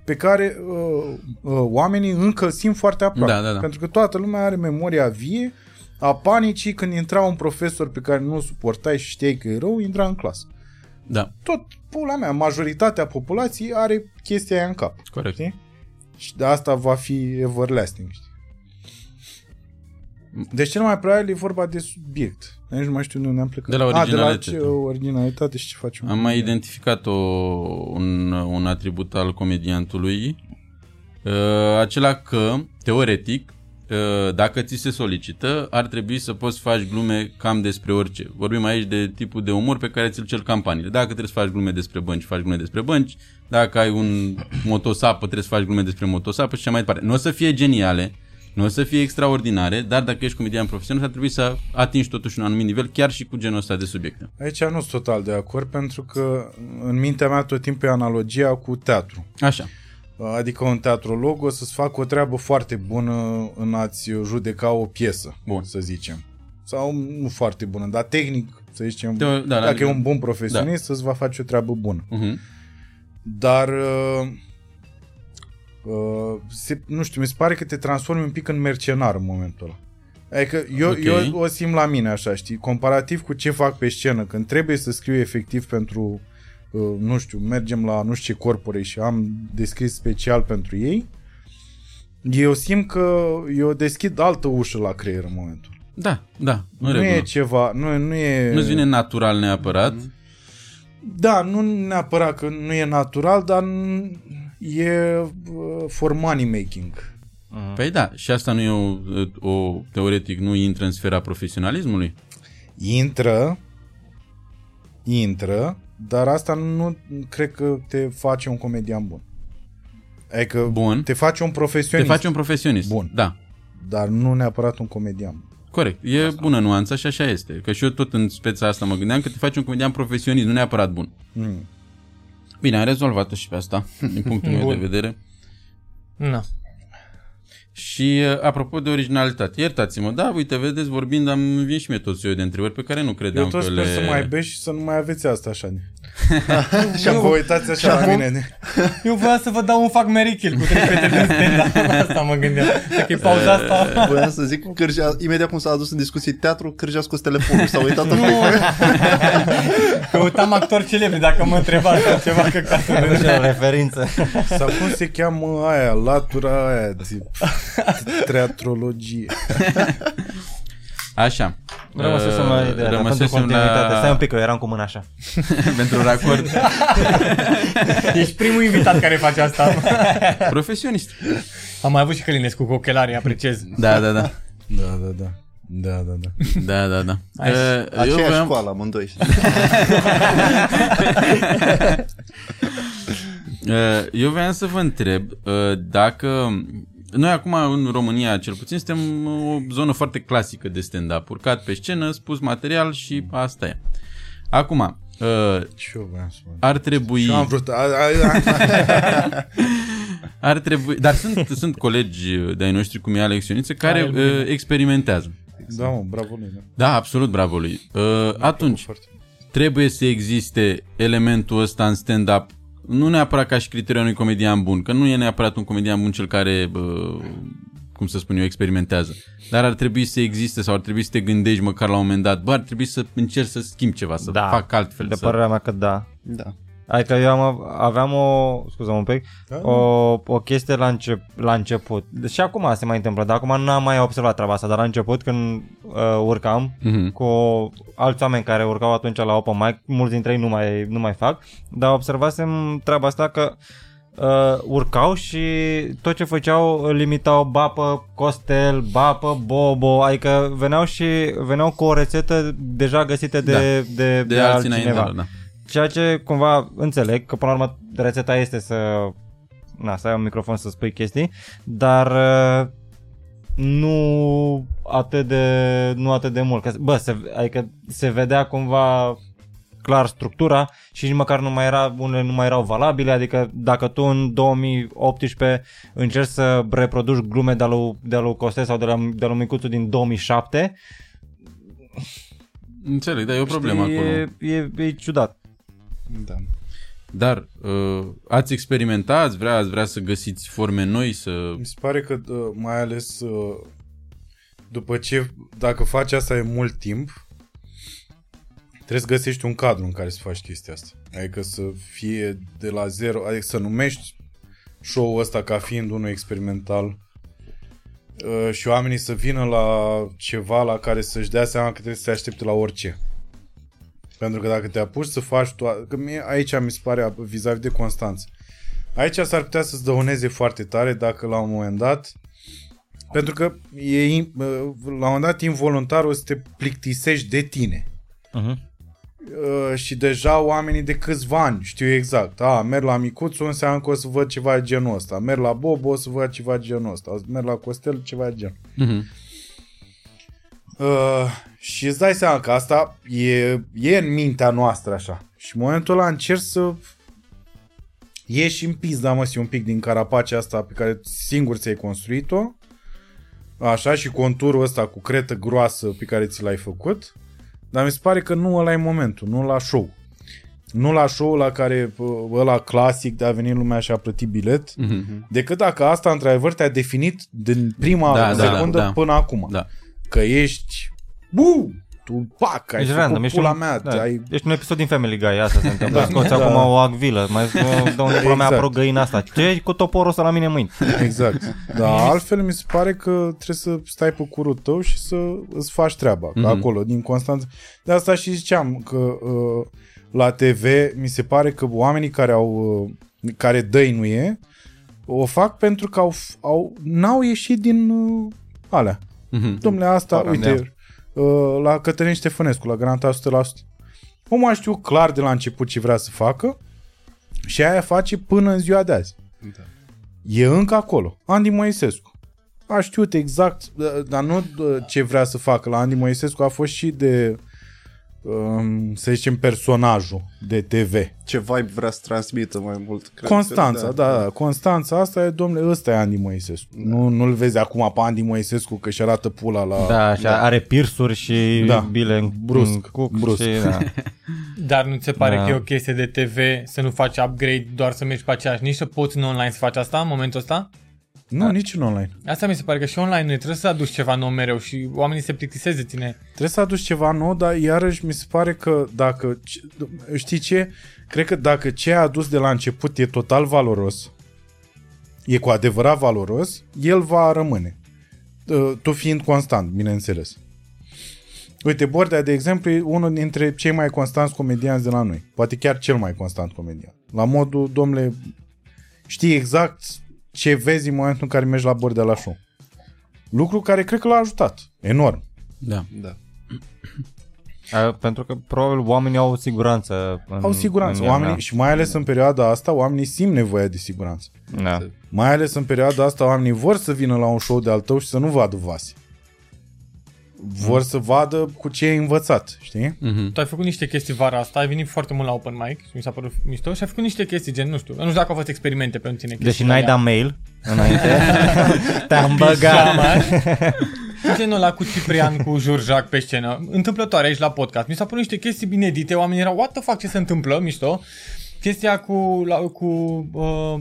pe care uh, uh, oamenii încă îl simt foarte aproape. Da, da, da. Pentru că toată lumea are memoria vie a panicii când intra un profesor pe care nu o suportai și știai că e rău, intra în clasă. Da, Tot, pula mea, majoritatea populației are chestia aia în cap. corect. Știi? Și de asta va fi everlasting, știi? Deci cel mai probabil e vorba de subiect. Nici nu mai știu de unde am plecat. De la A, de la originalitate. ce originalitate și ce facem. Am mai identificat o, un, un atribut al comediantului, uh, acela că, teoretic, uh, dacă ți se solicită, ar trebui să poți să faci glume cam despre orice. Vorbim aici de tipul de umor pe care ți-l cer campaniile. Dacă trebuie să faci glume despre bănci, faci glume despre bănci. Dacă ai un motosapă, trebuie să faci glume despre motosapă și așa mai departe. Nu o să fie geniale, nu o să fie extraordinare, dar dacă ești comedian profesionist, ar trebui să atingi totuși un anumit nivel, chiar și cu genul ăsta de subiecte. Aici nu sunt total de acord, pentru că în mintea mea tot timpul e analogia cu teatru. Așa. Adică un teatrolog o să-ți facă o treabă foarte bună în a-ți judeca o piesă, Bun. să zicem. Sau nu foarte bună, dar tehnic, să zicem, Da, da, dacă adică- e un bun profesionist, da. îți va face o treabă bună. Uh-huh. Dar, uh, uh, se, nu știu, mi se pare că te transformi un pic în mercenar în momentul ăla. Adică eu, Ok. okay. eu o simt la mine așa, știi, comparativ cu ce fac pe scenă, când trebuie să scriu efectiv pentru, uh, nu știu, mergem la nu știu ce corpore și am descris special pentru ei, eu simt că eu deschid altă ușă la creier în momentul. ăla. Da, da, în Nu regulă. e ceva, nu, nu e... Nu-ți vine natural neapărat. Da, nu neapărat că nu e natural, dar n- e uh, for money making. Păi da, și asta nu e o, o teoretic, nu intră în sfera profesionalismului? Intră, intră, dar asta nu cred că te face un comedian bun. Adică Bun. te face un Te profesionist, faci un profesionist. Bun. Da, dar nu neapărat un comedian. corect. E asta. bună nuanța și așa este. Că și eu tot în speța asta mă gândeam că te faci un comedian profesionist, nu neapărat bun. Mm. Bine, am rezolvat-o și pe asta, din punctul meu de Bun. vedere. Na. Și uh, apropo de originalitate, iertați-mă, da, uite, vedeți, vorbind, am vin și mie tot soiul de întrebări pe care nu credeam Eu tot că sper le... să mai beși și să nu mai aveți asta așa. și vă uitați așa la mine. Eu voiam să vă dau un fac Mary Kill cu trei fete din stand Asta mă gândeam. Dacă e pauza asta... Voiam să zic, Cârja, imediat cum s-a adus în discuție teatru, Cârja a scos telefonul și s-a uitat în Nu. Căutam actori celebri dacă mă întrebați sau ceva că ca să Nu știu, referință. Sau cum se cheamă aia, latura aia, tip, teatrologie. Așa. Rămăsesem la Uh, ideea, dar pentru rămăsesem continuitate. la... Stai un pic, că eu eram cu mâna așa. pentru racord. Ești primul invitat care face asta. Profesionist. Am mai avut și Călinescu cu ochelarii, apreciez. Da, da, da. Da, da, da. Da, da, da. Da, da, da. Hai, Uh, eu Aceeași voiam... școală amândoi. știi? Uh, Eu voiam să vă întreb uh, dacă... Noi acum în România, cel puțin, suntem o zonă foarte clasică de stand-up. Urcat pe scenă, spus material și asta e. Acum, uh, Și eu voiam să spun. ar trebui... Și eu am vrut. A, a, a, Ar trebui... Dar sunt, sunt colegi de-ai noștri, cum e Alex Ioniță, care Hai, bine. uh, experimentează. da, mă, bravo lui. Da. Da, absolut, bravo lui. Uh, atunci, Foarte. trebuie să existe elementul ăsta în stand-up nu neapărat ca și criteriul unui comedian bun, că nu e neapărat un comedian bun cel care, bă, cum să spun eu, experimentează. Dar ar trebui să existe sau ar trebui să te gândești măcar la un moment dat, bă, ar trebui să încerci să schimb ceva, să Da. fac altfel. De să... părerea mea că da. Da. Adică eu am, aveam o, scuză un pic, Da, o, o chestie la, încep, la început. Și acum se mai întâmplă, dar acum nu am mai observat treaba asta, dar la început când uh, urcam Mhm. cu alți oameni care urcau atunci la open mic, mulți dintre ei nu mai, nu mai fac, dar observasem treaba asta că uh, urcau și tot ce făceau îl limitau bapă Costel, bapă Bobo, adică veneau și veneau cu o rețetă deja găsită de, Da. de, de, De alții altcineva. înainte, da. Ceea ce cumva înțeleg, că până la urmă rețeta este să na, să ai un microfon să spui chestii, dar uh, nu atât de, nu atât de mult. Că, bă, se, adică se vedea cumva clar structura și nici măcar nu mai era, unele nu mai erau valabile, adică dacă tu în 2018 încerci să reproduci glume de-a lui, de-a lui Costel sau de la, de la lui Micuțu din 2007, Înțeleg, dar e o problemă știi, acolo. E, e, e ciudat. Da. Dar uh, ați experimentat, ați vrea, ați vrea să găsiți forme noi, să... Mi se pare că uh, mai ales uh, după ce, dacă faci asta de mult timp, trebuie să găsești un cadru în care să faci chestia asta. Adică să fie de la zero, adică să numești show-ul ăsta ca fiind unul experimental uh, și oamenii să vină la ceva la care să-și dea seama că trebuie să se aștepte la orice. Pentru că dacă te apuci să faci toate... Că mie, aici mi se pare vis-a-vis de Constanță. Aici s-ar putea să-ți dăuneze foarte tare dacă la un moment dat Pentru că e, in- uh, la un moment dat involuntar o să te plictisești de tine. Uh-huh. Uh, și deja oamenii de câțiva ani știu exact. A, merg la Micuțu, înseamnă că o să văd ceva de genul ăsta. Merg la Bobo, o să văd ceva de genul ăsta. Merg la Costel, ceva de genul. Mhm. Uh, și îți dai seama că asta e, e în mintea noastră așa. Și în momentul ăla încerci să ieși în pizda măsii un pic din carapacea asta pe care singur ți-ai construit-o. Așa și conturul ăsta cu cretă groasă pe care ți l-ai făcut. Dar mi se pare că nu ăla e momentul, nu la show. Nu la show la care pă, ăla clasic de a venit lumea și a plătit bilet, Mhm. decât dacă asta într-adevăr te-a definit din prima Da, da, secundă da, da. până acum Da. că ești bu, tu pac, ai Ești făcut random, ești pula un, mea, da, ai... ești un episod din Family Guy, asta se întâmplă. Da. Scoți Da. acum o acvilă, mai uh, dă unde pula mea Exact. apără găina asta. Ce e cu toporul ăsta la mine în mâini? Exact. Dar altfel mi se pare că trebuie să stai pe curul tău și să îți faci treaba mm-hmm. Mhm. acolo, din Constanța. De asta și ziceam că uh, la TV mi se pare că oamenii care au uh, care dăinuie o fac pentru că au, au n-au ieșit din uh, alea. Mhm. Domnule, asta, Para, uite, uh, la Cătălin Ștefănescu, la Garanta 100%. Omul a știut clar de la început ce vrea să facă și aia face până în ziua de azi. Da. E încă acolo. Andy Moisescu. A știut exact, uh, dar nu uh, ce vrea să facă. La Andy Moisescu a fost și de, um, să zicem, personajul de TV. Ce vibe vrea să transmită mai mult. Cred Constanța, că, da, da, Constanța, asta e, domnule, ăsta e Andy Moisescu. Nu, nu-l vezi acum pe Andy Moisescu că își arată pula la... Da, și are pirsuri și Da. bile în Brusc, în cuc brusc. Și, da. Dar nu ți se pare Da. că e o chestie de TV să nu faci upgrade doar să mergi pe aceeași nișă? Poți în online să faci asta în momentul ăsta? Nu, nici în online. Asta mi se pare că și online nu trebuie să aduci ceva nou mereu și oamenii se plictiseze de tine. Trebuie să aduci ceva nou, dar iarăși mi se pare că dacă, știi ce, cred că dacă ce a adus de la început e total valoros, e cu adevărat valoros, el va rămâne. Uh, Tu fiind constant, bineînțeles. Uite, Bordea, de exemplu, e unul dintre cei mai constanți comedianți de la noi. Poate chiar cel mai constant comedian. La modul, domnule, știi exact ce vezi în momentul în care mergi la Bordea la show. Lucru care cred că l-a ajutat. Enorm. Da. Da. A, Pentru că probabil oamenii au siguranță. În, Au siguranță. în el, Oamenii, și mai ales în perioada asta, oamenii simt nevoia de siguranță. Da. da. Mai ales în perioada asta, oamenii vor să vină la un show de al tău și să nu vadă vase. Vor să vadă cu ce ai învățat, știi? Mhm. Tu ai făcut niște chestii vara asta, ai venit foarte mult la open mic și mi s-a părut mișto și ai făcut niște chestii gen, nu știu, nu știu dacă au fost experimente pentru tine. Deși chestiile n-ai alea. dat mail înainte, te-am băgat. Pijama. Genul ăla cu Ciprian, cu Jurjac pe scenă. Întâmplătoare aici la podcast. Mi s-a părut niște chestii inedite. Oamenii erau, what the fuck, ce se întâmplă? Mișto. Chestia cu, la, cu uh,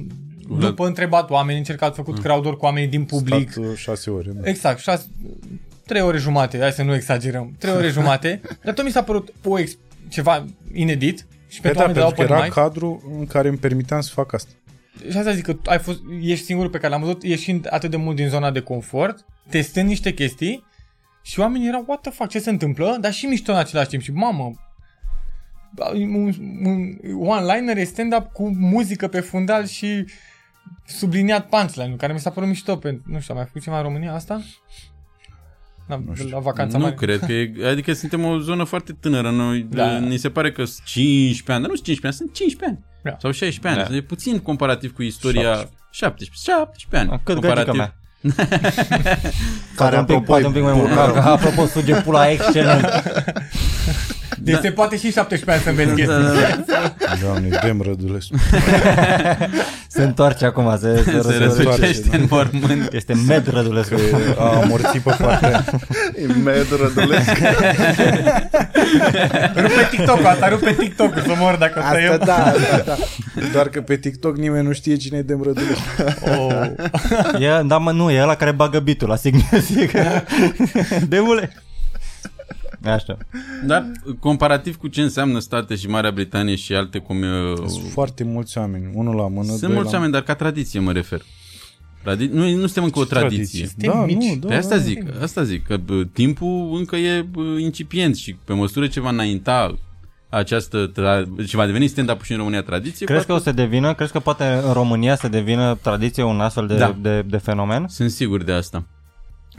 după întrebat oameni, încercat făcut crowd cu oamenii din public. Stat, uh, șase ore. Da. Exact, șase, trei ore jumate, hai să nu exagerăm, trei ore jumate, dar tot mi s-a părut o ex- ceva inedit și Păi pentru da, oameni de la pentru că open era mic. cadru în care îmi permiteam să fac asta. Și asta zic că ai fost, ești singurul pe care l-am văzut ieșind atât de mult din zona de confort, testând niște chestii și oamenii erau, what the fuck, ce se întâmplă? Dar și mișto în același timp și mamă, un, un one-liner e stand-up cu muzică pe fundal și subliniat punchline-ul, care mi s-a părut mișto. Pe, nu știu, am mai făcut ceva în România asta? La, la vacanța nu mare. cred că e, adică suntem o zonă foarte tânără. Noi, Da. da. Ni se pare că sunt 15 ani, dar nu sunt 15 ani, sunt 15 ani. Da. Sau 16 ani. Da. E puțin comparativ cu istoria 17, 17 ani. Cât comparativ. gătică mea? Care, Poate un pic, apropo, poate un pic mai mult. Ca, ca, apropo, suge pula excelent. Deci se poate și 17 ani să înveți chestii. Doamne, dem Rădulescu. Se întoarce acum, se, se, Se se, răsucește da. în mormânt. Este med Rădulescu. A amorțit pe partea E med rădulesc. Rupe TikTok asta, rupe TikTok să mor dacă o să Asta eu. da, asta da. Doar că pe TikTok nimeni nu știe cine e Dem Rădulescu. Oh. E, da, mă, nu, e ăla care bagă bitul la Sig Music. Demule. Așa. Dar comparativ cu ce înseamnă state și Marea Britanie și alte cum uh, Sunt foarte mulți oameni. Unul la mână, Sunt doi mulți la oameni, dar ca tradiție mă refer. Tradi- nu, nu suntem încă o tradiție. Da, Suntem mici. nu, da, Pe asta da. zic, asta zic, că bă, timpul încă e bă, incipient și pe măsură ce va înainta această, tra- ce va deveni stand-up și în România tradiție, Crezi cu că o să devină, crezi că poate în România să devină tradiție un astfel de, Da. de, de fenomen? Sunt sigur de asta.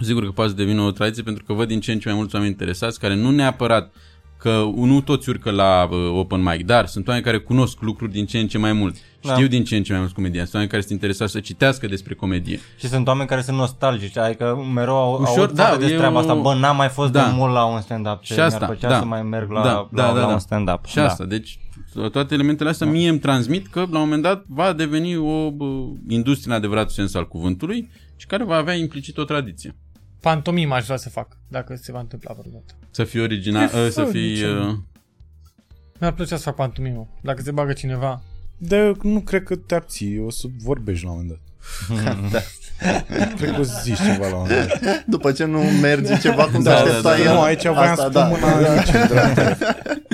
Sigur că poate să devină o tradiție pentru că văd din ce în ce mai mulți oameni interesați care nu neapărat că nu toți urcă la uh, open mic, dar sunt oameni care cunosc lucruri din ce în ce mai mult. Da. Știu din ce în ce mai mulți comedianți. Sunt oameni care sunt interesați să citească despre comedie. Și sunt oameni care sunt nostalgici, adică mereu au, Ușor, aud da, foarte des e treaba o- asta. Bă, n-am mai fost Da. de mult la un stand-up. Ce Și asta, mi-ar plăcea da. să mai merg la, Da, la, da, da, la da. un stand-up. Și da. asta, deci toate elementele astea mie îmi transmit că la un moment dat va deveni o bă, industrie în adevăratul sens al cuvântului și care va avea implicit o tradiție. Pantomima aș vrea să fac, dacă se va întâmpla vreodată. Să fii original, E uh, să fără fii... nicio- Uh, Mi-ar plăcea să fac pantomimă. Dacă se bagă cineva. Dar nu cred că te abții, o să vorbești la un moment dat. Da. Cred că o să zici ceva la un moment dat. După ce nu merge ceva cum se Da, aștepta da, da. el. Nu, aici voiam Asta, să da. spun mâna aici, în dreapta.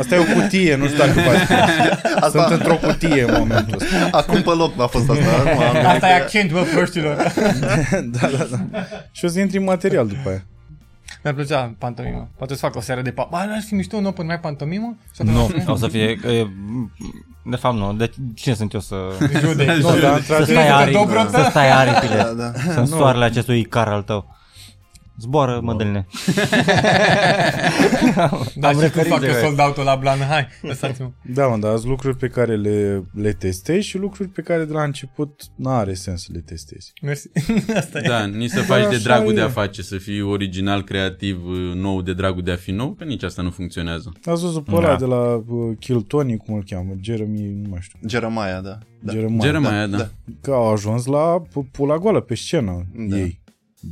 Asta e o cutie, nu știu dacă v-ați prins. Sunt Asta, într-o cutie în momentul ăsta. acum pe loc a fost asta. Nu, am Asta gândit e că- accent, bă, proștilor. Da, da, da. Și o să intri în material după aia. Mi-ar plăcea pantomimă. Poate să fac o seară de pa. Bă, n-ar fi mișto un open mai pantomimă? Și Nu, atunci- o să fie... e, De fapt, nu. De cine sunt eu să... Judec. Nu, dar Să într-adevăr, stai, aripi, Dobrotă? să stai aripile. Da, da. Sunt soarele acestui icar al tău. Zboară, mădăline. Da, Am și cum referințe, fac eu băi. sold out la blană? Hai, lăsați-mă. Da, mă, dar sunt lucruri pe care le, le testezi și lucruri pe care de la început nu are sens să le testezi. Mersi. Asta e. da, nici să faci de așa dragul e. de a face, să fii original, creativ, uh, nou de dragul de a fi nou, că nici asta nu funcționează. Ați văzut pe Da. ăla de la uh, Kill Tony, cum îl cheamă, Jeremy, nu mai știu, Jeremiah, da. da. Jeremiah, Jeremiah, da. da. că au ajuns la p- pula goală pe scenă Da. ei.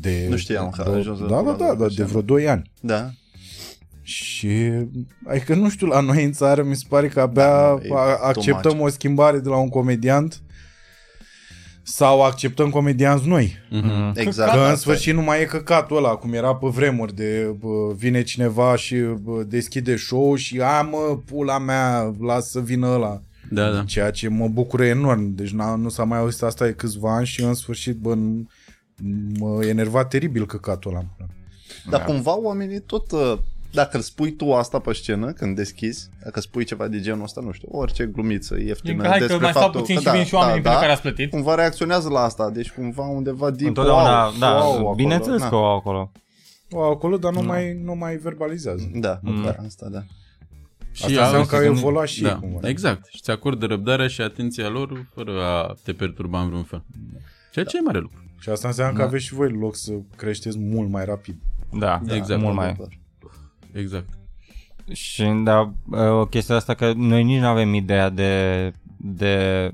De, Nu știam că au vreo- ajuns la Da, da, pula da, goală da, pe de scenă. vreo 2 ani. Da. Și adică nu știu, la noi în țară mi se pare că abia Da, e a- too acceptăm much. o schimbare de la un comediant sau acceptăm comedianți noi. Mhm. Exact. Că în asta e. sfârșit nu mai e căcatul ăla, cum era pe vremuri de bă, vine cineva și bă, deschide show și a mă, pula mea, las să vină ăla. Da, da. Ceea ce mă bucură enorm. Deci n-a, nu s-a mai auzit asta de câțiva ani și în sfârșit bă, n- mă enerva teribil căcatul ăla. Dar cumva oamenii tot... uh, Dacă îl spui tu asta pe scenă, când deschizi, dacă spui ceva de genul ăsta, nu știu, orice glumiță ieftină Hai că despre mai stau faptul puțin că și da, vin și oamenii da, pentru da, care ați plătit. Cumva reacționează la asta, deci cumva undeva deep Întotdeauna, wow, da, wow, acolo, bineînțeles da. că o au acolo. O, acolo, dar nu, mai, nu mai verbalizează. Da, Mm. da, asta da. Și Asta înseamnă că au au evoluat și ei da, cumva. exact. Și ți acordă răbdarea și atenția lor fără a te perturba în vreun fel. Ceea ce e mare lucru. Și asta înseamnă că aveți și voi loc să creșteți mult mai rapid. Da, Da, Exact. mult mai. într-adevăr. Exact. Și da, o chestie asta că noi nici nu avem ideea de, de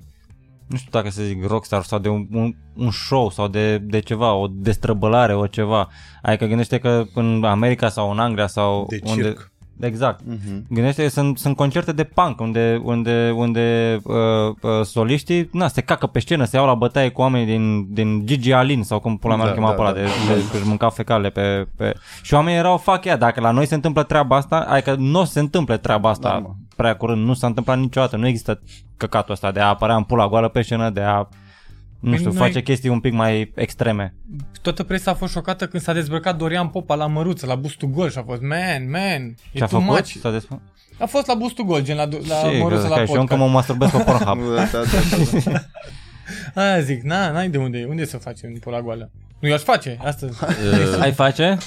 nu știu dacă să zic rockstar sau de un, un, un show sau de, de ceva, o destrăbălare, o ceva. Adică gândește că în America sau în Anglia sau De unde... circ. Exact. Mhm. Gândește că sunt, sunt concerte de punk unde, unde, unde uh, uh, soliștii na, se cacă pe scenă, se iau la bătaie cu oamenii din, din Gigi Alin sau cum pula mea Da, da, chema da, pe ăla, da. de, de, de, își mâncau fecale pe, pe... Și oamenii erau fuck yeah, dacă la noi se întâmplă treaba asta, adică nu o să se întâmple treaba asta Da, mă. prea curând, nu s-a întâmplat niciodată, nu există căcatul ăsta de a apărea în pula goală pe scenă, de a nu Păi știu, noi- face chestii un pic mai extreme. Toată presa a fost șocată când s-a dezbrăcat Dorian Popa la măruță, la bustul gol și a fost, man, man, e Ce a too făcut? much. S-a desfă... A fost la bustul gol, gen la, la Ce, măruță că, la că și eu încă podcast. mă masturbez pe Pornhub. Da, da, da, da. Aia zic, na, n-ai de unde, unde să facem pula goală. Nu, eu aș face, astăzi. Uh, Ai face?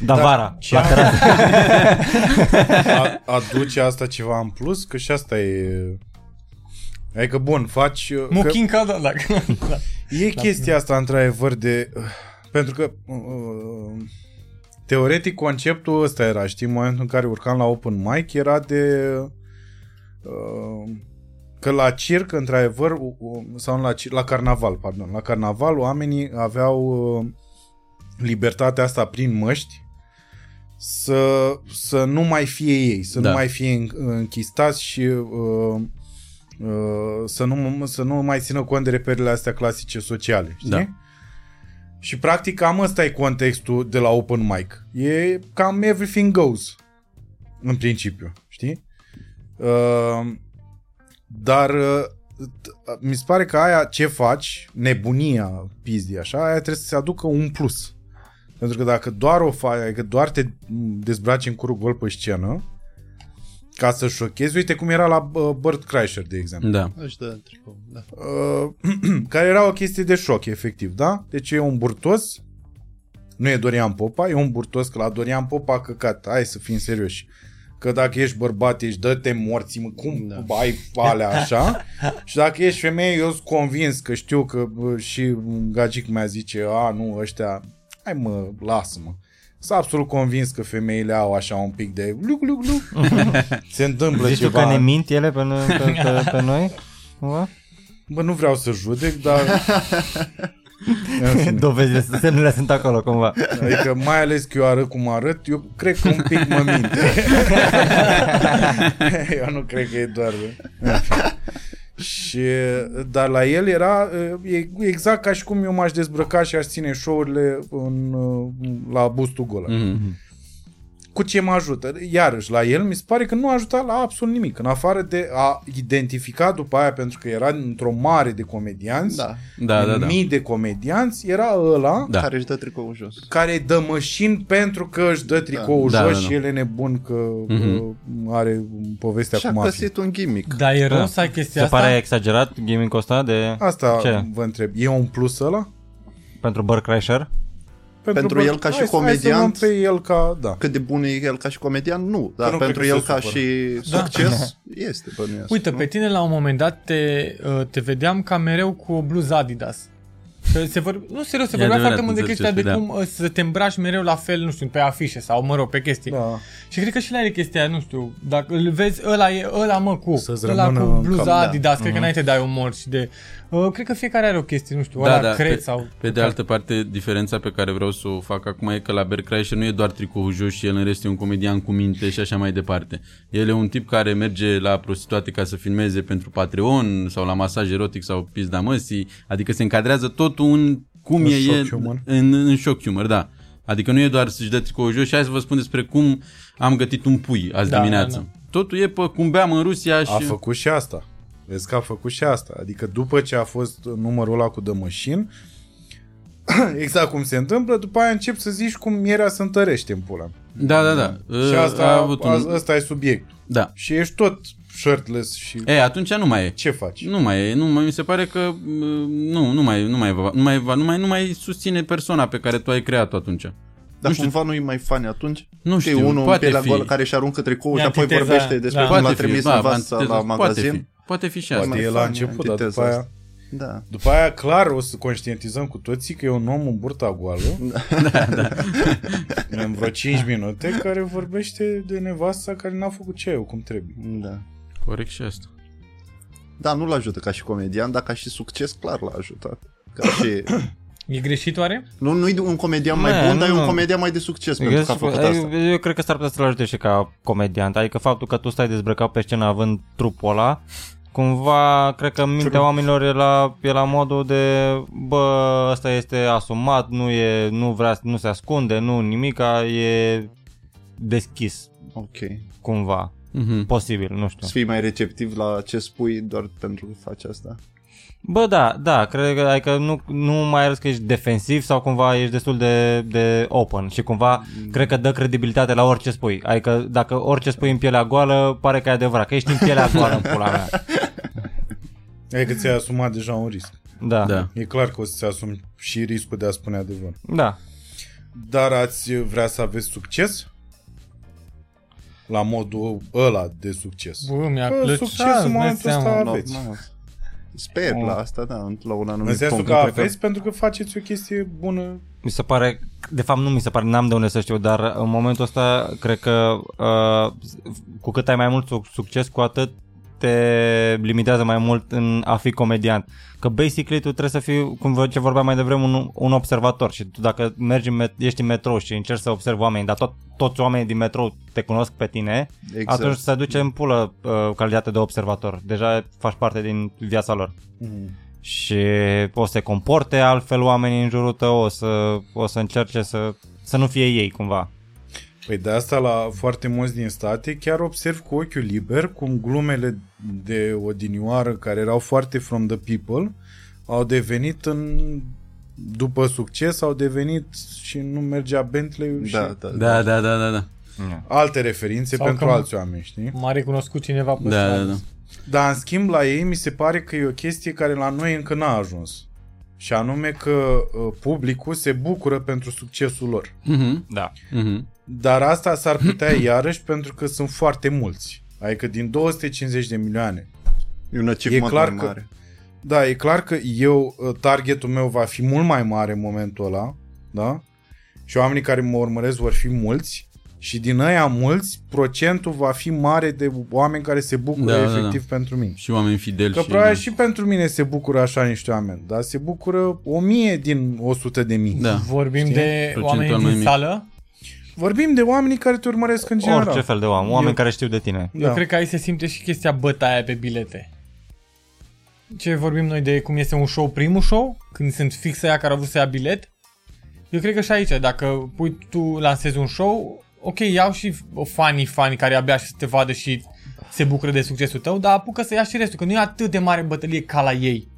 Da, vara. ce La am- terasă. A, aduce asta ceva în plus? Că și asta e... Adică, bun, faci... Că Muchin ca da, da. da. e chestia asta, într-adevăr, de... Pentru că... uh, Teoretic, conceptul ăsta era, știi, în momentul în care urcam la open mic, era de... uh, Că la circ, într-adevăr, u- u- sau la, cir- la carnaval, pardon, la carnaval oamenii aveau uh, libertatea asta prin măști să, să nu mai fie ei, să Da. nu mai fie în- închistați și uh, uh, să, nu, să nu mai țină cont de reperele astea clasice sociale, știi? Da. Și practic cam ăsta e contextul de la open mic. E cam everything goes în principiu, știi? Uh, dar uh, t- mi se pare că aia ce faci, nebunia pizdii așa, aia trebuie să se aducă un plus. Pentru că dacă doar o faci, adică doar te dezbraci în curul gol pe scenă, ca să șochezi, uite cum era la uh, Bert Kreischer, de exemplu. da. Își dă tricou, da. Uh, care era o chestie de șoc, efectiv, da? Deci e un burtos Nu e Dorian Popa, e un burtos că la Dorian Popa a căcat. Hai să fim serioși. Că dacă ești bărbat, ești dă-te morți, mă, cum da. ai alea așa? și dacă ești femeie, eu sunt convins că știu că bă, și gagic mea zice, a, nu, ăștia, hai mă, lasă-mă. Sunt absolut convins că femeile au așa un pic de luc, luc, luc. Se întâmplă Zici tu ceva. că ne mint ele pe, noi- pe, pe, pe noi? Cumva? Bă, nu vreau să judec, dar... În fine. Dovezile, semnele sunt acolo cumva. Adică mai ales că eu arăt cum arăt, eu cred că un pic mă minte. eu nu cred că e doar... în fine. Și, dar la el era e exact ca și cum eu m-aș dezbrăca și aș ține show-urile în, la bustul gol. Mhm. Cu ce mă ajută? Iarăși, la el mi se pare că nu a ajutat la absolut nimic. În afară de a identifica după aia, pentru că era într-o mare de comedianți, Da. Da, da, da. mii de comedianți, era ăla Da. Care își dă tricoul jos. care dă mășini pentru că își dă tricoul Da, jos da, da. și el e nebun că Mhm. uh, are povestea Și a cu mafia. găsit un gimmick. Dar e rău Da. să ai chestia Se asta? pare exagerat gimmick-ul ăsta de... Asta Ce? vă întreb. E un plus ăla? Pentru Burt Kreischer? Pentru bă, el ca și hai să- hai să comediant? luăm pe el ca... Da. Cât de bun e el ca și comedian? Nu. Dar nu pentru cred că el se ca supără. și succes este bănuiesc. Uite, nu? pe tine la un moment dat te, uh, te vedeam ca mereu cu o bluză Adidas. Că se vor... Nu, serios, se E vorbea adevărat, foarte mult de înțeleg chestia ce de spui, cum uh, să te îmbraci mereu la fel, nu știu, pe afișe sau, mă rog, pe chestii. da. Și cred că și la el e chestia aia, nu știu, dacă îl vezi, ăla e ăla mă cu, Să-ți ăla rămână cu în bluza cap, da. Adidas, cred că înainte de ai umor și de... Uh, cred că fiecare are o chestie, nu știu, Da, ăla da, cred pe, sau... pe de altă parte, diferența pe care vreau să o fac acum e că la Bert Kreischer nu e doar tricoul jos și el în rest e un comedian cu minte și așa mai departe. El e un tip care merge la prostituate ca să filmeze pentru Patreon sau la masaj erotic sau pizda măsii, adică se încadrează totul în cum În e shock el humor. în, în shock humor, da. Adică nu e doar să-și dă tricoul jos și hai să vă spun despre cum am gătit un pui azi Da, dimineață. da, Totul e pe cum beam în Rusia și... A făcut și asta. Vezi că a făcut și asta. Adică după ce a fost numărul ăla cu dămășin, exact cum se întâmplă, după aia încep să zici cum mierea se întărește în pula. Da, da, da. și asta, a avut un... asta e subiectul. Da. Și ești tot shirtless și E, atunci nu mai e. ce faci? Nu mai e, nu mai, mi se pare că uh, nu, nu mai, nu mai, va- nu mai, va- nu mai, nu mai susține persoana pe care tu ai creat-o atunci. Dar nu știu. cumva nu-i mai funny atunci? Nu Că știu, e unul în poate pielea fi. goală care își aruncă tricoul și E apoi antiteza, vorbește despre da. cum l-a Poate fi, trimis da, în vasă antiteza, la poate magazin. fi. Poate fi și Poate asta. Poate e mai la funny, început, dar după antiteza aia, Da. după aia clar o să conștientizăm cu toții că e un om în burta goală în vreo 5 minute care vorbește de nevasta care n-a făcut ceaiul cum trebuie. Da. Corect și asta. Da, nu-l ajută ca și comedian, dar ca și succes, clar l-a ajutat. Ca și... E greșit oare? Nu, nu e un comedian mai Nu, bun, dar e nu. un comedian mai de succes pentru Eu, că a făcut asta. eu, eu cred că s-ar putea să-l ajute și ca comediant. Adică faptul că tu stai dezbrăcat pe scenă având trupul ăla, cumva, cred că în mintea oamenilor e la, e la modul de, bă, ăsta este asumat, nu, e, nu, vrea, nu se ascunde, nu nimica, e deschis, Ok. cumva. Mhm. Posibil, nu știu. Să fii mai receptiv la ce spui doar pentru că faci asta. Bă, da, da, cred că, adică nu, nu mai arăți că ești defensiv sau cumva ești destul de, de open și cumva cred că dă credibilitate la orice spui. Adică dacă orice spui în pielea goală, pare că e adevărat, că ești în pielea goală în pula mea. Adică ți-ai asumat deja un risc. Da, da. Da. E clar că o să-ți asumi și riscul de a spune adevăr. da. Dar ați vrea să aveți succes? La modul ăla de succes. Bă, mi-a Bă, plăcut, succes îți în dai momentul seama. ăsta. Aveți. Normal. Sper la asta, da, la un anumit În sensul punct. că Nu cred aveți pentru că faceți o chestie bună. Mi se pare, de fapt nu mi se pare, n-am de unde să știu, dar în momentul ăsta cred că uh, cu cât ai mai mult suc- succes, cu atât te limitează mai mult în a fi comediant. Că basically tu trebuie să fii, cum ce vorbeam mai devreme, un, un observator și tu dacă mergi în met- ești în metrou și încerci să observi oameni, dar tot, toți oamenii din metrou te cunosc pe tine, Exact. atunci se duce în pulă uh, calitatea de observator. Deja faci parte din viața lor. Și o să se comporte altfel oamenii în jurul tău, o să, o să încerce să, să nu fie ei cumva. Păi de asta la foarte mulți din state chiar observ cu ochiul liber cum glumele de odinioară care erau foarte from the people au devenit în după succes au devenit și nu mergea Bentley și Da, da, Da, da, da, da, da. alte referințe Sau pentru că- alți oameni, știi? M-a recunoscut cineva pe Da, stradă. da, da. Dar în schimb la ei mi se pare că e o chestie care la noi încă n-a ajuns. Și anume că uh, publicul se bucură pentru succesul lor. Mhm, Da. mhm. Dar asta s-ar putea iarăși pentru că sunt foarte mulți. Adică din 250 de milioane. E un achievement E clar mai că- mare. Da, e clar că eu, uh, targetul meu va fi mult mai mare în momentul ăla, da? Și oamenii care mă urmăresc vor fi mulți și din ăia mulți, procentul va fi mare de oameni care se bucură Da, da, da. efectiv pentru mine. Și oameni fideli Că și... probabil și pentru mine se bucură așa niște oameni, dar se bucură o mie din 100 de mii. Da. Vorbim Știi? de Procentual oameni mai din mic. sală. Vorbim de oamenii care te urmăresc în general. Orice fel de oameni, oameni Eu- care știu de tine. Eu Da. cred că aici se simte și chestia bătaia pe bilete. Ce vorbim noi de cum este un show, primul show, când sunt fix aia care au vrut să ia bilet. Eu cred că și aici, dacă pui tu lansezi un show, ok, iau și fanii, fanii care abia și să te vadă și se bucură de succesul tău, dar apucă să ia și restul, că nu e atât de mare bătălie ca la ei.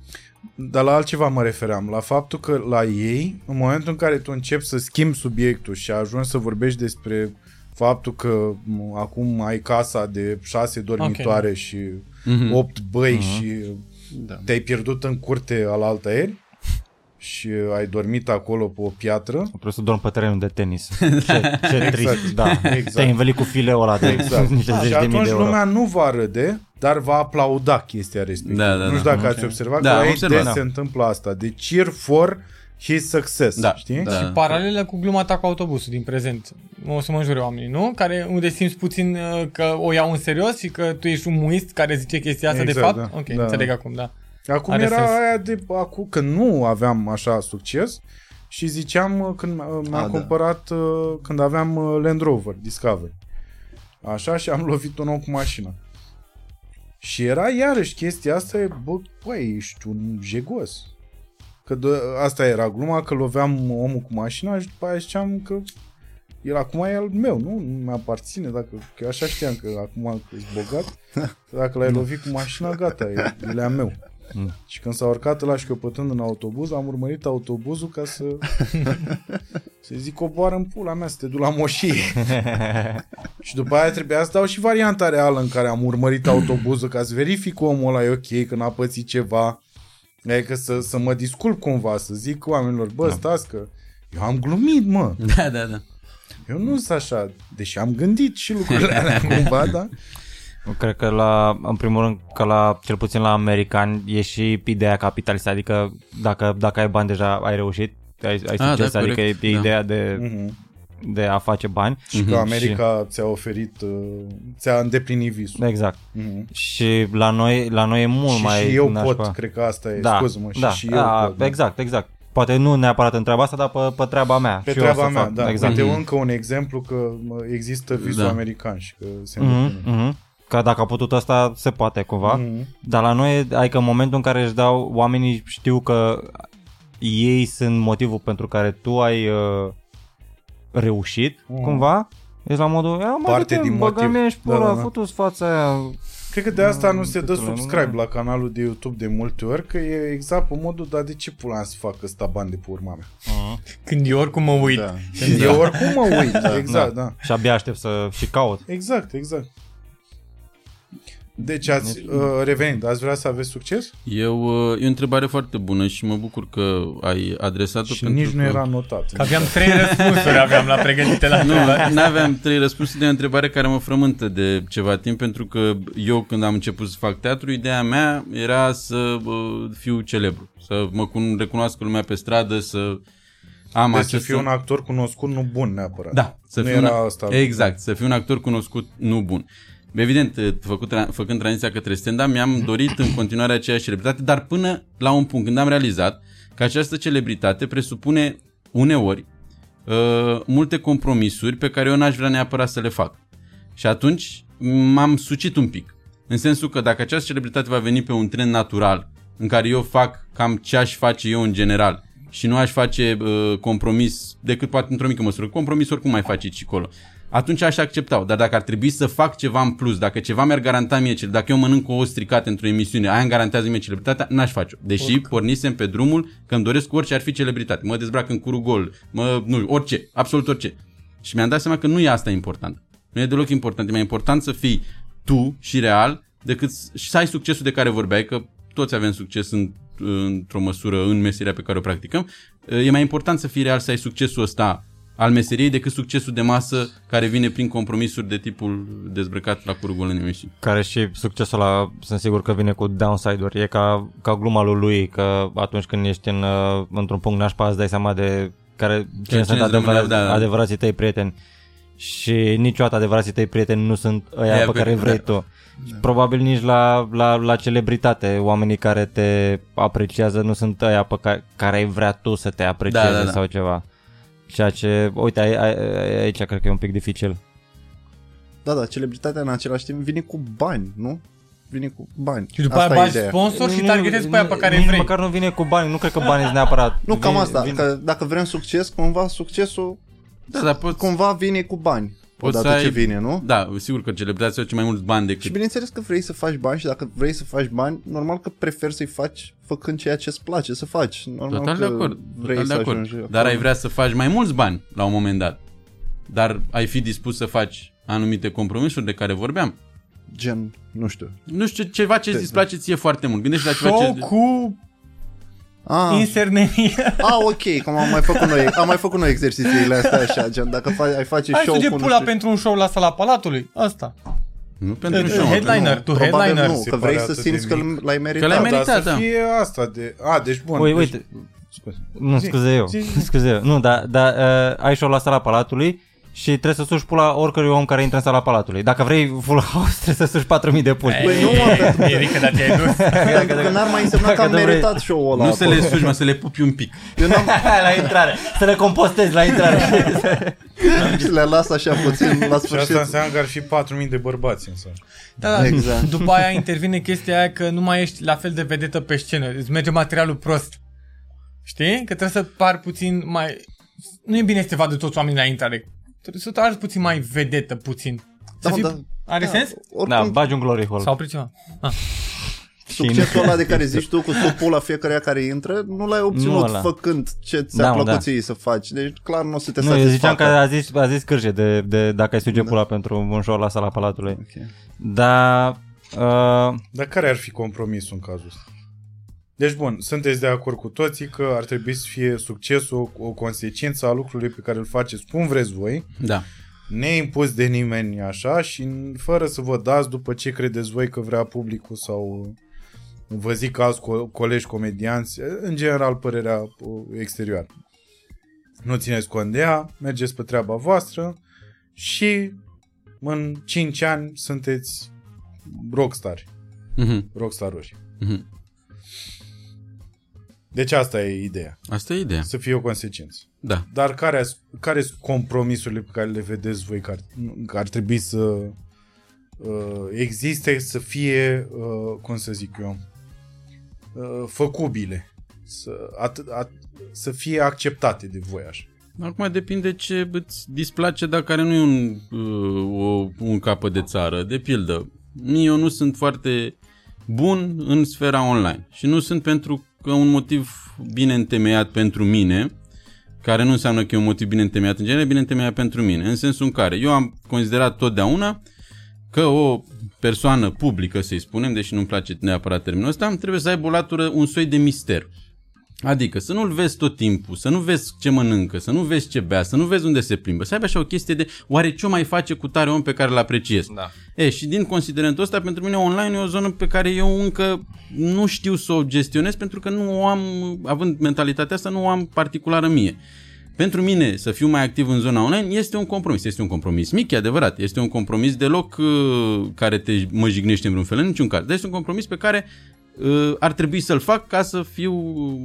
Dar la altceva mă refeream, la faptul că la ei, în momentul în care tu începi să schimbi subiectul și ajungi să vorbești despre faptul că m, acum ai casa de șase dormitoare okay. și Mhm. opt băi și Da. te-ai pierdut în curte al altăieri și ai dormit acolo pe o piatră. Trebuie să dorm pe terenul de tenis. Ce, ce trist, da. Exact. Te-ai învelit cu fileul ăla de Exact. niște și zeci de mii de atunci euro. lumea nu va râde, dar va aplauda chestia respectivă. Da, da, nu știu da. dacă ați observat Da, că am aici observat. des Da. se întâmplă asta. De cheer for his success. Da, Știi? da. Și paralelă cu gluma ta cu autobusul din prezent. O să mă înjure oamenii, nu? Care, unde simți puțin uh, că o iau în serios și că tu ești un muist care zice chestia asta Exact, de fapt? da. Ok, Da. înțeleg acum, da. Acum Are era sens. aia de acum că nu aveam așa succes și ziceam uh, când uh, mi-am A, da. cumpărat uh, când aveam uh, Land Rover Discovery. Așa și am lovit un om cu mașina. Și era iarăși chestia asta, e, bă, băi, ești un jegos. Că de, asta era gluma, că loveam omul cu mașina și după aia ziceam că el acum e al meu, nu? Nu mi-aparține, dacă, că eu așa știam că acum că ești bogat, că dacă l-ai lovit cu mașina, gata, e, el e a meu. Și când s-a urcat ăla și căpătând în autobuz, am urmărit autobuzul ca să să zic coboară în pula mea, să te duc la moșie. și după aia trebuia să dau și varianta reală în care am urmărit autobuzul ca să verific că omul ăla e ok, că n-a pățit ceva. Adică să, să mă disculp cumva, să zic oamenilor, bă, stați că eu am glumit, mă. Da, da, da. Eu nu sunt așa, deși am gândit și lucrurile alea cumva, da? Eu Cred că la, în primul rând, că la, cel puțin la americani, e și ideea capitalistă, adică dacă, dacă ai bani deja ai reușit, ai, ai Ah, succes, da, adică corect, e, e da. ideea de, Mhm. de a face bani. Și că America ți-a oferit, uh, ți-a îndeplinit visul. Exact. Mhm. Și la noi, la noi e mult și, mai și eu nașpa. pot, cred că asta e, da, scuză-mă, și, da, și eu da, pot. da. Exact, exact. Poate nu neapărat în treaba asta, dar pe, pe treaba mea. Pe și eu o treaba să mea, fac. da. Exact. Uite încă un exemplu că mă, există visul Da. american și că se Mhm, îndepline. Mhm. Că dacă a putut asta, se poate cumva. Mhm. Dar la noi, adică în momentul în care își dau, oamenii știu că ei sunt motivul pentru care tu ai uh, reușit, Mhm. cumva, ești la modul, ia mă, Parte du-te, din băga motiv. mea și Da, pula, da, da. futu-ți fața aia. Cred că de asta nu se dă Câtule, nu? subscribe la canalul de YouTube de multe ori, că e exact pe modul, dar de ce pula mea să fac ăsta bani de pe urma mea? Când eu oricum mă uit. Da. Eu oricum mă uit, exact, da. Și abia aștept să și caut. Exact, exact. Deci ați uh, revenit, ați vrea să aveți succes? Eu, uh, e o întrebare foarte bună și mă bucur că ai adresat-o Și pentru nici că... nu era notat. Că aveam trei răspunsuri aveam la pregătite la Nu, întrebare. nu aveam trei răspunsuri de o întrebare care mă frământă de ceva timp, pentru că eu când am început să fac teatru, ideea mea era să uh, fiu celebru, să mă cun- recunoască lumea pe stradă, să am Deci să acest... fii un actor cunoscut, nu bun neapărat. Da, să nu fiu era un... asta. Exact, să fiu un actor cunoscut, nu bun. Evident, făcut, tra- făcând tranziția către stand-up, mi-am dorit în continuare aceeași celebritate, dar până la un punct, când am realizat că această celebritate presupune uneori uh, multe compromisuri pe care eu n-aș vrea neapărat să le fac. Și atunci m-am sucit un pic. În sensul că dacă această celebritate va veni pe un tren natural, în care eu fac cam ce aș face eu în general, și nu aș face uh, compromis decât poate într-o mică măsură. Compromis oricum mai face și acolo. Atunci aș accepta Dar dacă ar trebui să fac ceva în plus, dacă ceva mi-ar garanta mie cel, dacă eu mănânc o stricată într-o emisiune, aia îmi garantează mie celebritatea, n-aș face-o. Deși Oricum. pornisem pe drumul că îmi doresc orice ar fi celebritate. Mă dezbrac în curul gol, mă, nu, orice, absolut orice. Și mi-am dat seama că nu e asta important. Nu e deloc important. E mai important să fii tu și real decât s- și să ai succesul de care vorbeai, că toți avem succes în într-o măsură în meseria pe care o practicăm, e mai important să fii real să ai succesul ăsta al meseriei decât succesul de masă care vine prin compromisuri de tipul dezbrăcat la curgul în emisiune. Care și succesul ăla, sunt sigur că vine cu downside-uri. E ca, ca gluma lui lui, că atunci când ești în, uh, într-un punct nașpa îți dai seama de care, cine cine sunt îți rămâne, adevăra, da, da. adevărații tăi prieteni. Și niciodată adevărații tăi prieteni nu sunt ăia Aia pe pe- care îi vrei da. tu. Probabil nici la, la, la celebritate, oamenii care te apreciază nu sunt ăia pe care, care ai vrea tu să te aprecieze Da, da, da. sau ceva. Ceea ce, uite, ai- ai- aici cred că e un pic dificil. Da, da, celebritatea în același timp vine cu bani, nu? Vine cu bani. Și după Asta aia e bagi ideea. sponsor și Nu- targetezi pe aia pe care nici vrei. măcar nu vine cu bani, nu cred că banii sunt neapărat. Nu, cam Vine- asta, vine- că dacă vrem succes, cumva succesul Da, dar poți, cumva vine cu bani. poți Odată să ai, ce vine, nu? Da, sigur că celebritatea face mai mulți bani decât Și bineînțeles că vrei să faci bani și dacă vrei să faci bani, normal că preferi să-i faci făcând ceea ce îți place să faci. Normal Total că de acord, vrei total de să acord. ajungi Dar acolo. ai vrea să faci mai mulți bani la un moment dat. Dar ai fi dispus să faci anumite compromisuri de care vorbeam. Gen, nu știu. Nu știu, ceva ce îți place ție foarte mult. Gândește la ceva Show ce... cu Ah, insernemie. ah, ok, cum am mai făcut noi, am mai făcut noi exercițiile astea așa, gen, dacă faci, ai face Hai show suge cu nu pula știu, pentru un show la sala Palatului. Asta. Nu pentru un Uh, show. headliner, tu probabil headliner. nu, Se că vrei pare să atât simți de că mic. l-ai meritat. l-ai Da, meritat, dar să da. fie asta de... A, deci bun. Ui, deci... uite. Scuze. Nu, Zi, scuze eu. zi. Scuze eu. Nu, dar da, uh, ai show la sala Palatului și trebuie să suși pula oricărui om care intră în sala Palatului. Dacă vrei full house, trebuie să suși 4000 de puli. Păi nu, mă, pentru că, Mirica, dar te-ai dus. pentru că n-ar mai însemna că dacă am nu vrei- meritat show-ul ăla. Nu să le acolo. sugi, mă, să le pupi un pic. Eu n-am, la intrare. Să le compostezi la intrare. le las așa puțin la Și asta sfârșit. înseamnă că ar fi 4.000 de bărbați în sală. Da, da. Exact. După aia intervine chestia aia că nu mai ești la fel de vedetă pe scenă. Îți merge materialul prost. Știi? Că trebuie să pari puțin mai... Nu e bine să te vadă toți oamenii la intrare. Trebuie să te arăți puțin mai vedetă, puțin. Să Da, mă, fii... da. Are sens? da, Oricum, bagi un glory hole. Sau opri ceva? Ah. succesul ăla de care zici tu cu supul la fiecare care intră, nu l-ai Nu obținut ăla. făcând ce ți-a Da, mă, plăcut da. ție să faci. Deci clar nu o să te Nu, eu ziceam satisfacă. că a zis, a zis Cârje de, de dacă ai suge pula pentru un show la sala Palatului. Ok. Dar... Uh, Dar care ar fi compromisul în cazul ăsta? Deci bun, sunteți de acord cu toții că ar trebui să fie succesul o consecință a lucrului pe care îl faceți cum vreți voi, Da. neimpus de nimeni așa și fără să vă dați după ce credeți voi că vrea publicul sau vă zic alți co- colegi comedianți, în general părerea uh, exterioară. Nu țineți cont de ea, mergeți pe treaba voastră și în 5 ani sunteți rockstari, Mhm. rockstaruri. Mhm. Deci asta e ideea, Asta e ideea. să fie o consecință. Da. Dar care, care sunt compromisurile pe care le vedeți voi că ar, că ar trebui să uh, existe, să fie, uh, cum să zic eu, uh, făcubile, să, at, at, să fie acceptate de voi așa. Acum depinde ce îți displace, dar care nu e un, uh, o, un capăt de țară. De pildă, eu nu sunt foarte bun în sfera online și nu sunt pentru că un motiv bine întemeiat pentru mine, care nu înseamnă că e un motiv bine întemeiat în genere, bine întemeiat pentru mine, în sensul în care eu am considerat totdeauna că o persoană publică, să-i spunem, deși nu-mi place neapărat termenul ăsta, trebuie să aibă o latură, un soi de mister. Adică să nu-l vezi tot timpul, să nu vezi ce mănâncă, să nu vezi ce bea, să nu vezi unde se plimbă, să aibă așa o chestie de oare ce o mai face cu tare om pe care îl apreciez. Da. E, și din considerentul ăsta, pentru mine online e o zonă pe care eu încă nu știu să o gestionez pentru că nu o am, având mentalitatea asta, nu o am particulară mie. Pentru mine să fiu mai activ în zona online este un compromis. Este un compromis mic, e adevărat. Este un compromis deloc uh, care te mă jignește în vreun fel, în niciun caz. Dar este un compromis pe care uh, ar trebui să-l fac ca să fiu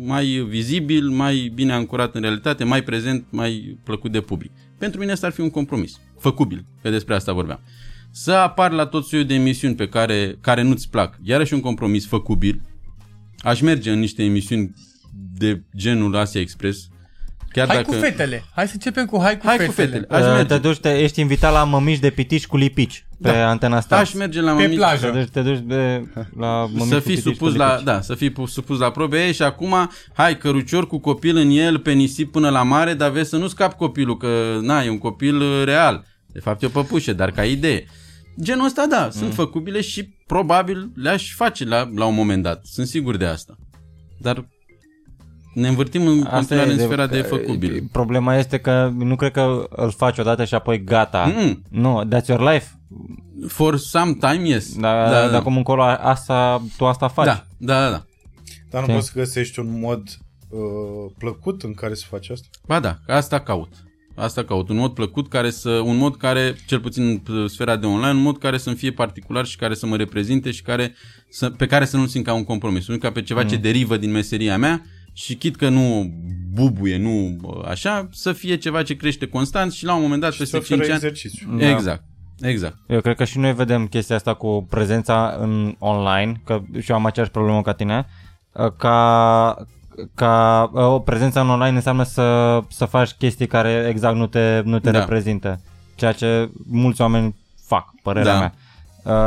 mai vizibil, mai bine ancorat în realitate, mai prezent, mai plăcut de public. Pentru mine asta ar fi un compromis. Făcubil, că despre asta vorbeam. Să apar la tot soiul de emisiuni pe care, care nu-ți plac. Iarăși un compromis făcubil. Aș merge în niște emisiuni de genul Asia Express. Chiar Hai dacă... cu fetele. Hai să începem cu hai cu Hai cu fetele. fetele. Aș uh, merge. te duci, te, ești invitat la mămici de pitici cu lipici pe Da. antena Star. Aș merge la Pe mămici, plajă. Te duci, te duci de, la mămici să cu fii pitici supus cu la, lipici. da, să fii pu- supus la probe Ei, și acum, hai, cărucior cu copil în el, pe nisip până la mare, dar vezi să nu scap copilul, că, na, e un copil uh, real. De fapt e o păpușă, dar ca idee. Genul ăsta, da, sunt făcubile și probabil le-aș face la, la un moment dat. Sunt sigur de asta. dar ne învârtim în Asta continuare e în sfera că- de făcubil. Problema este că nu cred că îl faci odată și apoi gata. Mm. Nu, that's your life. For some time, yes. Dar da, de acum încolo asta, tu asta faci. da, da, da, da. Dar nu Ce? poți să găsești un mod uh, plăcut în care să faci asta? Ba da, asta caut. Asta caut. Un mod plăcut care să, un mod care, cel puțin în sfera de online, un mod care să-mi fie particular și care să mă reprezinte și care să, pe care să nu-l simt ca un compromis. Nu ca pe ceva mm. ce derivă din meseria mea și chit că nu bubuie, nu bă, așa, să fie ceva ce crește constant și la un moment dat Să peste oferă 5 ani... exercițiu. Da. Exact. Exact. Eu cred că și noi vedem chestia asta cu prezența în online, că și eu am aceeași problemă ca tine, uh, ca, ca uh, o prezența în online înseamnă să, să faci chestii care exact nu te, nu te Da. reprezintă, ceea ce mulți oameni fac, părerea Da. mea.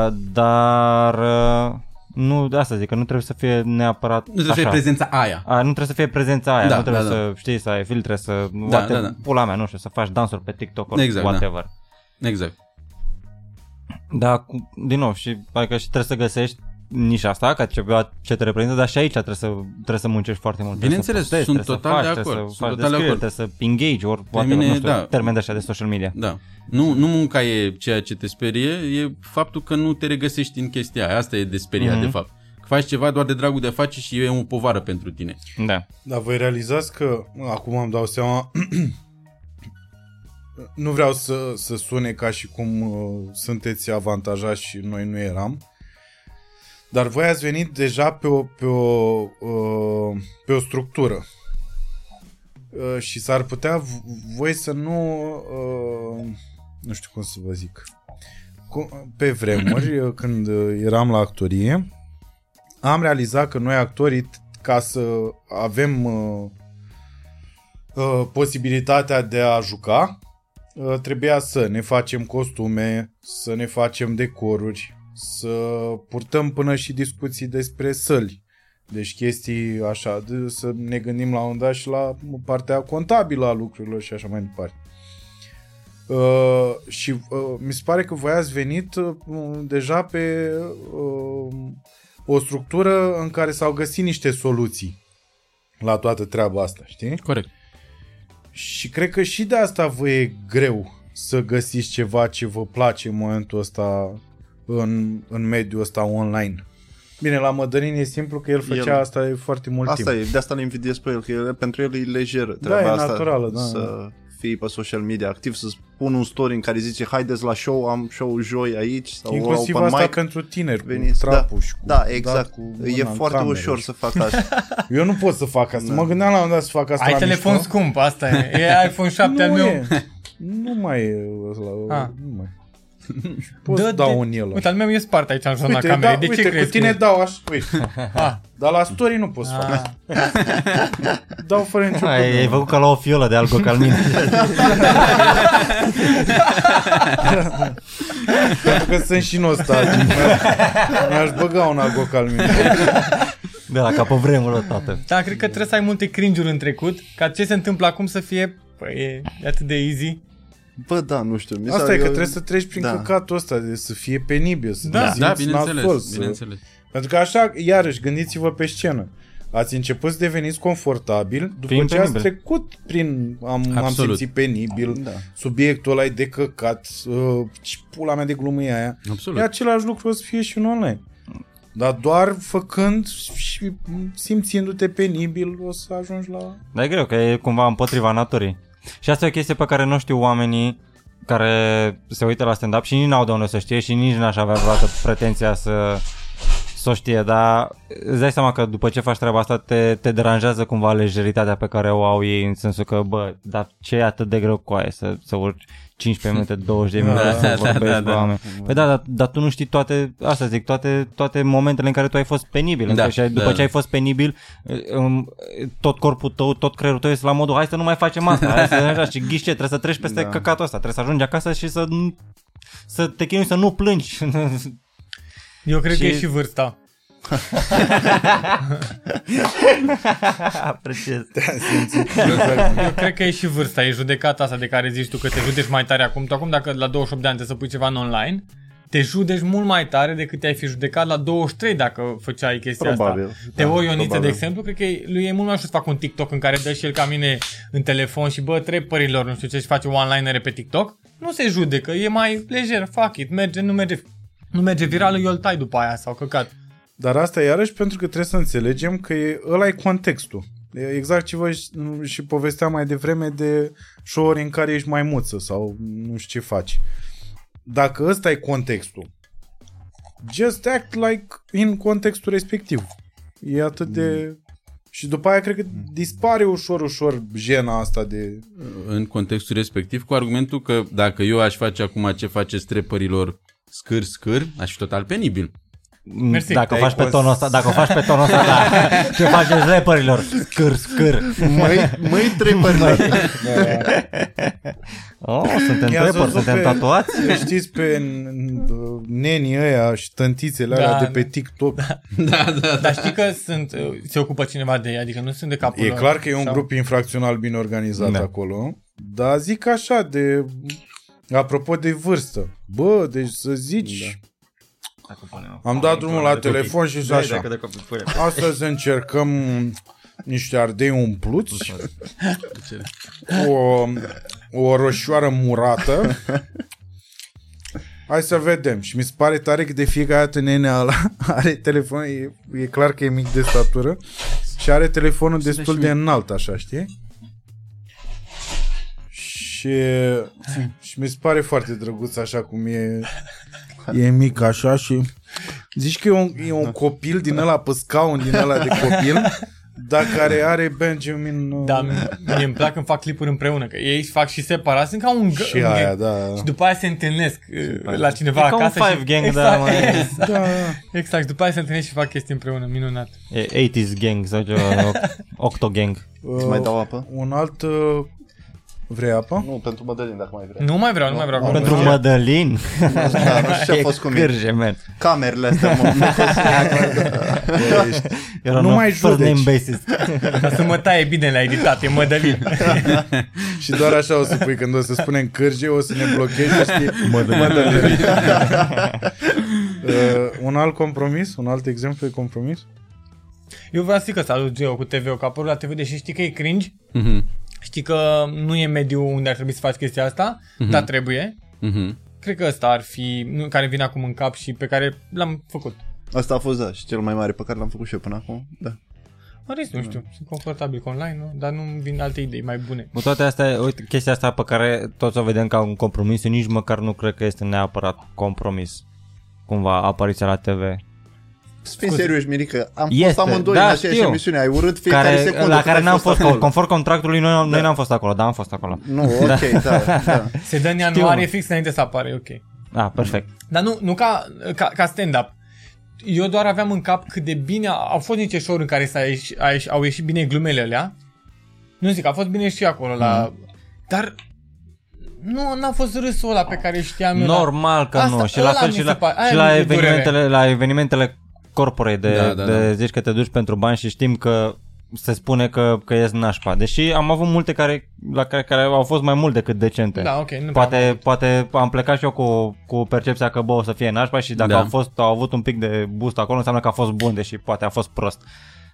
Uh, Dar uh, nu, de asta zic, că nu trebuie să fie neapărat Nu trebuie să fie așa. prezența aia. A, nu trebuie să fie prezența aia, Da, nu trebuie da, să știi, să ai filtre, să... Da, whatever, da, da. Pula mea, nu știu, să faci dansuri pe TikTok or Exact, da. whatever. Exact. Da, cu, din nou, și adică și trebuie să găsești nișa asta, ca ceva ce te reprezintă, dar și aici trebuie să, trebuie să muncești foarte mult. Bineînțeles, trebuie să sunt postezi, total trebuie de să faci, acord, Trebuie să sunt faci total de descrieri, acord. trebuie să engage, ori whatever, mine, nu știu, da. termen de așa de social media. Da. Nu, nu munca e ceea ce te sperie, e faptul că nu te regăsești în chestia aia. Asta e de speriat, Mhm. de fapt. Că faci ceva doar de dragul de a face și e o povară pentru tine. Da. Dar voi realizați că, acum îmi dau seama, nu vreau să, să sune ca și cum uh, sunteți avantajați și noi nu eram, dar voi ați venit deja pe o, pe o, uh, pe o structură. Uh, și s-ar putea v- voi să nu... Uh, nu știu cum să vă zic. Cu- Pe vremuri, uh, când uh, eram la actorie, am realizat că noi actorii, ca să avem uh, uh, posibilitatea de a juca, uh, trebuia să ne facem costume, să ne facem decoruri, să purtăm până și discuții despre săli. Deci chestii așa, de, să ne gândim la un dat și la partea contabilă a lucrurilor și așa mai departe. Uh, și uh, mi se pare că voi ați venit uh, deja pe uh, o structură în care s-au găsit niște soluții la toată treaba asta, știi? Corect. Și cred că și de asta vă e greu să găsiți ceva ce vă place în momentul ăsta în, în mediul ăsta online. Bine, la Mădălin e simplu că el făcea El- asta de foarte mult Asta timp. e, de asta îl invidiez pe el, că el, pentru el e lejeră Da, treaba e asta, naturală, da, să fii pe social media activ, să spun un story în care zice haideți la show, am show joi aici sau Inclusiv open asta mic. pentru tineri, Veniți, cu trapul și cu Da, exact. cu e mâna în foarte cameră. ușor să fac asta. Eu nu pot să fac asta. Mă gândeam la un moment dat să fac asta Ai la telefon mișto. scump, asta e. E iPhone 7 al nu meu. E. Nu mai e ăla, Ah. nu mai. Pot să dau un el. Uite, al meu e spart aici în zona Uite, camerei. da, de uite, ce cu crezi? tine că... dau așa, uite. Ah, Dar la story nu pot să fac. ah. Dau fără nicio Ai, ai problemă. făcut ca la o fiolă de algocalmin. Pentru că sunt și nostalgic. Mi-aș băga un algocalmin. de la ca pe vremură, tată. Da, cred că trebuie să ai multe cringe în trecut, ca ce se întâmplă acum să fie, păi, e, e atât de easy. Bă, da, nu știu. Mi Asta s-a- e că eu- trebuie să treci prin da. căcatul ăsta, de să fie penibil, să Da. te Da, simți bineînțeles, nasol, să- bineînțeles. Pentru că așa, iarăși, gândiți-vă pe scenă. Ați început să deveniți confortabil după Fiind ce ați penibil. trecut prin... Am, am Absolut. simțit penibil, Da. subiectul ăla e de căcat, uh, ce pula mea de glumă e aia. Absolut. E același lucru o să fie și în online. Dar doar făcând și simțindu-te penibil o să ajungi la... Dar e greu, că e cumva împotriva naturii. Și asta e o chestie pe care nu știu oamenii care se uită la stand-up și nici n-au de unde să știe și nici n-aș avea vreodată pretenția să, să o știe, dar îți dai seama că după ce faci treaba asta te, te deranjează cumva lejeritatea pe care o au ei în sensul că, bă, dar ce e atât de greu cu aia să, să urci 15 minute, 20 de minute Da, să da, vorbești da, cu da. oameni. Păi da, dar, dar tu nu știi toate, asta zic, toate, toate momentele în care tu ai fost penibil. Da, Da, și ai- după da, ce ai fost penibil, um, tot corpul tău, tot creierul tău este la modul hai să nu mai facem asta, hai să așa, și ghișe, trebuie să treci peste Da. căcatul ăsta, trebuie să ajungi acasă și să nu- să te chinui să nu plângi. Eu cred Și- că e și vârsta. Apreciez. Eu cred că e și vârsta, e judecata asta de care zici tu că te judeci mai tare acum. Tu acum dacă la 28 de ani trebuie să pui ceva în online, te judeci mult mai tare decât te-ai fi judecat la 23 dacă făceai chestia Probabil. asta. Teo Da, Ioniță, de probabil. exemplu, cred că e- lui e mult mai ușor să facă un TikTok în care dă și el ca mine în telefon și bă, trepărilor, nu știu ce, și face one-linere pe TikTok. Nu se judecă, e mai lejer, fuck it, merge, nu merge, nu merge viral, eu îl tai după aia sau căcat. Dar asta iarăși pentru că trebuie să înțelegem că e, ăla e contextul. E exact ce vă și, și povesteam mai devreme de show-uri în care ești maimuță sau nu știu ce faci. Dacă ăsta e contextul, just act like in contextul respectiv. E atât de... Și după aia cred că dispare ușor, ușor jena asta de... în contextul respectiv cu argumentul că dacă eu aș face acum ce face strepărilor scâr, scâr, aș fi total penibil. Mersi. Dacă o Te-ai faci pe cons- tonul ăsta, dacă o faci pe tonul ăsta, da. Ce faceți rapperilor? Scâr, scâr. Măi, măi trepările. Oh, suntem I-ați trepări, văzut suntem pe- tatuați. Știți pe n- n- nenii ăia și tântițele alea Da, de pe da. TikTok? Dar știi că sunt, uh, se ocupă cineva de ei, adică nu sunt de capul E lor, clar că e un sau- grup infracțional bine organizat Da. acolo, dar zic așa de... Apropo de vârstă. Bă, deci să zici... Am dat drumul la telefon și zic așa. Astăzi încercăm niște ardei umpluți, o, o roșioară murată. Hai să vedem. Și mi se pare tare că de fiecare dată nenea ăla are telefon, e, e clar că e mic de statură și are telefonul destul de înalt, așa, știi? Și, și mi se pare foarte drăguț așa cum e e mic așa și zici că e un, e un copil din ăla pe scaun din ăla de copil dar care are Benjamin uh, Da, mie îmi plac când fac clipuri împreună, că ei fac și separat, sunt ca un, g- și un aia, gang. da. Și după aia se întâlnesc uh, la cineva E ca un acasă five și... gang, exact, da, mai- exact, Da, exact, după aia se întâlnesc și fac chestii împreună, minunat. E 80s gang sau ceva, Octo gang. Îți mai dau apă? un alt uh, vrei apă? Nu, pentru Mădălin, dacă mai vrei. Nu mai vreau, nu mai vreau. acum. Pentru nu. Mădălin. Da, nu știu ce a fost cu mine. Cârje, man. Camerele astea, mă, mi-a fost... Era Nu un mai first name judeci. basis. Ca să mă taie bine la editat, e Mădălin. Și doar așa o să pui când o să spunem cârje, o să ne blochezi, să știi, Mădălin. uh, un alt compromis, un alt exemplu de compromis? Eu vreau să zic că salut Geo cu TV-ul, că a apărut la TV, deși știi că e cringe, Mhm. Știi că nu e mediul unde ar trebui să faci chestia asta, dar trebuie. Mhm. Cred că ăsta ar fi, nu, care vine acum în cap și pe care l-am făcut. Asta a fost, da, și cel mai mare pe care l-am făcut și eu până acum. Da. În rest, nu știu, sunt confortabil cu online, nu? dar nu vin alte idei mai bune. Cu toate astea, uite, chestia asta pe care toți o vedem ca un compromis, eu nici măcar nu cred că este neapărat compromis. Cumva apariția la TV. Să fim serios, Mirica, am Este, fost amândoi da, în aceeași știu. emisiune, ai urât fiecare Care, secundă. la cât care ai n-am fost fost, acolo. conform contractului, noi, noi n-am fost acolo, dar am fost acolo. Nu, ok, da, da. Se dă în ianuarie fix înainte să apară, e ok. Ah, perfect. Dar nu, nu ca, ca, ca stand-up. Eu doar aveam în cap cât de bine au fost niște show în care s-a ieși, a ieși, au ieșit bine glumele alea. Nu zic, a fost bine și acolo la... Dar nu n-a fost râsul ăla pe care știam eu la- Normal că Asta- nu. Și la ăla fel mi și se la, pare- aia și mi la e evenimentele, la evenimentele corporate de, Da, da, de da. zici că te duci pentru bani și știm că se spune că, că ies nașpa. Deși am avut multe care, la care, care au fost mai mult decât decente. Da, ok. Nu prea am Poate, poate am plecat și eu cu, cu percepția că bă, o să fie nașpa și dacă Da. au, fost, au avut un pic de boost acolo înseamnă că a fost bun, deși poate a fost prost.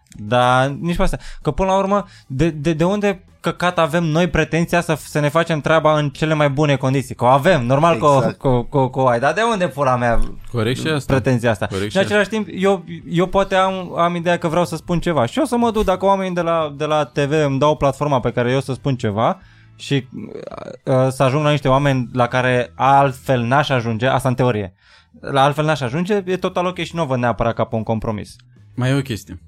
Dar nici pe asta. Că până la urmă, de, de, de unde căcat avem noi pretenția să, să ne facem treaba în cele mai bune condiții? Că o avem, normal Exact. că, o, că, că, că o ai, dar de unde pula mea Corect și asta. pretenția asta? Corect și și în același timp, eu, eu poate am, am ideea că vreau să spun ceva și eu să mă duc dacă oamenii de la, de la TV îmi dau platforma pe care eu să spun ceva și uh, să ajung la niște oameni la care altfel n-aș ajunge, asta în teorie. La altfel n-aș ajunge, e total ok și nu o văd neapărat ca pe un compromis. Mai e o chestie.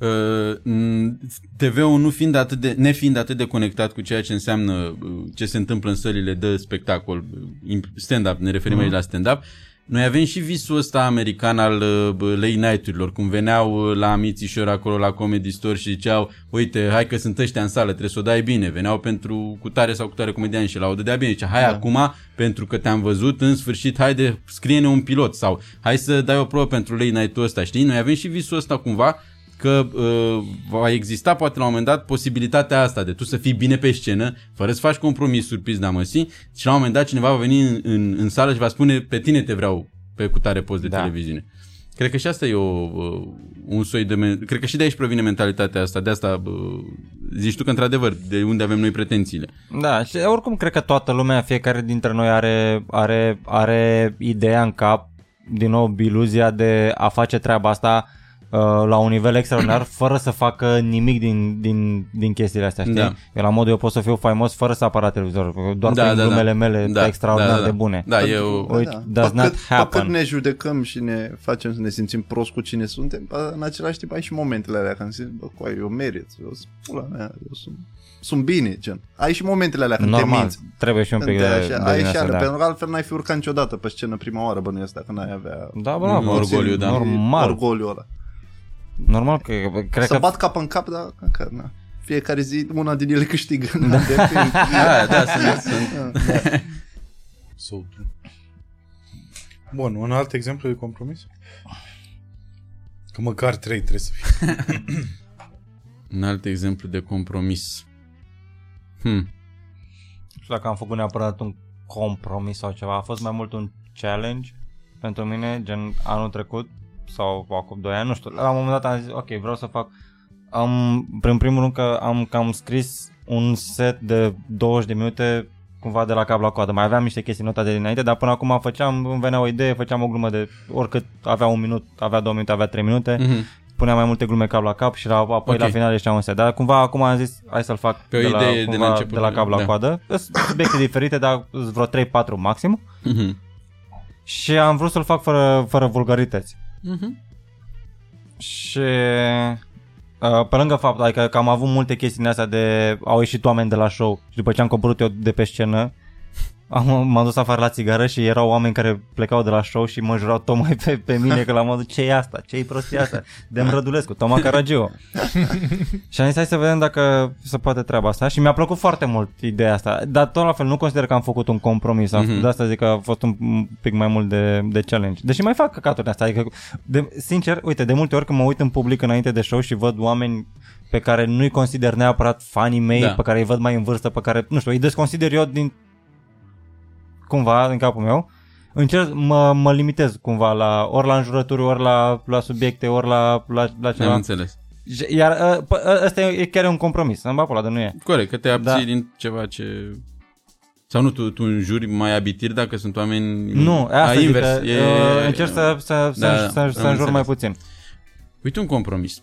Uh, m, TV-ul nu fiind atât de, nefiind atât de conectat cu ceea ce înseamnă uh, ce se întâmplă în sălile de spectacol, uh, imp- stand-up, ne referim Mhm. aici la stand-up, noi avem și visul ăsta american al uh, late night-urilor, cum veneau uh, la amițișori acolo la Comedy Store și ziceau, uite, hai că sunt ăștia în sală, trebuie să o dai bine. Veneau pentru cutare sau cutare comedian și la o dădea bine. Zicea, hai da. acum, pentru că te-am văzut, în sfârșit, haide, scrie-ne un pilot sau hai să dai o probă pentru late night-ul ăsta, știi? Noi avem și visul ăsta cumva că uh, va exista poate la un moment dat posibilitatea asta de tu să fii bine pe scenă, fără să faci compromisuri, pizda măsii, și la un moment dat cineva va veni în, în, în sală și va spune pe tine te vreau pe cutare post de Da. televiziune. Cred că și asta e o, uh, un soi de... men- Cred că și de aici provine mentalitatea asta. De asta uh, zici tu că, într-adevăr, de unde avem noi pretențiile. Da, și oricum cred că toată lumea, fiecare dintre noi are, are, are ideea în cap, din nou, iluzia de a face treaba asta uh, la un nivel extraordinar fără să facă nimic din, din, din chestiile astea, știi? Da. Eu la modul eu pot să fiu faimos fără să aparat televizor, doar Da, prin da, da. glumele mele Da, extraordinar da, da, de da. bune. Da, eu... Uite, does not Păcât, happen. păcât ne judecăm și ne facem să ne simțim prost cu cine suntem, bă, în același timp ai și momentele alea când zici, bă, coai, eu merit, eu sunt pula mea, eu sunt, sunt bine, gen. Ai și momentele alea când te Normal, minți. trebuie și un pic Când de, te de, așa, de ai din și asta, alea, da. pentru că altfel n-ai fi urcat niciodată pe scenă prima oară, bănuiesc, dacă n-ai avea Da, bravo. Orgoliu, da. Normal. orgoliu ăla. Normal că cred să că bat cap în cap, dar că, na. Fiecare zi una din ele câștigă. Da. Da, da, sunt, sunt. So true. Bun, un alt exemplu de compromis? Că măcar trei trebuie să fie. Un alt exemplu de compromis. Hmm. Nu știu dacă am făcut neapărat un compromis sau ceva. A fost mai mult un challenge pentru mine, gen anul trecut sau acum 2 ani, nu știu. La un moment dat am zis, ok, vreau să fac... Am, prin primul rând că am cam scris un set de 20 de minute cumva de la cap la coadă. Mai aveam niște chestii notate de dinainte, dar până acum făceam, îmi venea o idee, făceam o glumă de oricât avea un minut, avea două minute, avea trei minute, Mhm. puneam mai multe glume cap la cap și la, apoi Ok. la final ieșea un set. Dar cumva acum am zis, hai să-l fac Pe o de, la, idee de la cumva, început, de la cap la da. coadă. Sunt subiecte diferite, dar sunt vreo 3-4 maxim. Mhm. Și am vrut să-l fac fără, fără vulgarități. Mhm. Și uh, pe lângă faptul adică că am avut multe chestii din astea de au ieșit oameni de la show și după ce am coborât eu de pe scenă am, m-am dus afară la țigară și erau oameni care plecau de la show și mă jurau tocmai pe, pe mine că la modul ce e asta, ce e prostia asta, de Rădulescu, Toma Caragiu. și am zis hai să vedem dacă se poate treaba asta și mi-a plăcut foarte mult ideea asta, dar tot la fel nu consider că am făcut un compromis, am, Mhm. de asta zic că a fost un un pic mai mult de, de challenge. Deși mai fac căcaturi astea, adică de, sincer, uite, de multe ori când mă uit în public înainte de show și văd oameni pe care nu-i consider neapărat fanii mei, Da. pe care îi văd mai în vârstă, pe care, nu știu, îi desconsider eu din cumva, în capul meu, încerc, mă, mă limitez cumva la, ori la înjurături, ori la, la subiecte, ori la, la, la Am ceva. înțeles. Și- Iar ă, pă- ă, ăsta e chiar e un compromis, îmi bapă la de nu e. Corect, că te abții Da. din ceva ce... Sau nu, tu, tu înjuri mai abitiri dacă sunt oameni... Nu, asta A, zic invers. că, uh, încerc să, să, să, Da, să, am să înjur mai înțeles. puțin. Uite un compromis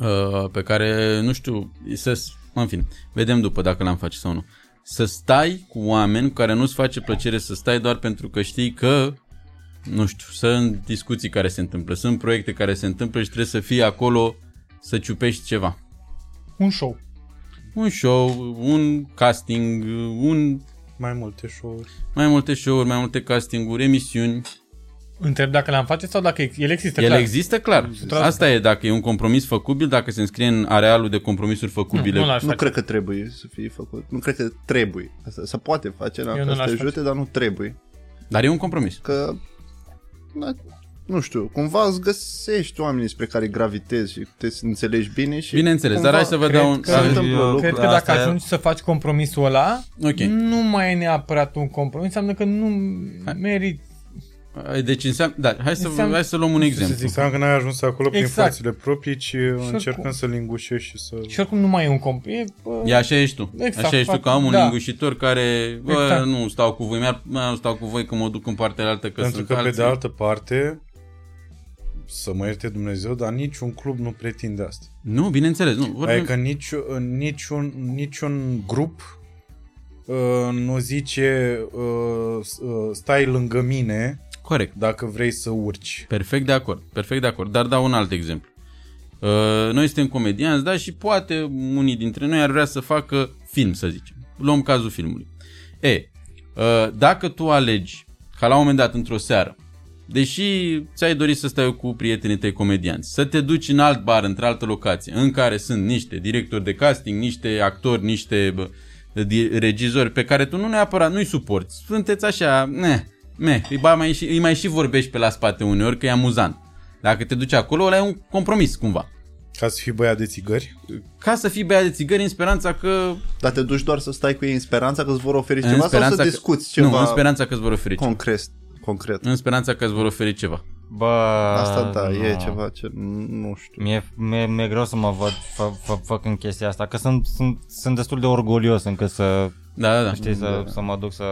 uh, pe care, nu știu, să, în fine, vedem după dacă l-am face sau nu. Să stai cu oameni cu care nu-ți face plăcere să stai doar pentru că știi că, nu știu, sunt discuții care se întâmplă, sunt proiecte care se întâmplă și trebuie să fii acolo să ciupești ceva. Un show. Un show, un casting, un Mai multe show-uri. mai multe show-uri, mai multe castinguri, emisiuni. Întreb dacă le-am face sau dacă el există. El clar. există, clar. Asta e, dacă e un compromis făcubil, dacă se înscrie în arealul de compromisuri făcubile. Nu, nu l-aș Nu face. cred că trebuie să fie făcut. Nu cred că trebuie. Asta se poate face, n-am Eu nu să l-aș te face. ajute, dar nu trebuie. Dar e un compromis. Că, na, nu știu, cumva îți găsești oamenii spre care gravitezi și te înțelegi bine și Bineînțeles, cumva dar hai să vă cred dau un... că- se să- întâmplă eu- lucruri. Cred că Asta dacă e- ajungi să faci compromisul ăla, Ok. nu mai e neapărat un compromis, înseamnă că nu meriți. Deci înseamnă... Da, hai să, Înseamnă- hai să luăm un nu știu exemplu. să zic. Înseamnă că n-ai ajuns acolo prin Exact. forțele proprii, ci încercând să lingușești și să... Și oricum nu mai e un compromis. E, bă, E așa ești tu. Exact, așa ești tu, fac- că am un da. lingușitor care, bă, Exact. nu stau cu voi, mi-ar, mă, nu stau cu voi că mă duc în partea altă, că Pentru sunt că, pe alții. de altă parte, să mă ierte Dumnezeu, dar niciun club nu pretinde asta. Nu, bineînțeles, nu. Vorbim... Adică nici, niciun, niciun grup uh, nu zice uh, s- uh, stai lângă mine Corect. dacă vrei să urci. Perfect de acord, perfect de acord. Dar dau un alt exemplu. Uh, noi suntem comedianți, da, și poate unii dintre noi ar vrea să facă film, să zicem. Luăm cazul filmului. E, uh, dacă tu alegi ca la un moment dat într-o seară, deși ți-ai dorit să stai cu prietenii tăi comedianți, să te duci în alt bar, într-altă locație, în care sunt niște directori de casting, niște actori, niște bă, di- regizori pe care tu nu neapărat nu-i suporți. Sunteți așa, ne, ne, îi, ba mai, și- îi mai și vorbești pe la spate uneori că e amuzant. Dacă te duci acolo, ăla e un compromis cumva. Ca să fii băiat de țigări. Ca să fii băiat de țigări în speranța că... Dar te duci doar să stai cu ei în speranța că îți vor oferi În ceva sau speranța să că- discuți ceva Nu, în speranța că îți vor oferi ceva. concret? concret. În speranța că îți vor oferi ceva. Bă, Asta da, nu. e ceva ce nu știu. Mie, mie, mi-e greu să mă văd fă, fă, făcând chestia asta, că sunt, sunt, sunt destul de orgolios încât să, Da, da, da. știi, să, să mă duc să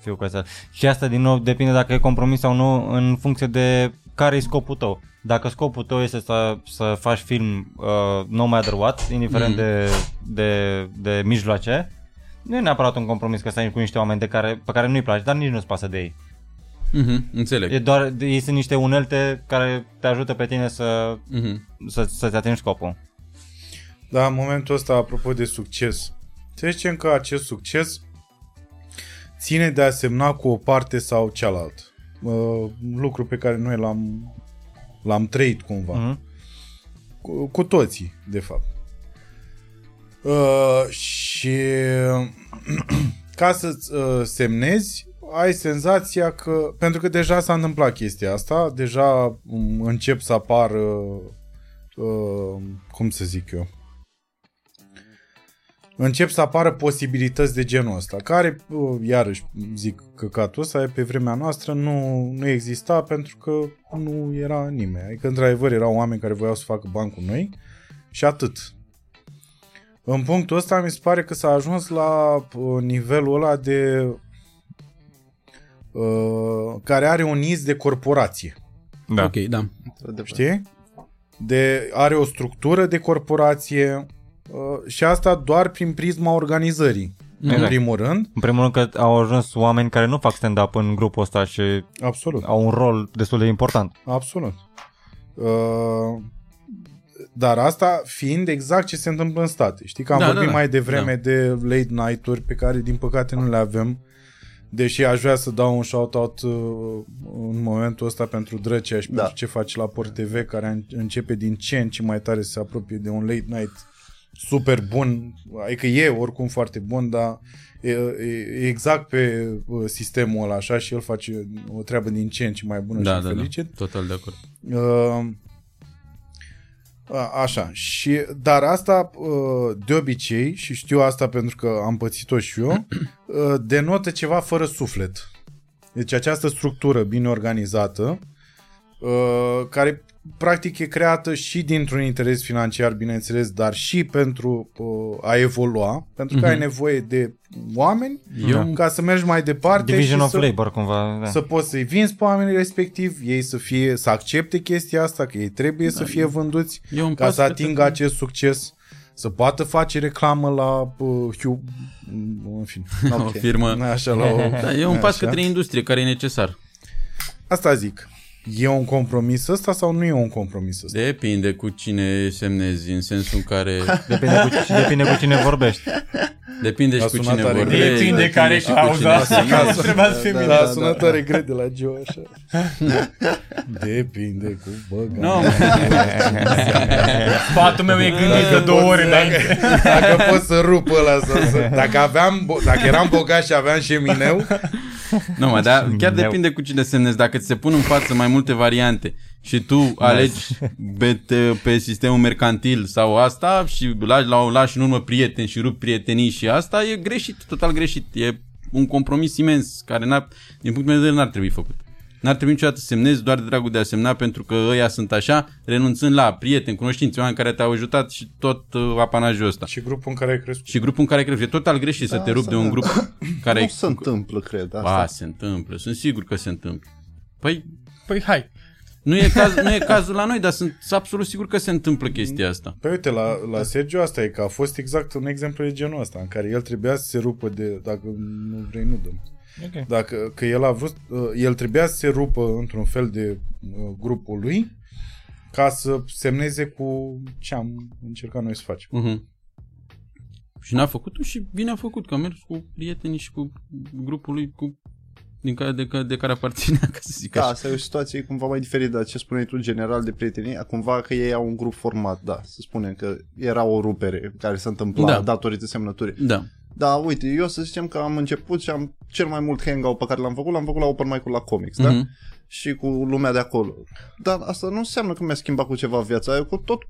fiu cu asta. Și asta din nou depinde dacă e compromis sau nu în funcție de care e scopul tău. Dacă scopul tău este să, să faci film uh, no matter what, indiferent Mhm. mm. de, de, de mijloace, nu e neapărat un compromis că stai cu niște oameni de care, pe care nu-i place, dar nici nu-ți pasă de ei. Mhm, înțeleg. E doar, ei sunt niște unelte care te ajută pe tine să, Mhm. să, să-ți atingi scopul. Da, în momentul ăsta, apropo de succes, să zicem că acest succes ține de a semna cu o parte sau cealaltă. Uh, lucru pe care noi l-am, l-am trăit cumva. Mhm. Cu, cu toții, de fapt. Uh, și ca să uh, semnezi, ai senzația că, pentru că deja s-a întâmplat chestia asta, deja um, încep să apară, uh, cum să zic eu, încep să apară posibilități de genul ăsta, care, uh, iarăși zic căcatul ăsta, pe vremea noastră nu, nu exista pentru că nu era nimeni. Adică, într-adevăr, erau oameni care voiau să facă bani cu noi și atât. În punctul ăsta mi se pare că s-a ajuns la uh, nivelul ăla de uh, care are un iz de corporație. Da. Ok, da. Într-adevăr. Știi? De, are o structură de corporație uh, și asta doar prin prisma organizării. În Exact. primul rând. În primul rând că au ajuns oameni care nu fac stand-up în grupul ăsta și Absolut. au un rol destul de important. Absolut. Uh, dar asta fiind exact ce se întâmplă în state. Știi că am Da, vorbit da, da. mai devreme de late night-uri pe care din păcate nu le avem. Deși aș vrea să dau un shout-out uh, în momentul ăsta pentru Drăcea și Da. pentru ce face la Port TV, care an- începe din ce în ce mai tare să se apropie de un late night super bun. Adică e oricum foarte bun, dar e, e exact pe uh, sistemul ăla așa și el face o treabă din ce în ce mai bună Da, și da, da. felicit. Total de acord. Uh, a- așa, și, dar asta uh, de obicei, și știu asta pentru că am pățit-o și eu, uh, denotă ceva fără suflet. Deci această structură bine organizată, uh, care practic e creată și dintr-un interes financiar, bineînțeles, dar și pentru uh, a evolua, pentru că ai nevoie de oameni Eu- ca să mergi mai departe Division și of să, labor cumva. Da. să poți să-i vinzi pe oamenii respectiv, ei să fie să accepte chestia asta, că ei trebuie să fie vânduți Eu îmi ca pas să că- atingă acest succes, să poată face reclamă la uh, Hugh, în fin, O Ok. firmă. așa la o... Da, e un pas așa. către industrie care e necesar. Asta zic. E un compromis ăsta sau nu e un compromis ăsta? Depinde cu cine semnezi, în sensul în care... Depinde cu, și depinde cu cine vorbești. Depinde și A cu sunat cine tare vorbești. greu. Depinde care și cu cauza. cine semnezi. Întrebați femeile. Da, da, da, sună da. tare greu de la Joe așa. Depinde cu băga. Nu, Sfatul meu e gândit de două ori înainte. Dacă pot să rup ăla să, să, dacă, aveam, bo- dacă eram bogat și aveam șemineu, nu, mă, dar chiar Meu. depinde cu cine semnezi. Dacă ți se pun în față mai multe variante și tu alegi pe, pe sistemul mercantil sau asta și lași, la, lași în urmă prieteni și rup prietenii și asta, e greșit, total greșit. E un compromis imens care, n-ar, din punctul meu de vedere, n-ar trebui făcut. N-ar trebui niciodată să semnezi doar de dragul de a semna pentru că ăia sunt așa, renunțând la prieteni, cunoștințe, oameni care te-au ajutat și tot uh, apanajul ăsta. și grupul în care ai crescut. Și grupul în care crezi. E total greșit să te rupi de un grup care Nu e... se întâmplă, cred, Ba, asta. se întâmplă. Sunt sigur că se întâmplă. Păi, Păi hai. nu e, caz, nu e cazul la noi, dar sunt absolut sigur că se întâmplă chestia asta. Păi uite, la, la Sergio asta e că a fost exact un exemplu de genul ăsta, în care el trebuia să se rupă de, dacă nu vrei, nu dăm. Ok. Dacă, că el a vrut, uh, el trebuia să se rupă într-un fel de uh, grupul lui ca să semneze cu ce am încercat noi să facem. Uh-huh. Și n-a făcut-o și bine a făcut, că a mers cu prietenii și cu grupul lui cu, din care, de, ca- de care aparținea, ca să zic Da, așa. asta e o situație cumva mai diferită de ce spuneai tu general de prietenie, cumva că ei au un grup format, da, să spunem că era o rupere care se întâmpla Da. da. datorită semnăturii. Da. Da, uite, eu să zicem că am început și am cel mai mult hangout pe care l-am făcut, l-am făcut la open mic la comics, da? Mhm. Și cu lumea de acolo. Dar asta nu înseamnă că mi-a schimbat cu ceva viața, eu cu tot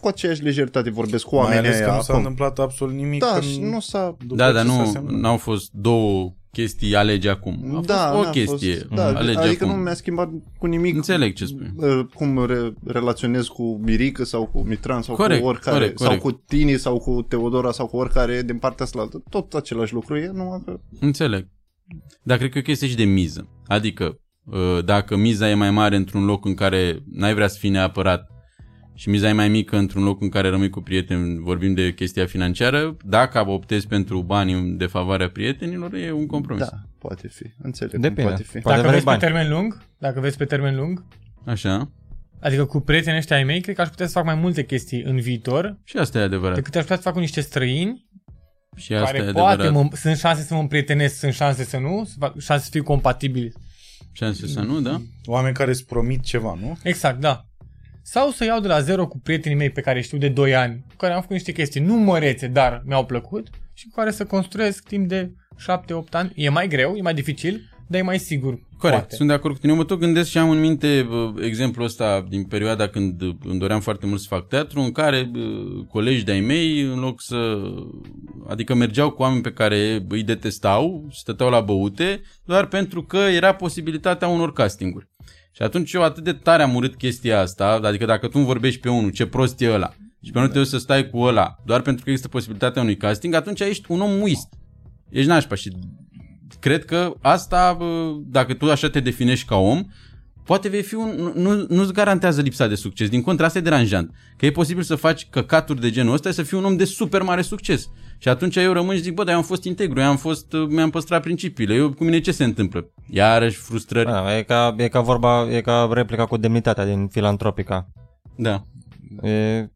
cu aceeași lejeritate vorbesc cu Mai oamenii ales că aia nu s-a acum. întâmplat absolut nimic. Da, când- și nu s-a... după Da, ce dar s-a nu semnat. n-au fost două chestii alege acum. A da, fost o n-a chestie, Fost, da, alege adică acum. nu mi-a schimbat cu nimic Înțeleg ce spui. uh, cum re- relaționez cu Mirica sau cu Mitran sau Corect, cu oricare, corect, sau corect. cu Tini sau cu Teodora sau cu oricare din partea asta, tot același lucru e, numai că Înțeleg. Dar cred că e o chestie și de miză. Adică, uh, dacă miza e mai mare într-un loc în care n-ai vrea să fii neapărat și miza e mai mică într-un loc în care rămâi cu prieteni, vorbim de chestia financiară, dacă optezi pentru banii de favoarea prietenilor, e un compromis. da, poate fi, înțeleg Depinde. cum poate fi. Poate Dacă vrei vezi bani. pe termen lung, dacă vezi pe termen lung, Așa? adică cu prietenii ăștia ai mei, cred că aș putea să fac mai multe chestii în viitor Și asta e adevărat. decât aș putea să fac cu niște străini Și asta care e poate adevărat. mă, sunt șanse să mă împrietenesc, sunt șanse să nu, să fac- șanse să fiu compatibili. Șanse să nu, da? Oameni care îți promit ceva, nu? Exact, da. Sau să iau de la zero cu prietenii mei pe care știu de 2 ani, cu care am făcut niște chestii nu mărețe, dar mi-au plăcut și cu care să construiesc timp de 7-8 ani. E mai greu, e mai dificil, dar e mai sigur. Corect, Poate. sunt de acord cu tine. Eu mă tot gândesc și am în minte uh, exemplul ăsta din perioada când uh, îmi doream foarte mult să fac teatru, în care uh, colegi de-ai mei, în loc să... Adică mergeau cu oameni pe care îi detestau, stăteau la băute, doar pentru că era posibilitatea unor castinguri. Și atunci eu atât de tare am urât chestia asta, adică dacă tu îmi vorbești pe unul, ce prost e ăla, și pe unul trebuie să stai cu ăla, doar pentru că există posibilitatea unui casting, atunci ești un om muist. Ești nașpa și cred că asta, bă, dacă tu așa te definești ca om, poate vei fi un, nu, nu-ți garantează lipsa de succes. Din contră, asta e deranjant. Că e posibil să faci căcaturi de genul ăsta și să fii un om de super mare succes. Și atunci eu rămân și zic, bă, dar eu am fost integru, eu am fost, mi-am păstrat principiile, eu cu mine ce se întâmplă? Iarăși frustrări. Da. Da, e, ca, e ca vorba, e ca replica cu demnitatea din filantropica. da. E...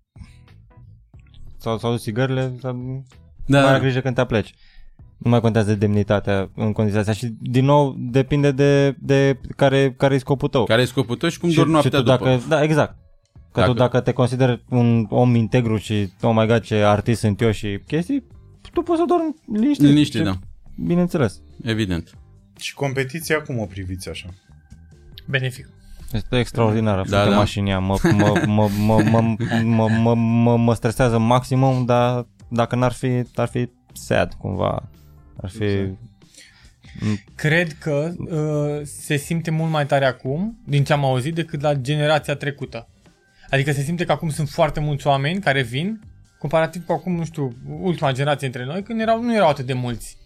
Sau, sau țigările, sau... Da, mai ai grijă când te apleci. Nu mai contează demnitatea în condiția asta și din nou depinde de, de care, care e scopul tău. Care e scopul tău și cum și, doar și noaptea tu după. dacă, da, exact. Că Dacă- tu dacă te consideri un om integru și oh my god ce artist sunt eu și chestii, tu poți să dormi liniștit. Liniște, Și- da. Bineînțeles. Evident. Și competiția cum o priviți așa? Benefic. Este extraordinară. Da, Da, da. mașinia. Mă, mă, mă, mă, mă, mă, mă, mă, mă stresează maximum, dar dacă n-ar fi, ar fi sad cumva. Ar fi... Exact. Cred că uh, se simte mult mai tare acum, din ce am auzit, decât la generația trecută. Adică se simte că acum sunt foarte mulți oameni care vin, comparativ cu acum, nu știu, ultima generație între noi, când erau, nu erau atât de mulți.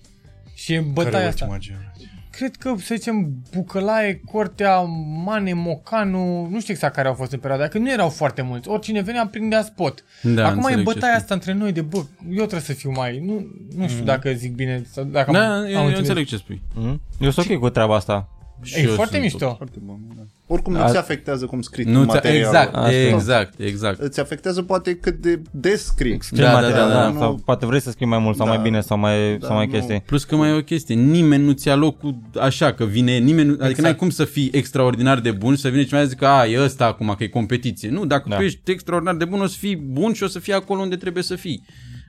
Și e Care bătaia e asta. ultima generație? Cred că, să zicem, Bucălae, Cortea, Mane, Mocanu, nu știu exact care au fost în perioada, aia, că nu erau foarte mulți. Oricine venea prindea spot. Da, Acum e înțeleg ce bătaia spui. asta între noi de, bă, eu trebuie să fiu mai, nu, nu știu dacă zic bine, sau dacă am, Da, am eu, eu înțeles. înțeleg ce spui. Mm? Eu sunt ok cu treaba asta. Și E eu foarte sunt mișto. Foarte bun, da. Oricum nu A- ți afectează cum scrii Nu ți materialul. exact, Asta e. exact, exact. Îți afectează poate cât de des scrii. Ce Da, da, material, da, da, nu- Sau poate vrei să scrii mai mult sau Da. mai bine sau mai, Da, sau mai nu. chestii. Plus că mai e o chestie, nimeni nu ți-a locul așa, că vine, nimeni, nu- adică Exact. n-ai cum să fii extraordinar de bun și să vine cineva și zică, a, e ăsta acum, că e competiție. Nu, dacă Da. tu ești extraordinar de bun, o să fii bun și o să fii acolo unde trebuie să fii.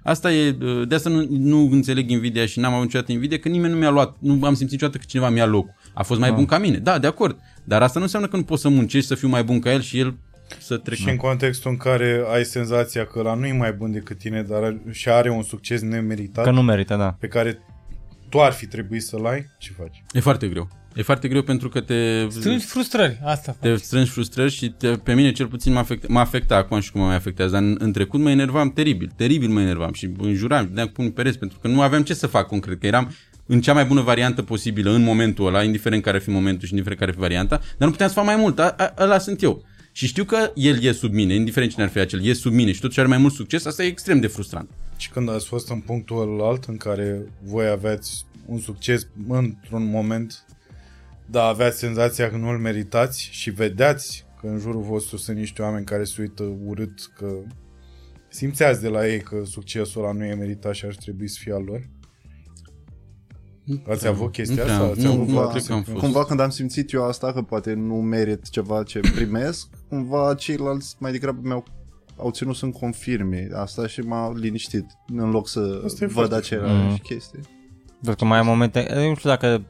Asta e, uh, de asta nu, nu înțeleg invidia și n-am avut niciodată invidie, că nimeni nu mi-a luat, nu am simțit niciodată că cineva mi-a locul. A fost mai bun ca mine. Da, de acord. Dar asta nu înseamnă că nu poți să muncești să fiu mai bun ca el și el să trecă. Și în contextul în care ai senzația că la nu e mai bun decât tine, dar și are un succes nemeritat Că nu merită, da. pe care tu ar fi trebuit să-l ai, ce faci? E foarte greu. E foarte greu pentru că te... Strângi frustrări, asta te faci. strângi frustrări și te, pe mine cel puțin mă afecta, mă afecta acum și cum mă mai afectează, dar în, în trecut mă enervam teribil, teribil mă enervam și înjuram, dădeam cu pumnii pe pereți pentru că nu aveam ce să fac concret, că eram în cea mai bună variantă posibilă în momentul ăla, indiferent care ar fi momentul și indiferent care ar fi varianta, dar nu puteam să fac mai mult, a, a, ăla sunt eu. Și știu că el e sub mine, indiferent cine ar fi acel, e sub mine și totuși are mai mult succes, asta e extrem de frustrant. Și când ați fost în punctul alt în care voi aveați un succes într-un moment, dar aveați senzația că nu îl meritați și vedeați că în jurul vostru sunt niște oameni care se uită urât, că simțeați de la ei că succesul ăla nu e meritat și ar trebui să fie al lor? Ați avut chestia Nu prea, asta? Ați nu, avut nu vreo cred că am fost. Cumva când am simțit eu asta, că poate nu merit ceva ce primesc, cumva ceilalți mai degrabă mi-au au ținut să-mi confirme asta și m-a liniștit în loc să Asta e văd foarte aceleași Mhm. chestii. Pentru că mai ai momente, eu nu știu dacă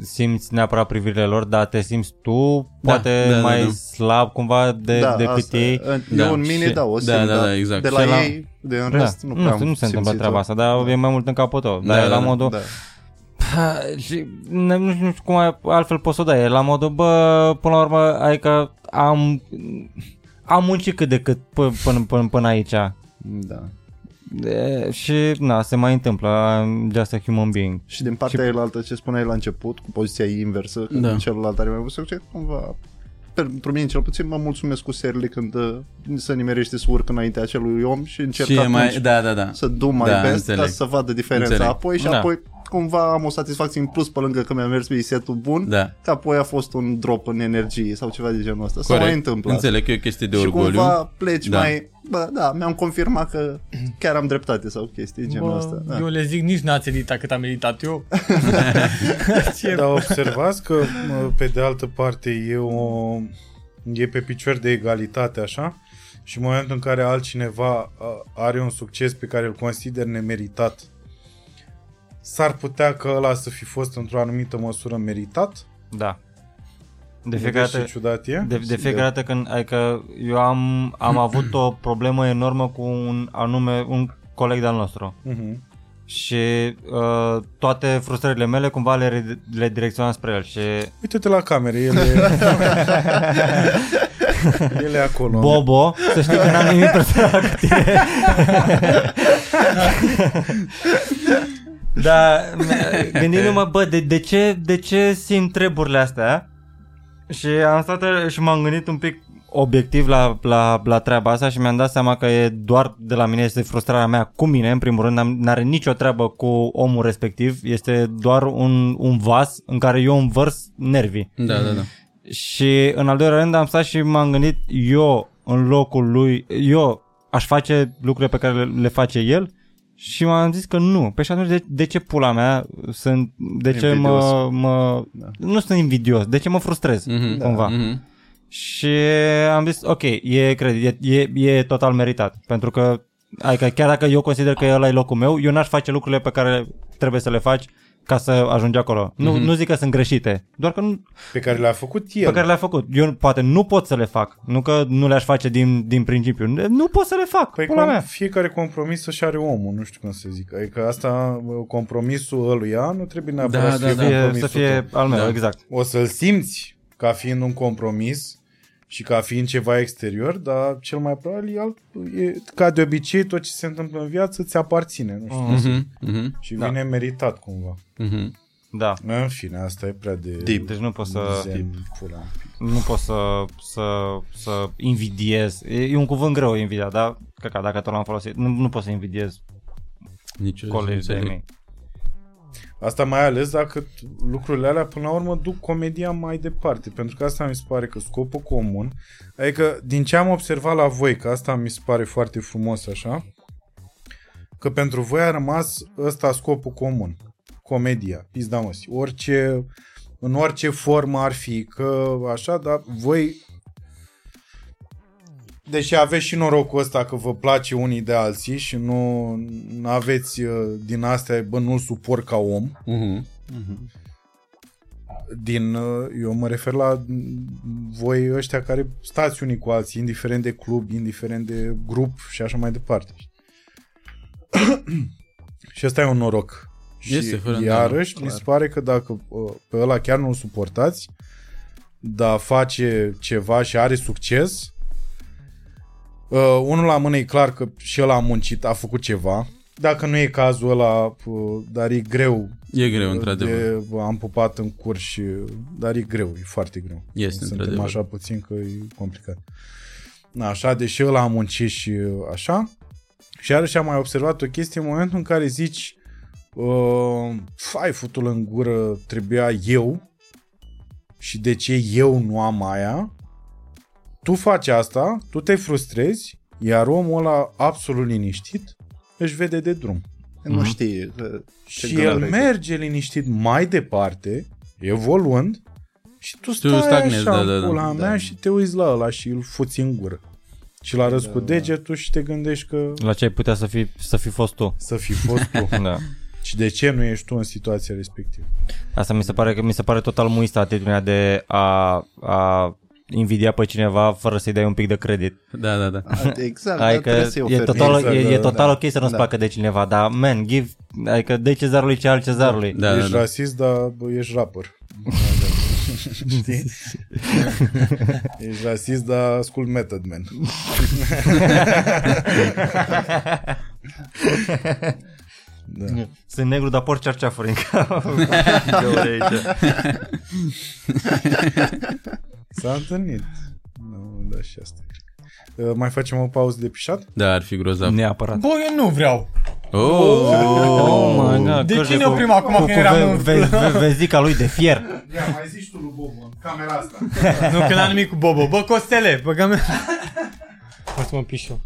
simți neapărat privirile lor, dar te simți tu poate da, da, mai da. slab cumva de, da, decât asta ei. E, Da. eu în mine, Și- da, o da, simt, da, dar da, exact. de la Și la- ei, de în Da, rest, nu, nu, prea nu, am nu se întâmplă simțit-o. treaba asta, dar e mai mult în capul tău. Dar Da, e la da, modul, Da. Ha, și ne- nu știu, nu știu cum mai altfel poți să o dai. E la modul, bă, până la urmă, adică am, am muncit cât de cât până, până, până, până aici. da. E, și, na, se mai întâmplă. I'm just a human being. Și din partea elaltă ce spuneai la început, cu poziția inversă, când Da. celălalt are mai mult succes, cumva pentru mine cel puțin mă mulțumesc cu serile când uh, se nimerește să urc înaintea acelui om și încerc și e atunci mai, da, da, da. să do my Da, best înțeleg. ca să vadă diferența Înțeleg. apoi și Da. apoi cumva am o satisfacție în plus pe lângă că mi-a mers pe setul bun, Da. că apoi a fost un drop în energie sau ceva de genul ăsta. Sau mai întâmplă asta. Înțeleg că e o chestie de și orgoliu. cumva pleci Da. mai... Bă, da, mi-am confirmat că chiar am dreptate sau chestii de genul ăsta. Bă, Da. eu le zic, nici n-ați editat cât am editat eu. Ce Dar observați că, mă, pe de altă parte, e, o, e pe picior de egalitate, așa, și în momentul în care altcineva a, are un succes pe care îl consider nemeritat, s-ar putea că ăla să fi fost într-o anumită măsură meritat? Da. De Vedeți fiecare ce dată, ciudat e? de, de fiecare dată când, adică eu am, am avut o problemă enormă cu un anume, un coleg de-al nostru. Mhm. Și uh, toate frustrările mele cumva le, le direcționam spre el și Uite-te la camere, ele... ele acolo. Bobo, să știi că n-am nimic personal cu tine. da, gândindu-mă, bă, de, de, ce, de ce simt treburile astea? Și am stat și m-am gândit un pic obiectiv la, la, la treaba asta și mi-am dat seama că e doar de la mine, este frustrarea mea cu mine, în primul rând, n are nicio treabă cu omul respectiv, este doar un, un vas în care eu învărs nervii. Da, da, da. Și în al doilea rând am stat și m-am gândit eu în locul lui, eu aș face lucrurile pe care le, le face el și m-am zis că nu. Păi și atunci de, de ce pula mea sunt, de ce Invidios. mă, mă Da. nu sunt invidios, de ce mă frustrez Mhm. cumva. Mhm. Și am zis, ok, e, cred, e, e, e total meritat, pentru că adică chiar dacă eu consider că ăla e locul meu, eu n-aș face lucrurile pe care trebuie să le faci ca să ajungi acolo. Nu, nu zic că sunt greșite, doar că nu, Pe care le-a făcut el. pe care le-a făcut. Eu poate nu pot să le fac. Nu că nu le-aș face din, din principiu. Nu pot să le fac. Păi pula com- mea. fiecare compromis să-și are omul, nu știu cum să zic. Adică asta, compromisul ăluia nu trebuie neapărat Da, să da, fie da. Fie, compromisul să fie tău. al meu, Da. exact. O să-l simți ca fiind un compromis și ca fiind ceva exterior, dar cel mai probabil e, alt, e ca de obicei tot ce se întâmplă în viață ți aparține, nu știu. Mm. Mhm. Mhm. Și Da. vine meritat cumva. Mhm. Da. În fine, asta e prea de... Deep. Deci nu pot să, zen, pula. nu pot să, să, să invidiez. E, e un cuvânt greu invidia, dar cred că dacă tot l-am folosit, nu, nu pot să invidiez Nici eu colegii de înțeleg. mei. Asta mai ales dacă t- lucrurile alea până la urmă duc comedia mai departe, pentru că asta mi se pare că scopul comun, adică din ce am observat la voi, că asta mi se pare foarte frumos așa, că pentru voi a rămas ăsta scopul comun, comedia, pizda măsi, orice, în orice formă ar fi, că așa, dar voi deși aveți și norocul ăsta că vă place unii de alții și nu aveți uh, din astea, bă, nu-l suport ca om, Mhm. din, uh, eu mă refer la mm, voi ăștia care stați unii cu alții, indiferent de club, indiferent de grup și așa mai departe. și ăsta e un noroc. Este, și fără iarăși, îndoială, mi se pare că dacă uh, pe ăla chiar nu-l suportați, dar face ceva și are succes, uh, unul la mână e clar că și ăla a muncit, a făcut ceva. Dacă nu e cazul ăla, uh, dar e greu E greu, într-adevăr. de, am pupat în curs și, dar e greu, e foarte greu. Este, Suntem într-adevăr. așa puțin că e complicat. Na, așa, deși ăla a muncit și așa. Și iarăși am mai observat o chestie în momentul în care zici uh, fai futul în gură, trebuia eu și de ce eu nu am aia, tu faci asta, tu te frustrezi, iar omul ăla absolut liniștit își vede de drum. Nu știe că ce Și gânduri el ai. merge liniștit mai departe, evoluând, și tu stai stagnezi, așa da, în da, da. pula mea Da. și te uiți la ăla și îl fuți în gură. Și l arăți cu degetul și te gândești că La ce ai putea să fi, să fi fost tu. să fi fost tu. Da. și de ce nu ești tu în situația respectivă. Asta mi se pare că mi se pare total muistă atitudinea de a, a invidia pe cineva fără să-i dai un pic de credit. Da, da, da. Exact, dar Adică trebuie să-i e oferi. total, Exact, e, e da, total da. ok să nu-ți Da. placă de cineva, dar man, give, adică de cezarului ce al cezarului. Da, da, ești da. rasist, dar bă, ești rapper. Știi? ești rasist, dar ascult Method Man. da. Sunt negru, dar por cerceafuri în cap. De ore aici. S-a întâlnit. Nu, da, și asta. Uh, Mai facem o pauză de pișat? Da, ar fi grozav. Neapărat. Bă, eu nu vreau. Oh! Oh my god. De Coje cine cu- oprim acum cu- că cu eram ve- în- ve- ve- Vezica lui de fier. Ia, mai zici tu lui Bobo, în camera asta. Nu, că n-am nimic cu Bobo. Bă, Costele, băgă mea. O să mă piș eu.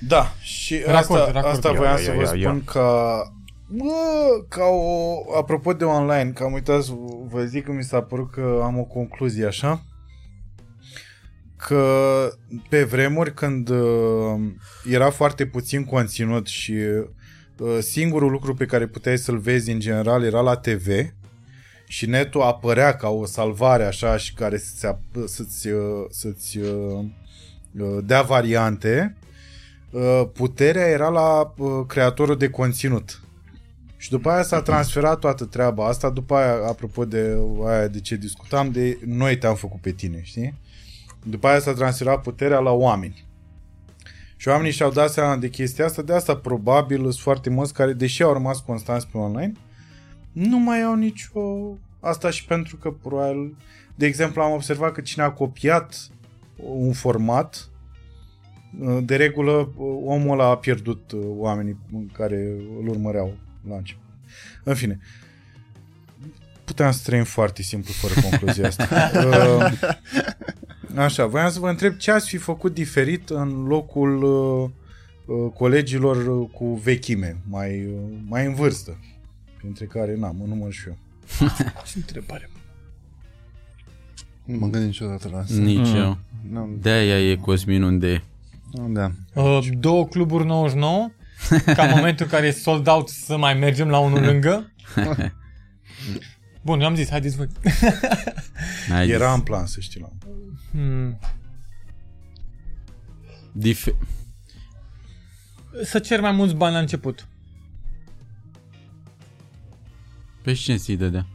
Da, și Racord, asta, racord. asta Ia, voiam ia, să ia, vă ia, spun ia. ca... Bă, ca o... Apropo de online, că am uitat să vă zic că mi s-a părut că am o concluzie așa, că pe vremuri când uh, era foarte puțin conținut și uh, singurul lucru pe care puteai să-l vezi în general era la TV și netul apărea ca o salvare așa și care să-ți, ap- să-ți, uh, să-ți uh, uh, dea variante, uh, puterea era la uh, creatorul de conținut. Și după aia s-a transferat toată treaba asta, după aia, apropo de aia de ce discutam, de noi te-am făcut pe tine, știi? După aia s-a transferat puterea la oameni. Și oamenii și-au dat seama de chestia asta, de asta probabil sunt foarte mulți care, deși au rămas constanți pe online, nu mai au nicio... Asta și pentru că, probabil, de exemplu, am observat că cine a copiat un format, de regulă, omul ăla a pierdut oamenii care îl urmăreau la început. În fine, puteam să trăim foarte simplu fără concluzia asta. Uh, Așa, voiam să vă întreb ce ați fi făcut diferit în locul uh, uh, colegilor uh, cu vechime, mai, uh, mai în vârstă, printre care, na, mă număr și eu. Ce întrebare. Nu mă gândesc niciodată la asta. Nici Mm. eu. Nu, De-aia e Cosmin unde e. nu, da. Uh, două cluburi 99, ca în momentul în care e sold out să mai mergem la unul lângă. Bun, eu am zis, haideți voi. Ai Era zis. în plan, să știi. La... Hmm. Dif- Să cer mai mulți bani la început. Pe ce ți dădea?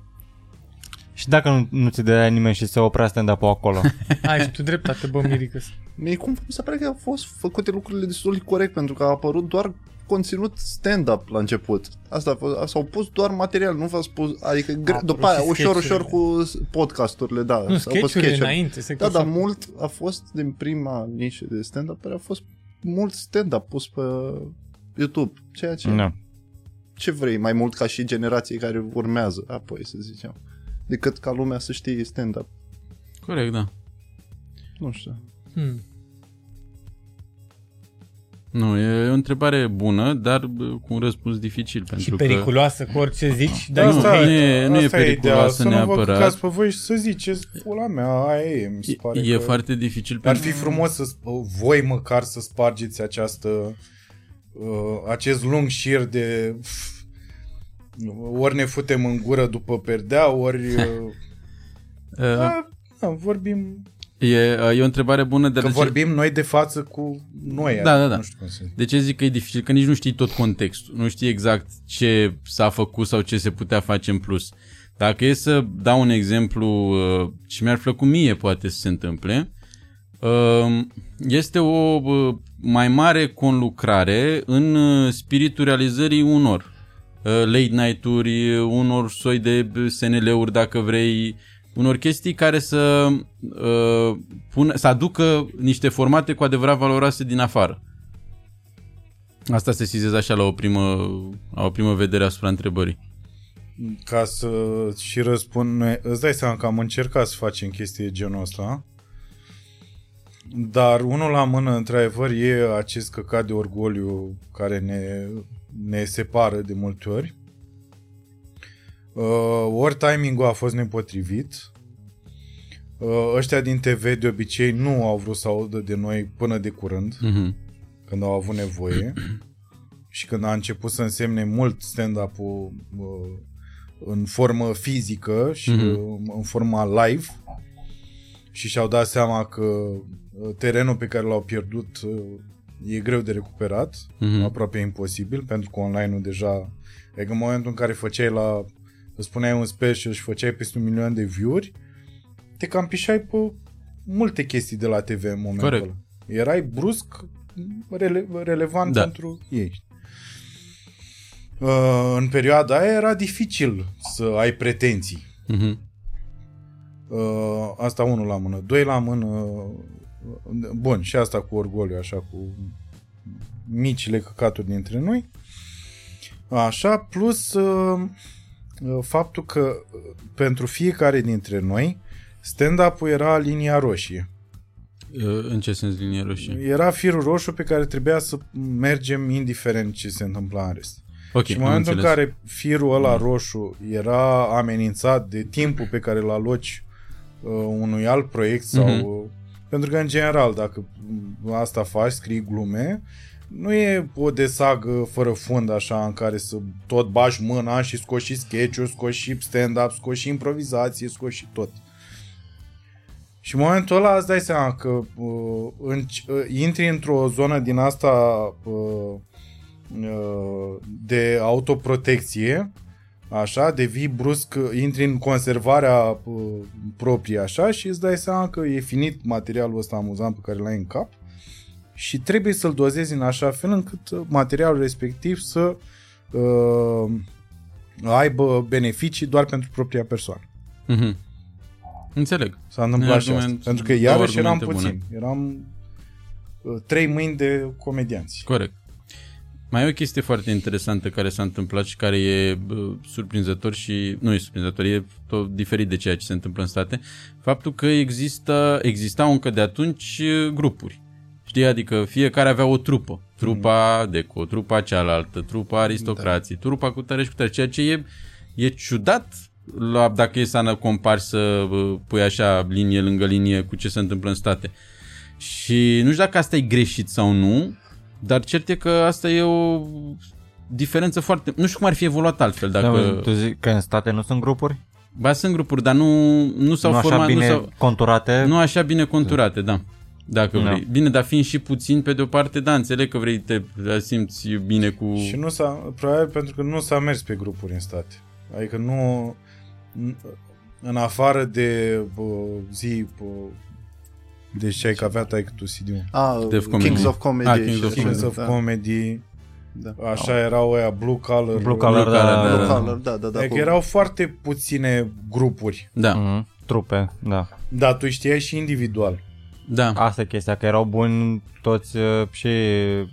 Și dacă nu, nu ți dădea nimeni și se oprea stand-up-ul acolo? Ai și tu dreptate, bă, Miricăs. Mie cum mi se pare că au fost făcute lucrurile destul de corect pentru că a apărut doar conținut stand-up la început. Asta a fost, s-au pus doar material, nu v-ați spus, adică gre- apărut după aia și ușor sketch-urile. ușor cu podcasturile, da. Nu, s-au pus sketch-urile sketch-uri. înainte. Se Da, dar mult a fost din prima nișă de stand-up, a fost mult stand-up pus pe YouTube, ceea ce Nu. ce vrei mai mult ca și generații care urmează apoi, să zicem, decât ca lumea să știe stand-up. Corect, da. Nu știu. Hmm. Nu, e o întrebare bună, dar bă, cu un răspuns dificil. Și Pentru periculoasă cu orice zici, Da, dar nu, nu, nu e- nu e asta periculoasă ideea, Să nu vă neapărat. căcați pe voi și să ziceți, pula mea, aia e, mi se că pare e, e că... foarte dificil Ar pentru... fi frumos să sp- voi măcar să spargeți această uh, acest lung șir de pf, ori ne futem în gură după perdea, ori uh, Uh, da, da, vorbim e, e o întrebare bună, dar că de ce, vorbim noi de față cu noi. Da, da, da. Nu știu cum să zic. de ce zic că e dificil? Că nici nu știi tot contextul. Nu știi exact ce s-a făcut sau ce se putea face în plus. Dacă e să dau un exemplu uh, și mi-ar plăcut mie poate să se întâmple, uh, este o uh, mai mare conlucrare în uh, spiritul realizării unor uh, late night-uri, unor soi de SNL-uri dacă vrei, unor chestii care să, uh, pună, să aducă niște formate cu adevărat valoroase din afară. Asta se sizez așa la o primă, la o primă vedere asupra întrebării. Ca să și răspund, noi, îți dai seama că am încercat să facem chestii de genul ăsta, dar unul la mână, într-adevăr, e acest căcat de orgoliu care ne, ne separă de multe ori. Uh, ori timingul a fost nepotrivit, Uh, ăștia din TV de obicei nu au vrut să audă de noi până de curând, Mhm. când au avut nevoie și când a început să însemne mult stand-up-ul uh, în formă fizică și Mhm. uh, în forma live și și-au dat seama că uh, terenul pe care l-au pierdut uh, e greu de recuperat, Mhm. aproape imposibil, pentru că online-ul deja... Adică în momentul în care făceai la... Îți spuneai un special și făceai peste un milion de view-uri, te cam pișai pe multe chestii de la TV în momentul Corect. ăla. Erai brusc rele- relevant Da. pentru ei. Uh, în perioada aia era dificil să ai pretenții. Mhm. Uh, asta unul la mână. Doi la mână. uh, Bun, și asta cu orgoliu, așa, cu micile căcaturi dintre noi. Așa, plus uh, uh, faptul că uh, pentru fiecare dintre noi stand-up-ul era linia roșie. Uh, În ce sens linie roșie? Era firul roșu pe care trebuia să mergem indiferent ce se întâmpla în rest. Ok, Și în am momentul în înțeles. care firul ăla roșu era amenințat de timpul pe care îl aloci uh, unui alt proiect sau... Mhm. Uh, pentru că, în general, dacă mm, asta faci, scrii glume, nu e o desagă fără fund așa în care să tot bași mâna și scoți și sketch-uri, scoți și stand-up, scoți și improvizație, scoți și tot. Și în momentul ăla îți dai seama că uh, în, uh, intri într-o zonă din asta uh, uh, de autoprotecție, așa, devii brusc, intri în conservarea uh, proprie, așa, și îți dai seama că e finit materialul ăsta amuzant pe care l-ai în cap și trebuie să-l dozezi în așa fel încât uh, materialul respectiv să uh, aibă beneficii doar pentru propria persoană. Mhm. Înțeleg. S-a întâmplat E și asta. argument- Pentru că două iarăși eram argumente bune. puțini. Eram uh, trei mâini de comedianți. Corect. Mai e o chestie foarte interesantă care s-a întâmplat și care e bă, surprinzător și nu e surprinzător, e tot diferit de ceea ce se întâmplă în state. Faptul că există, existau încă de atunci uh, grupuri. Știi, adică fiecare avea o trupă. Trupa Deco, trupa cealaltă, trupa aristocrației, trupa cu tare și cu tare. Ceea ce e, e ciudat la, dacă e să compari să bă, pui așa linie lângă linie cu ce se întâmplă în state. Și nu știu dacă asta e greșit sau nu, dar cert e că asta e o diferență foarte... Nu știu cum ar fi evoluat altfel. Dacă... Da, tu zici că în state nu sunt grupuri? Ba, sunt grupuri, dar nu, nu s-au nu așa format... bine nu, s-au, conturate? nu așa bine conturate, da. Dacă Da. vrei. Bine, dar fiind și puțin, pe de o parte, da, înțeleg că vrei te simți bine cu... Și nu s-a, probabil pentru că nu s-a mers pe grupuri în state. Adică nu, n- în afară de bă, zi, bă, deci ce ai că avea tai tu cd Ah, Def Comedy. Kings of Comedy. Ah, Kings și of așa, Kings of da. Comedy, Da. așa erau ăia, Blue Collar. Blue Collar, Blue Collar, da, da, Blue da. Collar, da, da, da. Adică cu- erau foarte puține grupuri. Da, Mhm. Trupe, da. Da, tu știai și individual. Da. Asta e chestia, că erau buni toți uh, și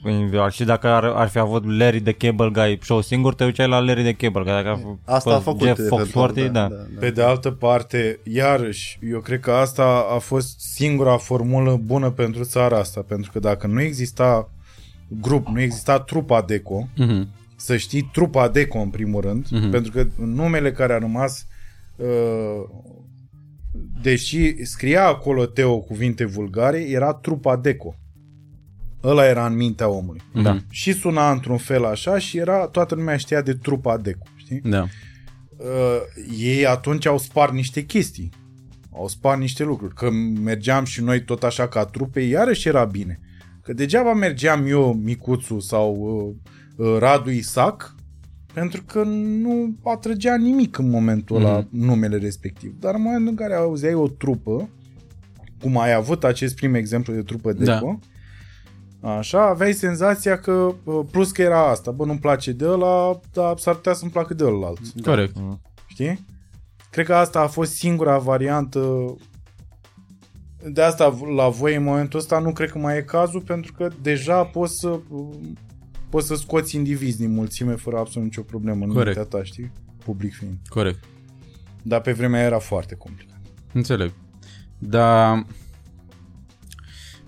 individual. Și dacă ar, ar fi avut Larry de Cable Guy show singur, te duceai la Larry de Cable Guy. Dacă ar fi Asta a fost făcut Jeff eventual, Foxworthy, da. da, da. Pe de altă parte, iarăși, eu cred că asta a fost singura formulă bună pentru țara asta, pentru că dacă nu exista grup, nu exista trupa Deco, Mhm. să știi trupa Deco în primul rând, Mhm. pentru că numele care a rămas uh, deși scria acolo Teo cuvinte vulgare, era trupa Deco. Ăla era în mintea omului. Da. Și suna într-un fel așa și era, toată lumea știa de trupa Deco, știi? Da. uh, ei atunci au spart niște chestii. Au spart niște lucruri. Că mergeam și noi tot așa ca trupe, iarăși era bine. Că degeaba mergeam eu, Micuțu sau uh, uh, Radu Isac, pentru că nu atrăgea nimic în momentul ăla Mhm. numele respectiv. Dar în momentul în care auzeai o trupă, cum ai avut acest prim exemplu de trupă Da. Deco, Așa, aveai senzația că, uh, plus că era asta, bă, nu-mi place de ăla, dar s-ar putea să-mi placă de ălalt. Corect. Știi? Cred că asta a fost singura variantă de asta la voi în momentul ăsta nu cred că mai e cazul pentru că deja poți să poți să scoți indivizi din mulțime fără absolut nicio problemă în Corect. mintea ta, știi? Public fiind. Corect. Dar pe vremea aia era foarte complicat. Înțeleg. Dar...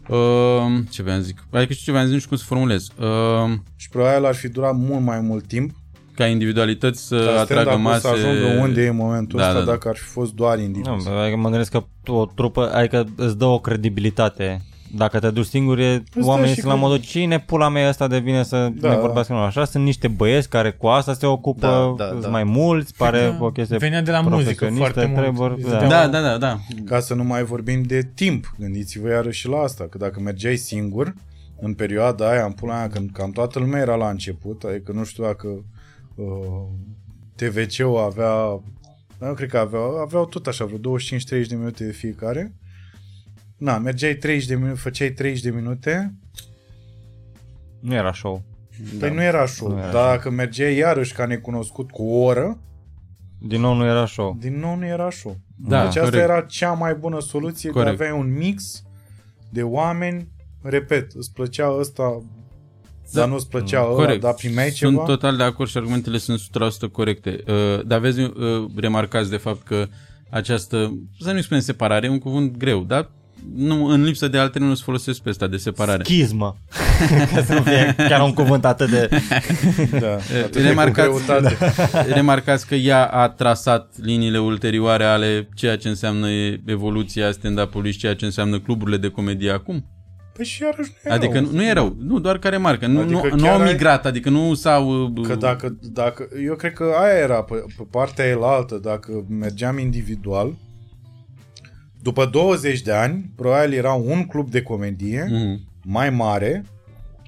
Uh, ce vreau să zic? Adică știu ce vreau să zic, nu știu cum să formulez. Uh, Și probabil ar fi durat mult mai mult timp ok. ca individualități să Dar atragă stand-up-ul mase. să ajungă unde e în momentul Da, ăsta da, da. dacă ar fi fost doar individu. Nu, adică mă gândesc că o trupă, adică îți dă o credibilitate. Dacă te duci singur, e, dă oamenii și sunt la cred- modul cine pula mea ăsta devine să Da. ne vorbească noi. Așa sunt niște băieți care cu asta se ocupă, Da, da, sunt da. mai mulți, pare o chestie Venea de la muzică profesionistă, foarte mult. treburi, Îți da. dădea- Da, da, da, da. Ca să nu mai vorbim de timp. Gândiți-vă iarăși și la asta, că dacă mergeai singur, în perioada aia, în pula aia, când cam toată lumea era la început, adică nu știu dacă uh, TVC-ul avea, nu cred că aveau, aveau tot așa, vreo 25-30 de minute de fiecare. Na, mergeai 30 de minute, făceai 30 de minute, Nu era show. da. păi nu era show. Nu era Dar dacă mergeai iarăși ca necunoscut cu o oră, Din nou nu era show. din nou nu era show. Da, deci asta corect. era cea mai bună soluție, Corect. că aveai un mix de oameni, repet, îți plăcea ăsta, Da. dar nu îți plăcea ăla, Corect. dar primeai Sunt ceva. total de acord și argumentele sunt 100% corecte. Uh, dar vezi, uh, remarcați de fapt că această, să nu-i spunem separare, e un cuvânt greu, dar nu, în lipsă de altele nu se folosesc pe ăsta de separare. Schismă. Ca să nu fie chiar un cuvânt atât de... Da, atât de cu remarcați, greutate. remarcați că ea a trasat liniile ulterioare ale ceea ce înseamnă evoluția stand-up-ului și ceea ce înseamnă cluburile de comedie acum. Păi și iarăși nu e Adică rău. nu, nu e rău, nu doar ca remarcă, nu, Adică nu, nu chiar au ai- migrat, adică nu s-au... uh, Că dacă, dacă, eu cred că aia era pe, pe partea elaltă, dacă mergeam individual, după 20 de ani, probabil era un club de comedie Mhm. mai mare,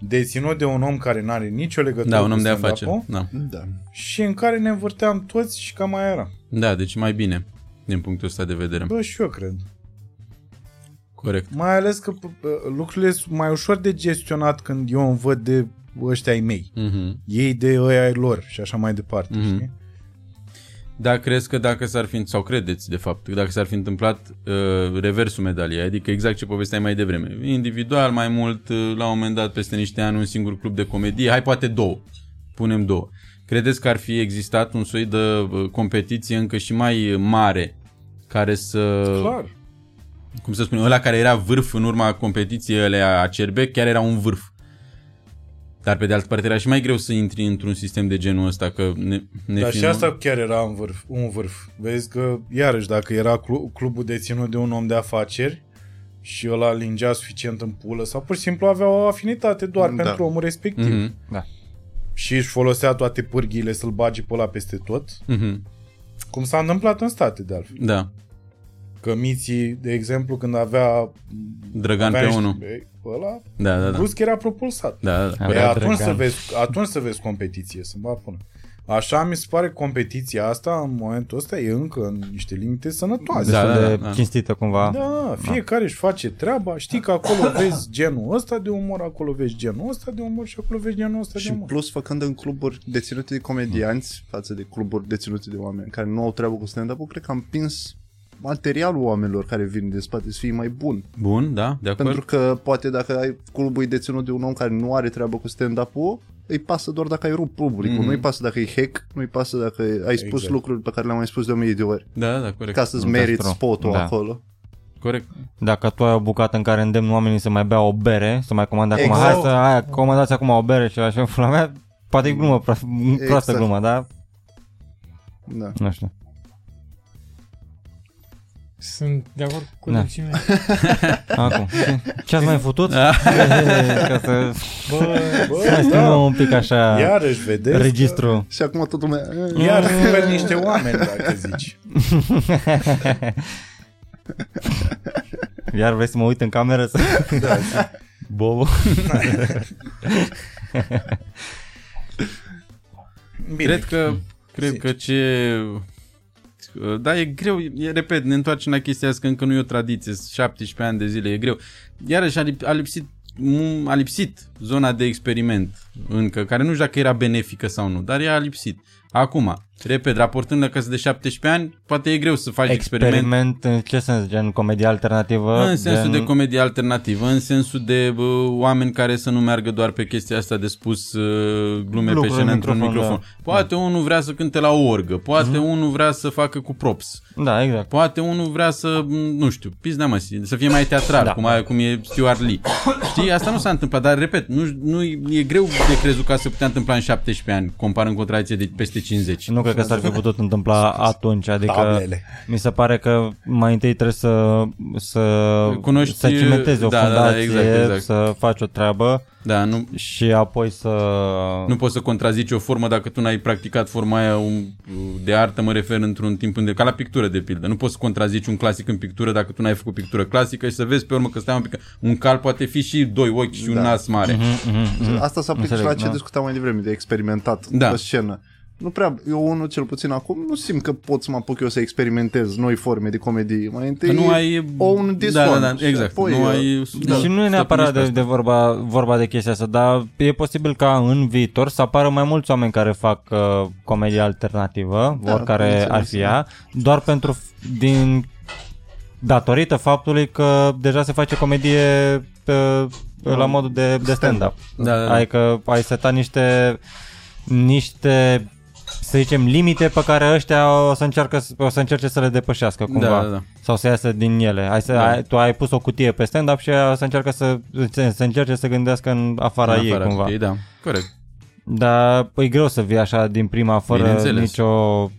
deținut de un om care nu are nicio legătură Da, un cu om de stand-up-ul afaceri. Da. Da. și în care ne învârteam toți și cam mai era. da, deci mai bine din punctul ăsta de vedere. Bă, și eu cred. Corect. Mai ales că p- p- lucrurile sunt mai ușor de gestionat când eu îmi văd de ăștia ai mei. Mhm. Ei de ăia ai lor și așa mai departe, Mhm. știi? Da, crezi că dacă s-ar fi, sau credeți de fapt, că dacă s-ar fi întâmplat uh, reversul medaliei, adică exact ce povesteai mai devreme, individual mai mult, uh, la un moment dat peste niște ani un singur club de comedie, hai poate două, punem două. Credeți că ar fi existat un soi de uh, competiție încă și mai mare care să, Clar. cum să spun, ăla care era vârf în urma competiției alea acerbe, chiar era un vârf. Dar pe de altă parte era și mai greu să intri într-un sistem de genul ăsta, că ne, ne Dar și fiind- asta chiar era un vârf, un vârf. Vezi că, iarăși, dacă era clu- clubul deținut de un om de afaceri și ăla lingea suficient în pulă sau pur și simplu avea o afinitate doar Da. pentru omul respectiv. Mhm. Da. Și își folosea toate pârghiile să-l bage pe ăla peste tot, Mhm. cum s-a întâmplat în state, de altfel. Da, Că Miții, de exemplu, când avea... Drăgan avea pe niște- unul. Ei, Ăla, Da, da, da. brusc era propulsat. Da, da, da. Păi Avea atunci Drăgan. să, vezi, atunci să vezi competiție, să mă până. Așa mi se pare că competiția asta, în momentul ăsta, e încă în niște limite sănătoase. Da, Destul da, de da. cinstită cumva. Da, fiecare își face treaba. Știi că acolo vezi genul ăsta de umor, acolo vezi genul ăsta de umor și acolo vezi genul ăsta de Și umor. plus făcând în cluburi deținute de comedianți față de cluburi deținute de oameni care nu au treabă cu stand-up-ul, cred că am împins materialul oamenilor care vin de spate să fie mai bun. Bun, da, de acord. Pentru că poate dacă ai clubul e deținut de un om care nu are treabă cu stand-up-ul, îi pasă doar dacă ai rupt publicul, Mhm. nu-i pasă dacă e hack, nu-i pasă dacă ai spus Exact. lucruri pe care le-am mai spus de o mie de ori. Da, da, corect. Ca să-ți That's meriți true. spotul Da. acolo. Corect. Dacă tu ai o bucată în care îndemn oamenii să mai bea o bere, să mai comande acum, Exact. hai să hai, comandați acum o bere și așa, pula mea, poate e glumă, pro- proastă Exact. glumă, dar Da. nu știu. Sunt de acord cu Da. colegii mei. Acum, ce ați mai făcut? Da. Ca să Bă, Bă, să mai schimbăm da, un pic așa iarăși vedeți, registru. Și acum toată lumea... iar super niște oameni, dacă zici. Iar vrei să mă uit în cameră să... Da, Bobo. Bine, Cred că, cred Zici. că ce... Da, e greu, e, repet, ne întoarcem la chestia asta că încă nu e o tradiție, 17 ani de zile, e greu. Iarăși a, lip, a lipsit mu- a lipsit zona de experiment încă, care nu știu dacă era benefică sau nu, dar ea a lipsit. Acum, repet, raportând la că sunt de 17 ani, poate e greu să faci experiment, Experiment în ce sens? Gen comedie alternativă? în sensul gen... de comedie alternativă, în sensul de bă, oameni care să nu meargă doar pe chestia asta de spus uh, glume Lucruri pe scenă în într-un microfon, microfon. da. Poate unul vrea să cânte la o orgă, poate unul vrea să facă cu props, Da, exact. Poate unul vrea să, m, nu știu, pizda mă, să fie mai teatral, Da. cum, a, cum e Stuart Lee. Știi, asta nu s-a întâmplat, dar repet, nu, nu e greu de crezut că se putea întâmpla în 17 ani, comparând cu o tradiție de peste 50. Nu cred că s-ar fi putut întâmpla atunci, adică Tablele. mi se pare că mai întâi trebuie să, să, Cunoști- să cimentezi o da, da, da, fundație, exact, exact. să faci o treabă Da, nu, și apoi să... nu poți să contrazici o formă dacă tu n-ai practicat forma aia un, de artă, mă refer într-un timp unde, ca la pictură de pildă. Nu poți să contrazici un clasic în pictură dacă tu n-ai făcut pictură clasică și să vezi pe urmă că stai un pic. Un cal poate fi și doi ochi și un Da. nas mare. Asta se aplică și Înțeleg, la ce da. discutam mai devreme, de experimentat Da. pe scenă. Nu prea, eu unul cel puțin acum, nu simt că pot să mă apuc eu să experimentez noi forme de comedie. Mai întâi Că nu ai... o un da, dison. da, da, exact. apoi, nu ai... uh, da, și nu e să neapărat pui de, pe de vorba, vorba de chestia asta, dar e posibil ca în viitor să apară mai mulți oameni care fac uh, comedie alternativă, Da, oricare bineînțeles, ar fi ea, doar pentru f- din datorită faptului că deja se face comedie uh, la modul de, de stand-up. Da, da, da. Adică ai setat niște niște să zicem limite pe care ăștia o să, încearcă, o să încerce să le depășească cumva Da, da, da. sau să iasă din ele. Ai să, Da. ai, tu ai pus o cutie pe stand-up și aia o să încearcă să, să încerce să gândească în afara În ei afara cumva. Ei, da, corect. Dar e greu să vii așa din prima fără Bineînțeles. nicio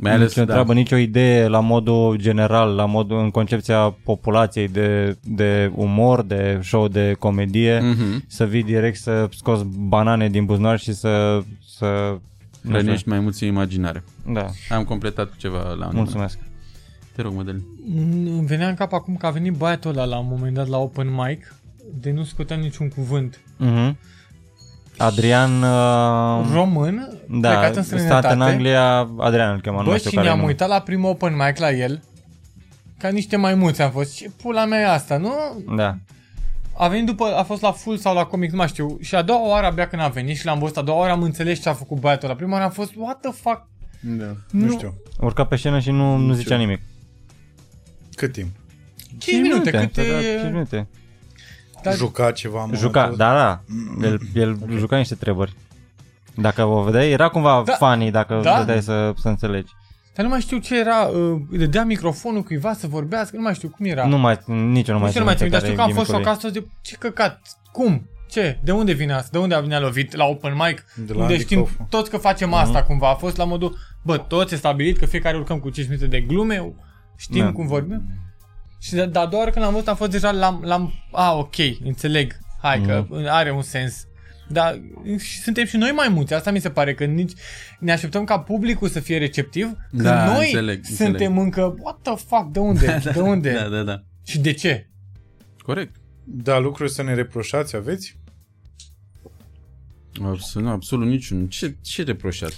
Mai ales, nicio da. treabă, nicio idee la modul general, la modul în concepția populației de, de umor, de show de comedie, Mhm. să vii direct să scoți banane din buzunar și să, să nu știu. Hrănești mai mulți imaginare. Da, Am completat cu ceva la un mulțumesc. Te rog, Mădălin. Mm, Îmi venea în cap acum că a venit băiatul ăla la un moment dat la open mic, de nu scotea niciun cuvânt. Mhm. Adrian uh, Român, da, plecat în stat străinătate. în Anglia, Adrian îl chema, nu Bă, știu și care e ne-am numele. uitat la primul open mic la el, ca niște maimuți am fost. Ce pula mea e asta, nu? Da. A venit după, a fost la full sau la comic, nu mai știu. Și a doua oară abia când a venit și l-am văzut, a doua oară am înțeles ce a făcut băiatul ăla. Prima oară am fost, what the fuck? Da. Nu știu. Urca pe scenă și nu, nu zicea nimic. Cât timp? 5 minute, cât da, e... 5 minute. Dar- Juca ceva în Juca, momentul da, da. El, el okay. juca niște treburi. Dacă o vedeai, era cumva Da. funny dacă Da. vedeai să, să înțelegi. Dar nu mai știu ce era, uh, îi dădea microfonul cuiva să vorbească, nu mai știu cum era. Nu mai, nici eu nu nu mai știu, nu mai țin, dar știu că am fost gimmick-ul lui. șocat de ce căcat, cum? Ce? De unde vine asta? De unde a lovit? La open mic? De la unde Andy știm Kaufman. toți că facem asta cumva. A fost la modul, bă, toți e stabilit că fiecare urcăm cu 5 minute de glume, știm Da. cum vorbim. Și de, dar doar când am văzut am fost deja, l-am, l-am a, ok, înțeleg, hai că are un sens. Dar și suntem și noi mai mulți, asta mi se pare că nici ne așteptăm ca publicul să fie receptiv, când Da, noi înțeleg, suntem înțeleg. încă, what the fuck, de unde? De unde? Da, da, da. Și de ce? Corect. Da, lucruri să ne reproșați aveți? Absolut, absolut niciun. Ce, ce reproșat?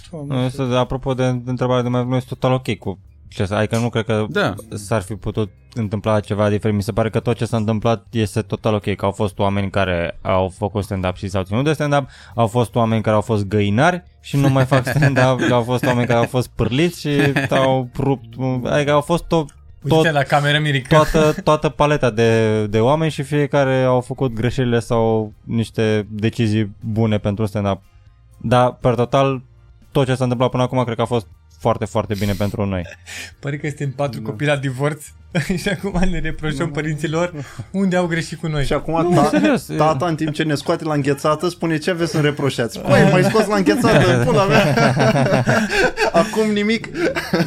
Este, apropo de, de întrebarea de mai este total ok cu ce să, adică nu cred că Da. s-ar fi putut întâmpla ceva diferit. Mi se pare că tot ce s-a întâmplat este total ok, că au fost oameni care au făcut stand-up și s-au ținut de stand-up, au fost oameni care au fost găinari și nu mai fac stand-up, au fost oameni care au fost pârliți și au rupt, adică au fost tot, Uite tot la cameră, Mirica. toată, toată paleta de, de oameni și fiecare au făcut greșelile sau niște decizii bune pentru stand-up. Dar, per total, tot ce s-a întâmplat până acum cred că a fost foarte, foarte bine pentru noi. Pare că suntem patru copii la divorț și acum le reproșăm părinților unde au greșit cu noi. Și acum ta, serios, e- tata, în timp ce ne scoate la înghețată, spune ce aveți să reproșați. Păi, mai scos la înghețată, pula mea. Acum nimic.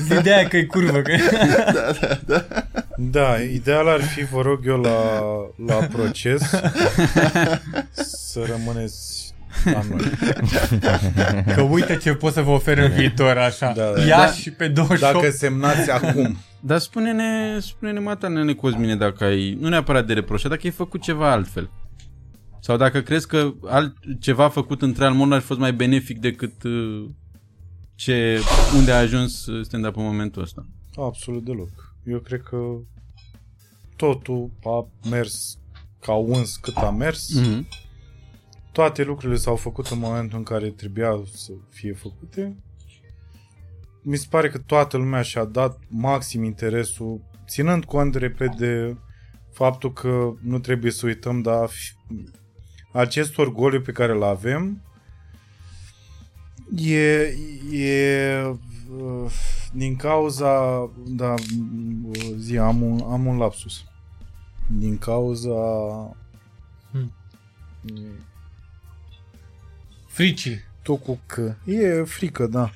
Zi de aia că e curvă. Că... Da, ideal ar fi, vă rog eu, la, la proces să rămâneți la noi. că uite ce pot să vă ofer în viitor așa. Da, da. Ia Da. și pe 28. Dacă semnați acum, Dar spune-ne, spune-ne mata, nene Cosmine, dacă ai, nu neapărat de reproșat, dacă ai făcut ceva altfel. Sau dacă crezi că alt, ceva făcut între al mod ar fi fost mai benefic decât uh, ce, unde a ajuns uh, stand-up în momentul ăsta. absolut deloc. Eu cred că totul a mers ca uns cât a mers. Mm-hmm. Toate lucrurile s-au făcut în momentul în care trebuia să fie făcute mi se pare că toată lumea și-a dat maxim interesul, ținând cont, repet, de faptul că nu trebuie să uităm, dar fi- acest orgoliu pe care îl avem e, e uh, din cauza, da, uh, zi, am un, am un lapsus. Din cauza Hmm. Fricii. tot cu că. E frică, da.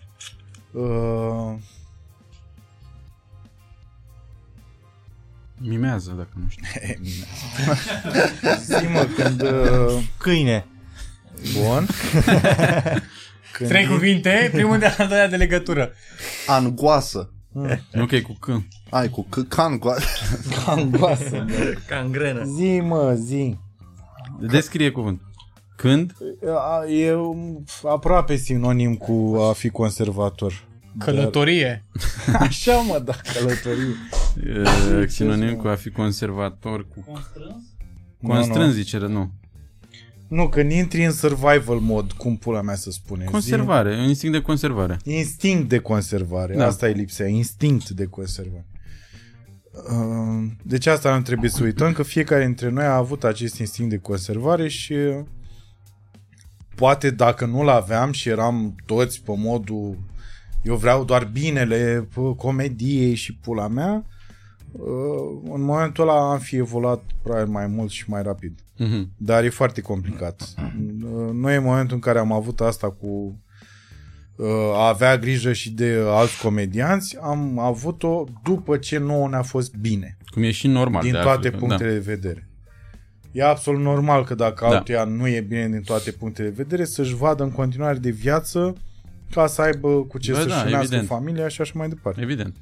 Uh, Mimează, dacă nu știu. zi mă, când... Uh, Câine. bun. când Trei cuvinte, primul de al doilea de legătură. Angoasă. Nu că e cu C. Ai, cu c- cangoasă. Angoasă. Cangrenă. Zi, mă, zi. Descrie cuvânt. Când? A- E um, aproape sinonim cu a fi conservator. Călătorie. Dar- Așa, mă, da, călătorie. E, Sinonim cu a fi conservator cu... Nu, Constrâns, nu. zice, nu. Nu, când intri în survival mod, cum pula mea să spune. Zi- Conservare, un instinct de conservare. Instinct de conservare. Da. Da. Asta e lipsea. Instinct de conservare. Uh, Deci asta nu trebuie să uităm că fiecare dintre noi a avut acest instinct de conservare și uh, poate dacă nu-l aveam și eram toți pe modul eu vreau doar binele pă, comediei și pula mea, uh, în momentul ăla am fi evoluat probabil mai mult și mai rapid. Mhm. Dar e foarte complicat. Noi în momentul în care am avut asta cu uh, a avea grijă și de alți comedianți, am avut-o după ce nouă ne-a fost bine, Cum e și normal. din de toate altfel, punctele de vedere. E absolut normal că dacă Da. altuia nu e bine din toate punctele de vedere, să-și vadă în continuare de viață ca să aibă cu ce Bă, să-și da, unească evident. familia și așa mai departe. Da. Evident.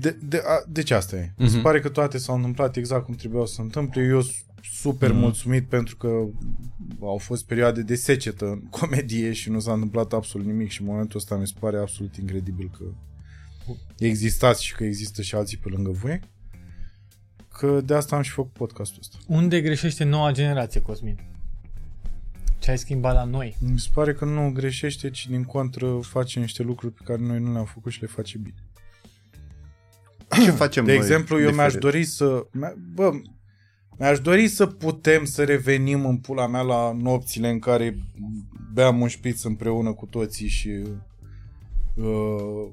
De, de, a, deci asta e. Mm-hmm. Se Mhm. pare că toate s-au întâmplat exact cum trebuiau să se întâmple. Eu sunt super mm-hmm. mulțumit pentru că au fost perioade de secetă în comedie și nu s-a întâmplat absolut nimic și în momentul ăsta mi se pare absolut incredibil că existați și că există și alții pe lângă voi. Că de asta am și făcut podcastul ăsta. Unde greșește noua generație, Cosmin? Ce ai schimbat la noi? Mi se pare că nu greșește, ci din contră face niște lucruri pe care noi nu le-am făcut și le face bine. Ce facem De noi exemplu, eu mi-aș diferit? dori să... mi- Bă, mi-aș dori să putem să revenim în pula mea la nopțile în care beam un șpiț împreună cu toții și uh,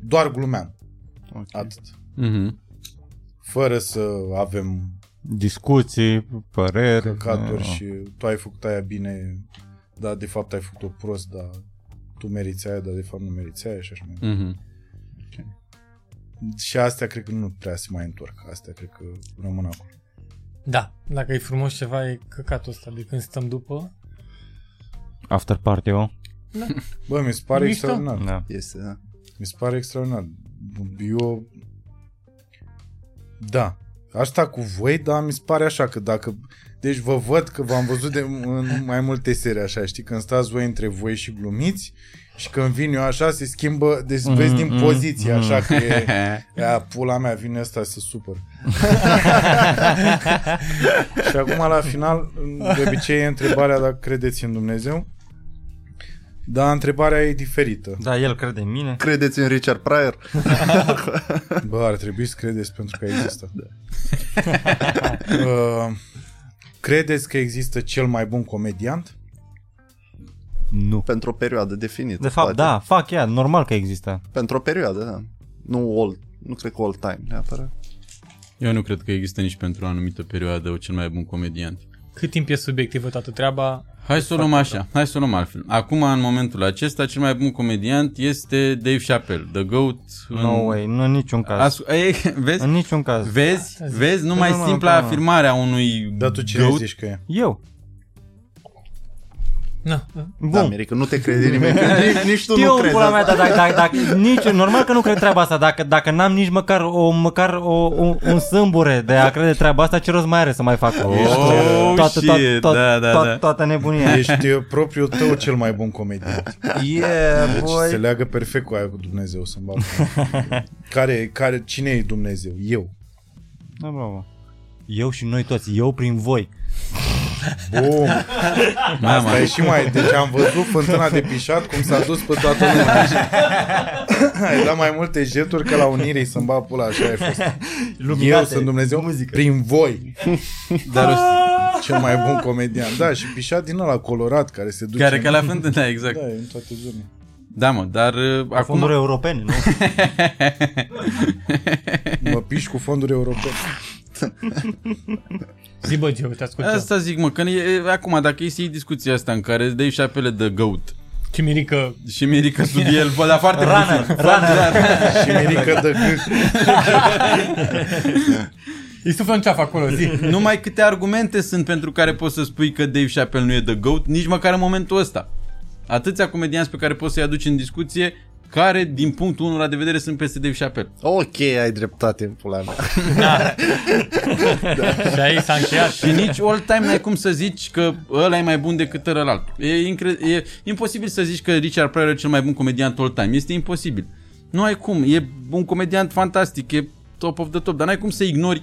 doar glumeam. Ok. Atât. Mhm. Fără să avem Discuții, păreri. căcaturi da. și tu ai făcut aia bine, dar de fapt ai făcut-o prost, dar tu meriți aia, dar de fapt nu meriți aia și așa mai departe. Mhm. Și astea cred că nu prea se mai întorc. Astea cred că rămân acolo. Da, dacă e frumos ceva, e căcatul ăsta de când stăm după. After party-ul. Bă, mi se pare Mișto. extraordinar. Da. Este, da. Mi se pare extraordinar. Eu... Da. Asta cu voi, dar mi se pare așa că dacă... Deci vă văd că v-am văzut de, în mai multe serii așa, știi? Când stați voi între voi și glumiți și când vin eu așa, se schimbă, deci mm, vezi din mm, poziție, mm. așa că e... Ea, pula mea, vine ăsta să supăr. și acum, la final, de obicei e întrebarea dacă credeți în Dumnezeu. Dar întrebarea e diferită. Da, el crede în mine. Credeți în Richard Pryor? Bă, ar trebui să credeți pentru că există. uh, credeți că există cel mai bun comediant? Nu. Pentru o perioadă definită. De fapt, poate. da, fac ea, normal că există. Pentru o perioadă, da. Nu all, nu cred că all time neapărat. Eu nu cred că există nici pentru o anumită perioadă cel mai bun comediant. Cât timp e subiectivă toată treaba? Hai să o luăm așa, hai să o luăm altfel. Acum, în momentul acesta, cel mai bun comediant este Dave Chappelle, The Goat. No way, nu în niciun caz. As- ei, vezi? În niciun caz. Vezi? Vezi? Numai Nu, nu, simpla nu, nu. afirmare a unui Dar tu cine goat. zici că e? Eu. Na, Bun. Da, Mirica, nu te crede nimeni. că nici, nici tu Știu, nu crezi pula mea, asta. dar dacă, dacă, dacă, nici, normal că nu cred treaba asta, dacă, dacă n-am nici măcar, o, măcar o, un, un sâmbure de a crede treaba asta, ce rost mai are să mai fac Oh, toată, toată, shit, toată, da, da, toată, da. toată nebunia. Ești uh, propriul tău cel mai bun comediant. Yeah, Deci boy. se leagă perfect cu aia cu Dumnezeu să care, care, cine e Dumnezeu? Eu. Da, bravo. Eu și noi toți, eu prin voi. Bum! Mama. Asta e și mai... Deci am văzut fântâna de pișat cum s-a dus pe toată lumea. Ai dat mai multe jeturi că la Unirii să-mi bat pula, așa ai fost. Eu sunt Dumnezeu muzică. prin voi. Dar o, Cel mai bun comedian. Da, și pișat din ăla colorat care se duce... care în- ca la fântână, da, exact. Da, e în toate zonele. Da, mă, dar uh, acum... Fonduri europene, nu? Mă piși cu fonduri europene. Zi bă, Geo, te ascult. Asta zic, mă, că e, acum, dacă e să iei discuția asta în care Dave Chappelle de GOAT Ce mirică. și Mirica sub el, bă, dar foarte Runner, puțin. runner. Și Mirica de gât. Îi suflă în ceafă acolo, zi. Numai câte argumente sunt pentru care poți să spui că Dave Chappelle nu e The GOAT, nici măcar în momentul ăsta. Atâția comedianți pe care poți să-i aduci în discuție, care, din punctul 1 de vedere, sunt peste Dave Chappelle. Ok, ai dreptate în pula mea. Și aici s-a încheiat. Și nici all time n-ai cum să zici că ăla e mai bun decât ălalt. E, incre- e imposibil să zici că Richard Pryor e cel mai bun comediant all time. Este imposibil. Nu ai cum. E un comediant fantastic, e top of the top, dar n-ai cum să ignori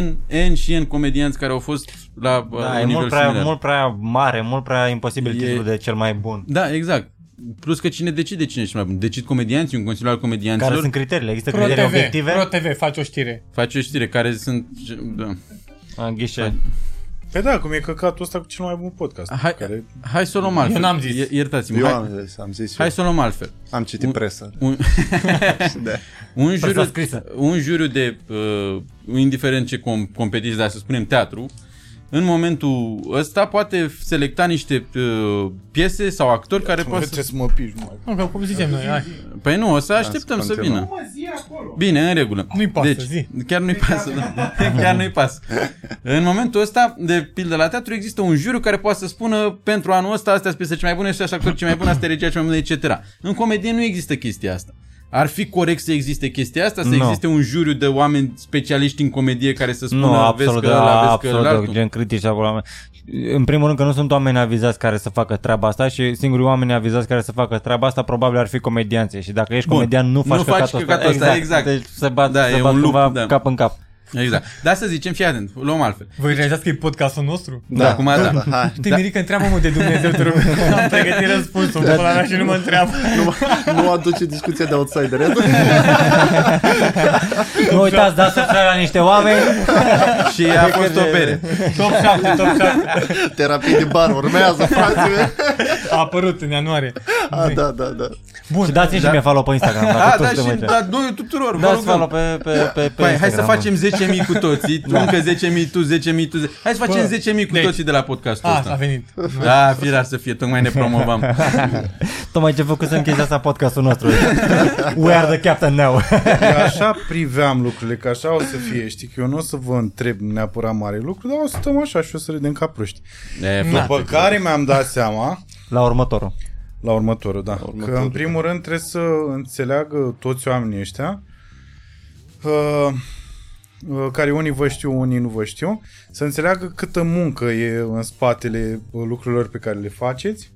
N, N și N comedianți care au fost la uh, Da, un e nivel mult prea, similar. mult prea mare, mult prea imposibil E- titlul de cel mai bun. Da, exact. Plus că cine decide cine e cel mai bun? Decid comedianții, un consiliu al comedianților. Care sunt criteriile? Există Pro criterii TV, obiective? Pro TV, faci o știre. Face o știre care sunt... Da. A, Ghișe. Păi da, cum e căcatul ăsta cu cel mai bun podcast. Hai, Care... hai să o luăm altfel. Eu n-am zis. I- Iertați-mă. Eu hai, am zis, am zis hai eu. să o luăm altfel. Am citit presă. Un, Da. un, juriu, scrisă. un juriu de, uh, indiferent ce com- competiție, dar să spunem teatru, în momentul ăsta poate selecta niște uh, piese sau actori care Mă, poate trebuie să... să mă piși, mă. Nu, că cum zicem noi, hai. Păi nu, o să așteptăm să continuăm. vină. Bine, în regulă. Nu-i pasă, deci, zi. Chiar nu-i pasă, da. chiar nu-i pasă. În momentul ăsta, de pildă la teatru, există un juriu care poate să spună pentru anul ăsta, astea sunt piese cele mai bune, astea sunt actori cei mai buni, astea regia cea mai bună, etc. În comedie nu există chestia asta. Ar fi corect să existe chestia asta, să Nu. existe un juriu de oameni specialiști în comedie care să spună Nu, vezi absolut, că ăla, vezi că absolut, ălaltul. gen critici acolo. În primul rând că nu sunt oameni avizați care să facă treaba asta și singurii oameni avizați care să facă treaba asta probabil ar fi comedianții și dacă ești Bun. comedian nu faci Nu faci căcatul căcatul ăsta, exact. Deci se bat, Da, se e bat un cumva lup, da. cap în cap. Exact. Dar să zicem, fii atent, luăm altfel. Voi realizați că e podcastul nostru? Da, acum da. da. Hai. Te Mirica, întreabă-mă de Dumnezeu, te rog. Am pregătit răspunsul, pula mea și nu mă întreabă. Nu, nu aduce discuția de outsider. Nu uitați, dați subscribe la niște oameni. Și a fost o bere. Top 7, top 7. Terapie de bar urmează, frații mei. A apărut în ianuarie. Ah, da, da, da. Bun, Și dați-mi și mie follow pe Instagram. Dacă A, toți da, suntem și aici. da, noi tuturor, vă Dați rugăm. follow pe, pe, pe, pe Păi, hai să Instagram. facem 10.000 cu toții, tu încă 10.000 tu, 10.000 tu. ze- Hai să facem 10.000 cu deci- toții de la podcastul a, a ăsta. venit. Da, firar să fie, tocmai ne promovăm. Tocmai ce făcusem chestia asta podcastul nostru. We are the captain now. Eu așa priveam lucrurile, că așa o să fie. Știi că eu nu o să vă întreb neapărat mare lucru, dar o să stăm așa și o să râdem ca proști. E, După care mi-am dat seama, La următorul. la următorul, da, următorul, că în primul rând trebuie să înțeleagă toți oamenii ăștia, uh, uh, care unii vă știu, unii nu vă știu, să înțeleagă câtă muncă e în spatele uh, lucrurilor pe care le faceți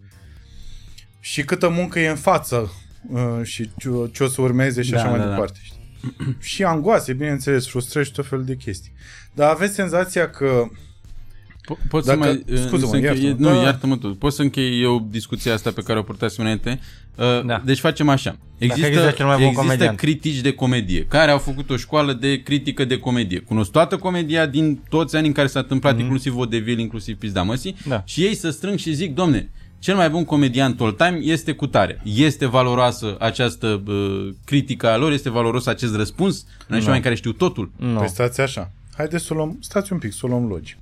și câtă muncă e în față uh, și ce, ce o să urmeze și Da, așa mai da, da. departe. Știi? și angoase, bineînțeles, frustrări și tot felul de chestii. Dar aveți senzația că Po- Pot Dacă- să mai... uh, scuze-mă, să închei- iartă-mă. Nu, Da. iartă-mă tu. Pot să închei eu discuția asta pe care o purtasem înainte. Uh, Da. Deci facem așa. Există, există cel mai bun există comediant. critici de comedie care au făcut o școală de critică de comedie. Cunosc toată comedia din toți anii în care s-a întâmplat, mm-hmm. inclusiv Vodevil, inclusiv Pizda Măsii. Da. Și ei să strâng și zic, domne, cel mai bun comediant all time este cu tare. Este valoroasă această uh, critică a lor, este valoros acest răspuns. Nu no. oameni care știu totul. Nu. Păi stați așa. Haideți să o luăm, stați un pic, să o luăm logic.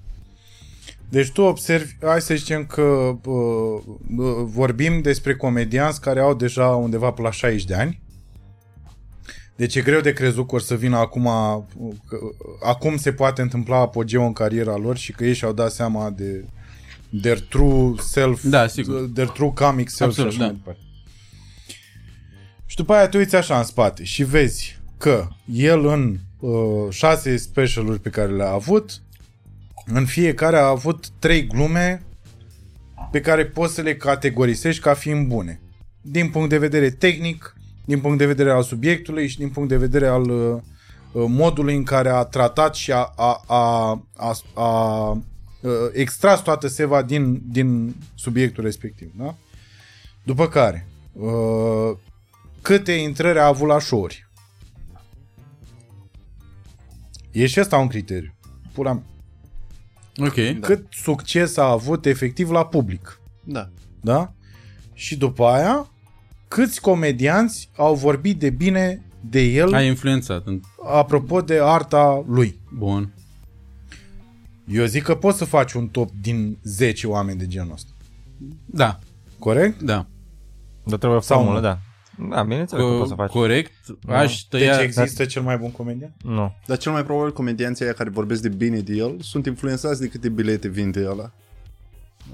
Deci tu observi, hai să zicem că uh, uh, vorbim despre comedianți care au deja undeva pe la 60 de ani. Deci e greu de crezut că or să vină acum, uh, că, uh, acum se poate întâmpla apogeu în cariera lor și că ei și-au dat seama de their true self, Da, sigur. uh, their true comic self Absolut, și așa da. mai departe. Și după aia te uiți așa în spate și vezi că el în uh, șase specialuri pe care le-a avut, în fiecare a avut trei glume pe care poți să le categorisești ca fiind bune. Din punct de vedere tehnic, din punct de vedere al subiectului și din punct de vedere al uh, uh, modului în care a tratat și a, a, a, a, a uh, extras toată seva din, din subiectul respectiv. Da? După care, uh, câte intrări a avut la show-uri? E și ăsta un criteriu. Pula mea. Ok. Da. Cât succes a avut efectiv la public. Da. Da? Și după aia, câți comedianți au vorbit de bine de el A influențat. în- apropo de arta lui. Bun. Eu zic că poți să faci un top din 10 oameni de genul ăsta. Da, Corect? da. Dar trebuie o Sau formulă, nu? da. Da, bineînțeles că poți să Co- faci. corect. Aș tăia... Deci există cel mai bun comedian? Nu. Dar cel mai probabil comedianții aia care vorbesc de bine de el sunt influențați de câte bilete vinde ăla.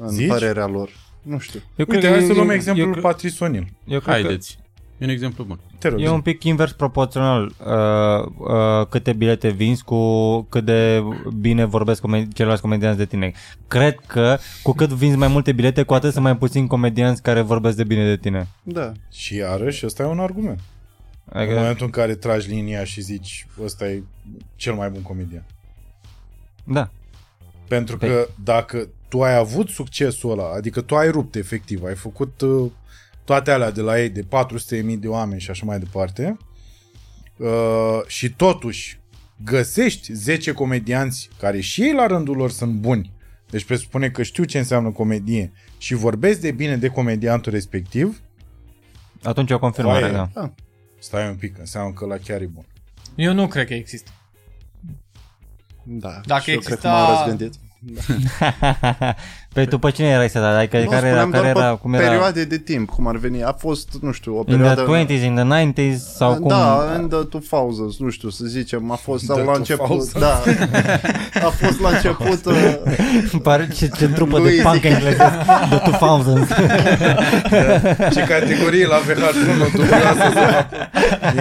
În Zici? părerea lor. Nu știu. Eu Uite, hai să eu- luăm eu- exemplul eu, lui Patrice O'Neill. eu cred că Haideți. E un exemplu bun. Te rog. e un pic invers proporțional uh, uh, câte bilete vinzi cu cât de bine vorbesc comedi- ceilalți comedianți de tine. Cred că cu cât vinzi mai multe bilete, cu atât sunt mai puțini comedianți care vorbesc de bine de tine. Da. Și iarăși, ăsta e un argument. În Adică, momentul în care tragi linia și zici, ăsta e cel mai bun comedian. da. Pentru Păi- că dacă tu ai avut succesul ăla, adică tu ai rupt efectiv, ai făcut uh, toate alea de la ei de 400.000 de oameni și așa mai departe uh, și totuși găsești 10 comedianți care și ei la rândul lor sunt buni, deci presupune că știu ce înseamnă comedie și vorbesc de bine de comediantul respectiv, Atunci o confirmare, Aia e. da. stai un pic, înseamnă că la chiar e bun. Eu nu cred că există. Da. Dacă și eu cred că exista- m-am răzgândit. Păi tu pe cine erai să dai? Adică Nu, care era, spuneam care doar era, pe cum era? perioade de timp, cum ar veni. A fost, nu știu, o In perioadă... the 20s, in the 90s sau cum? Da, în the 2000s, nu știu, să zicem, a fost sau The la început, 2000s. da, a fost la început, uh, Îmi pare ce, ce trupă Lui de punk zic. englezesc. The 2000s. Ce categorie la VH1 dubioasă să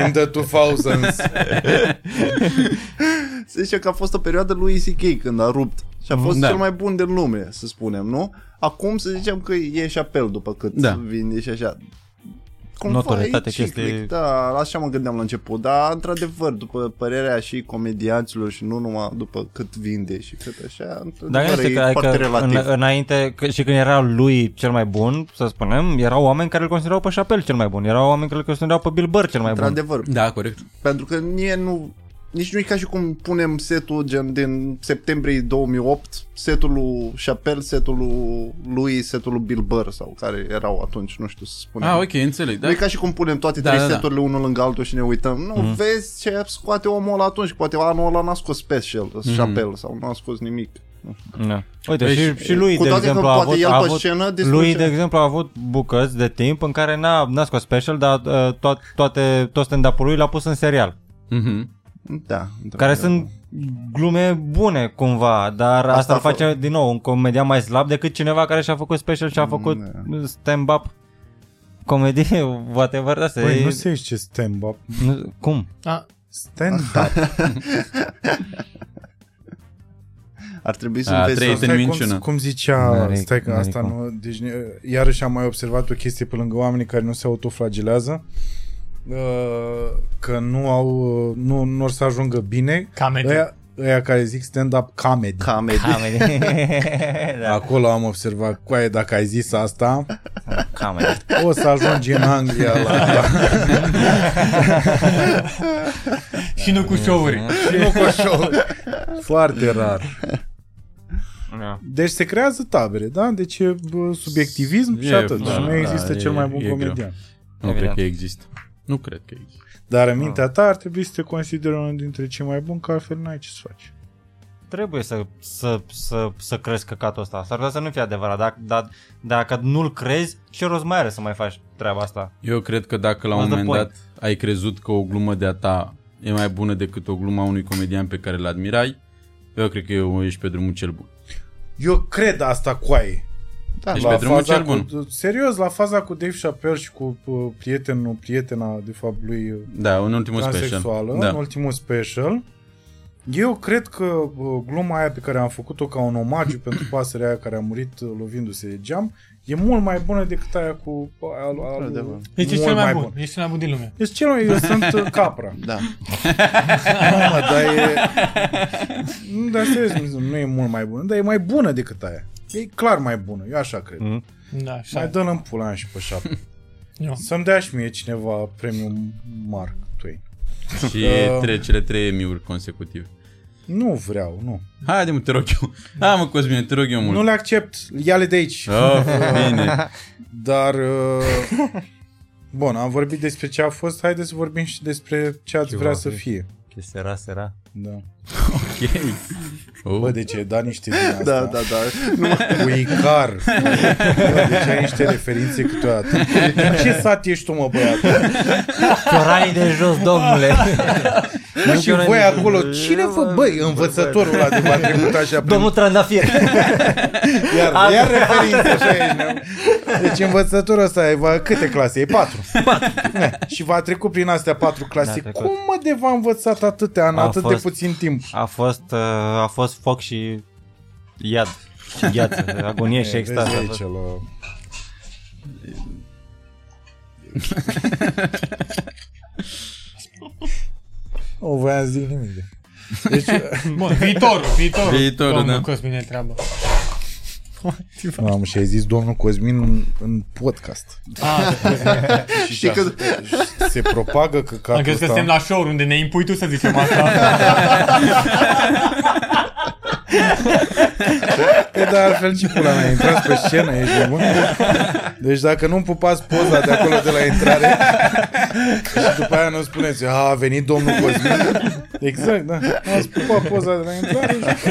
In the 2000s. se zice că a fost o perioadă lui C.K. când a rupt și a fost Da. cel mai bun din lume, să spunem, nu? Acum să zicem că e și apel după cât Da. vinde și așa. Notorietate, e ciclic, chestii- Da, așa mă gândeam la început, dar într-adevăr, după părerea și comedianților și nu numai după cât vinde și cât așa, Dar într-adevăr nu știu, e că, foarte adică relativ. în, înainte, că, și când era lui cel mai bun, să spunem, erau oameni care îl considerau pe Chappelle cel mai bun, erau oameni care îl considerau pe Bill Burr cel mai bun. Într-adevăr, Da, corect. Pentru că nie nu nici nu e ca și cum punem setul gen din septembrie 2008, setul lui Chappelle, setul lui lui, setul lui Bill Burr sau care erau atunci, nu știu să spunem. Ah, ok, înțeleg. Da. Nu e ca și cum punem toate Da, trei da, da. seturile unul lângă altul și ne uităm. Nu, Mhm. vezi ce scoate omul ăla atunci, poate anul ăla n-a scos special, Mhm. Chappelle sau nu a scos nimic. Da. Uite, Păi și, și- și lui, Cu de toate că exemplu, a poate avut, el a pe avut scenă distruge. lui, de exemplu, a avut bucăți de timp în care n-a, n-a scos special, dar uh, toate, toate, tot stand-up-ul lui l-a pus în serial. Mhm. Da. Care într-adevăr. sunt glume bune cumva, dar asta, Asta asta a îl face din nou un comedian mai slab decât cineva care și-a făcut special și a făcut Da. stand-up comedie, whatever, asta Păi e... nu se zice stand-up. nu- Cum? A, Stand-up. Ar trebui să A, înveți trei să... Este în Stai, minciună. cum, cum zicea, N-are- stai că n-are asta cum. nu, deci ne- iarăși am mai observat o chestie pe lângă oamenii care nu se autoflagelează, uh, că nu au, uh, nu, nu or să ajungă bine, Comedy. ăia, ăia care zic stand-up comedy. Comedy. Comedy. da, Acolo am observat, coaie, dacă ai zis asta, comedy. o să ajungi în Anglia la... și nu cu show-uri. și nu cu show. Foarte rar. Da. Deci se creează tabere, da? Deci e bă, subiectivism E, și atât. da, și nu da, există e- cel mai bun e greu. comedian. Nu Evident. cred că există. Nu cred că există. Dar în mintea ta ar trebui să te consideri unul dintre cei mai buni, că altfel n-ai ce să faci. Trebuie să, să, să, să crezi căcatul ăsta. S-ar putea să nu fie adevărat. Dacă, dar, dacă nu-l crezi, ce rost mai are să mai faci treaba asta? Eu cred că dacă la un What's the moment point? dat ai crezut că o glumă de-a ta e mai bună decât o glumă a unui comedian pe care îl admirai, eu cred că eu ești pe drumul cel bun. Eu cred asta cu ai. Da, Deci la pe drumul faza cel cu, bun. Serios, la faza cu Dave Chappelle și cu uh, prietenul, prietena, de fapt, lui uh, Da, în ultimul special. transexuală, Da. în ultimul special, Eu cred că uh, gluma aia pe care am făcut-o ca un omagiu pentru pasărea aia care a murit uh, lovindu-se de geam e mult mai bună decât aia cu alu, alu, Într-adevăr. Ești mult cel mai bun. Ești cel mai bun din lume. Ești cel mai... Eu sunt uh, capra. Da. Nu, mă, dar e... Nu, dar serios, nu e mult mai bună, dar e mai bună decât aia. E clar mai bună, eu așa cred. Mm. Da, așa. Mai dă-l în pula mea și pe șapte. Eu. Să-mi dea și mie cineva premiul Mark Twain. Și Uh. tre- cele trei Emmy-uri consecutive. Nu vreau, nu. Haide mă, te rog eu. Ha mă, Cosmin, te rog eu mult. Nu le accept, ia-le de aici. Oh, bine. Dar, uh, bun, am vorbit despre ce a fost, haideți să vorbim și despre ce ați Ce vrea va să fi. fie. Che sera, sera. Da. Ok. Oh. Bă, deci ai dat niște din asta. Da, da, da. Cu Icar. Bă, deci ai niște referințe câteodată. Din ce sat ești tu, mă, băiat? Chioranii de jos, domnule. Mă, și voi acolo, cine vă, băi, învățătorul ăla de v-a trecut așa prin... Domnul Trandafir. Iar, iar referințe așa ești, nu? Deci învățătorul ăsta, e, va, câte clase? E patru. Ne, Și v-a trecut prin astea patru clase. Da, trecut. Cum mă de v-a învățat atâtea în A atât fost- de puțin timp? A fost, uh, a fost foc și iad. Și gheață, agonie și E, extaz. vezi a aici, fost. la... O voiam să zic nimic. de- Deci, Bun, viitorul, viitorul. Viitorul, Domnul da. Cosmin e treabă. Mamă, și ai zis domnul Cosmin în, în podcast. Ah, Și Știi că- se propagă că am capul crezut că suntem la show unde ne impui tu să zicem asta. Păi da, altfel ce pula mea, intrați pe scenă, ești nebun? Deci dacă nu-mi pupați poza de acolo de la intrare și după aia nu spuneți, a, a venit domnul Cosmin. Exact, da. Ați pupat poza de la intrare și...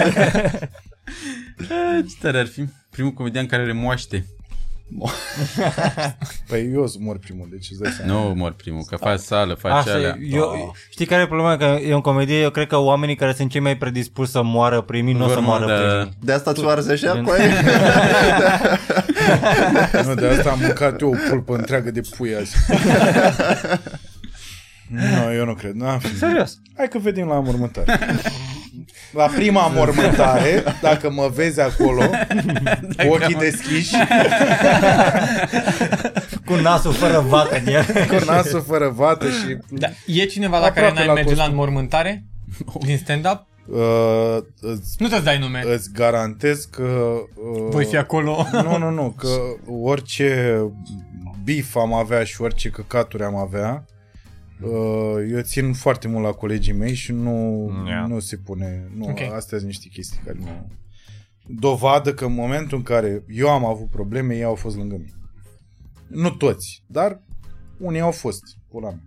Ce tare ar fi primul comedian care remoaște. Păi eu o să mor primul, deci îți dai seama. Nu mor primul, că faci sală, faci Așa, alea. eu, știi care e problema? Că e în comedie, eu cred că oamenii care sunt cei mai predispuși să moară primii, nu o să Vor moară da. primii. De asta ți-o arzi așa? Gen- Păi, Nu, de asta am mâncat eu o pulpă întreagă de pui azi. Nu, eu nu cred. n Serios. Hai că vedem la mormântare. La prima mormântare, dacă mă vezi acolo, cu ochii deschiși, Cu nasul fără vată în el. cu nasul fără vată și... Da, e cineva la care Aproape n-ai la merge la costum. înmormântare? Din stand-up? Uh, îți, Nu te dai nume. îți garantez că... Uh, Voi fi acolo. Nu, nu, nu, că orice bif am avea și orice căcaturi am avea, uh, eu țin foarte mult la colegii mei și nu, Yeah. nu se pune... Nu, Ok. Astea sunt niște chestii care nu... Dovadă că în momentul în care eu am avut probleme, ei au fost lângă mine. Nu toți, dar unii au fost, pula mea.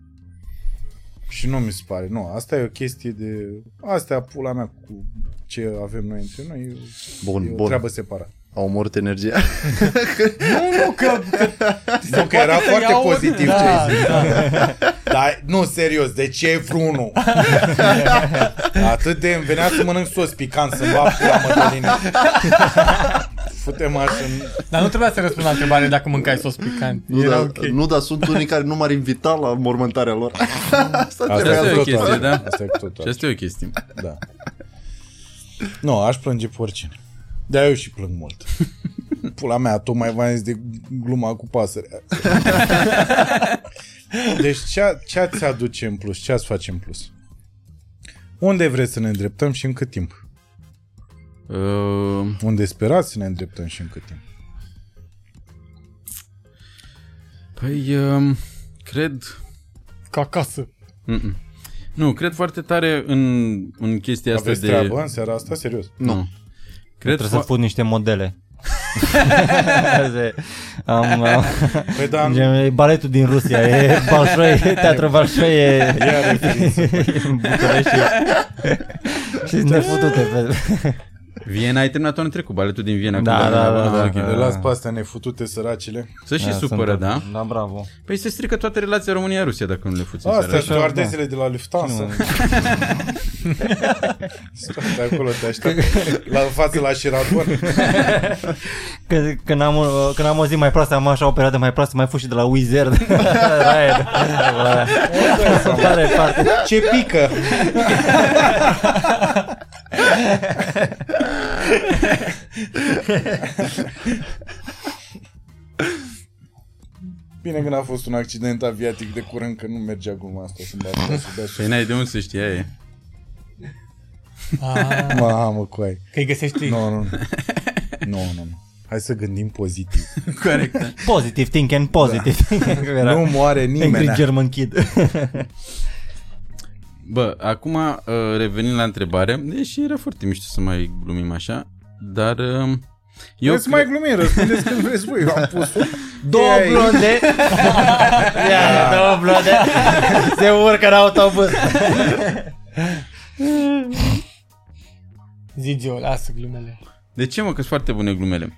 Și nu mi se pare, nu, asta e o chestie de... Astea, pula mea, cu ce avem noi între noi, e, Bun, e o bun. treabă separată. Au omorât energia. Nu, nu, că... Nu, că era poate să foarte iau- pozitiv Da, ce ai zis. Dar nu, serios, de ce e vreunul? Atât de îmi venea să mănânc sos picant, să-mi bag pula mădăline. Fute-mă așa în... Dar nu trebuia să răspund la întrebare dacă mâncai sos picant. Nu, Era dar, ok. nu, dar sunt unii care nu m-ar invita la mormântarea lor. Asta Asta trebuia e să o tot chestie, altceva. da? Asta e cu totul Și asta e o chestie. Da. Nu, aș plânge pe oricine. Dar eu și plâng mult. Pula mea, tocmai v-am zis de gluma cu pasărea. Deci ce, ce ați aduce în plus? Ce ați face în plus? Unde vreți să ne îndreptăm și în cât timp? Uh, Unde sperați să ne îndreptăm și în cât timp? păi, uh, cred... Ca acasă. Mm-mm. Nu, cred foarte tare în, în chestia asta Aveți de... treabă în seara asta? Serios? Nu. Cred Trebuie să fo- pun niște modele. am, am, Păi da, gen, e baletul din Rusia, e Balșoi, teatru Balșoi, e ia referință. în București și sunt nefutute. Pe... Viena, ai terminat anul trecut, baletul din Viena. Da, cu da, doamna- da, da. ok. Le las pe astea nefutute săracile. Să și Da, supără, sunt- da? Da, bravo. Păi se strică toate relația România-Rusia dacă nu le fuți în Astea seara. sunt stewardesele de la Lufthansa. Stai de acolo, te aștept la față la șirator. Când, când, am, o- când am o zi mai proastă, am așa o perioadă mai proastă, mai fost și de la Wizard. Aia, da. Să pare parte. Ce pică! Bine că n-a fost un accident aviatic de curând, că nu mergea gluma asta să-mi bată la sub Păi n-ai de unde să știi aia e. Ah, Mamă, coai. că îi găsești Nu, nu, nu. Nu, nu, nu. Hai să gândim pozitiv. Corect. da. Positive thinking, positive. Era Nu moare Angry nimeni. German Kid. Bă, acum uh, revenind la întrebare, deși era foarte mișto să mai glumim așa, dar uh, eu Vreți să mai glumim, răspundeți când vreți voi. Eu am pus Două Ei. blonde. Ia, două blonde. Se urcă în autobuz. Zigio, lasă glumele. De ce mă, că sunt foarte bune glumele.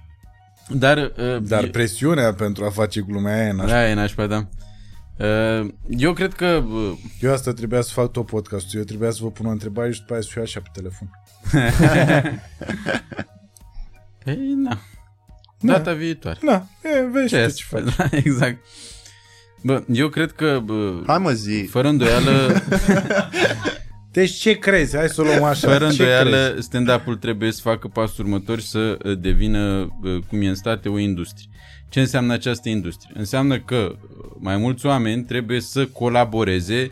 Dar, uh, Dar presiunea pentru a face glumea aia e nașpa. Da, e nașpa, da. Uh, eu cred că uh, Eu asta trebuia să fac tot podcastul. Eu trebuia să vă pun o întrebare și după aia să fiu așa pe telefon. Ei, na. Data viitoare. Da, e, vezi Ce ce, ce faci. Da, exact. Bă, eu cred că, bă, Hai mă zi. fără îndoială, Deci ce crezi? Hai să o luăm așa. fără ce îndoială, crezi? stand-up-ul trebuie să facă pasul următor și să uh, devină, uh, cum e în state, o industrie. Ce înseamnă această industrie? Înseamnă că uh, mai mulți oameni trebuie să colaboreze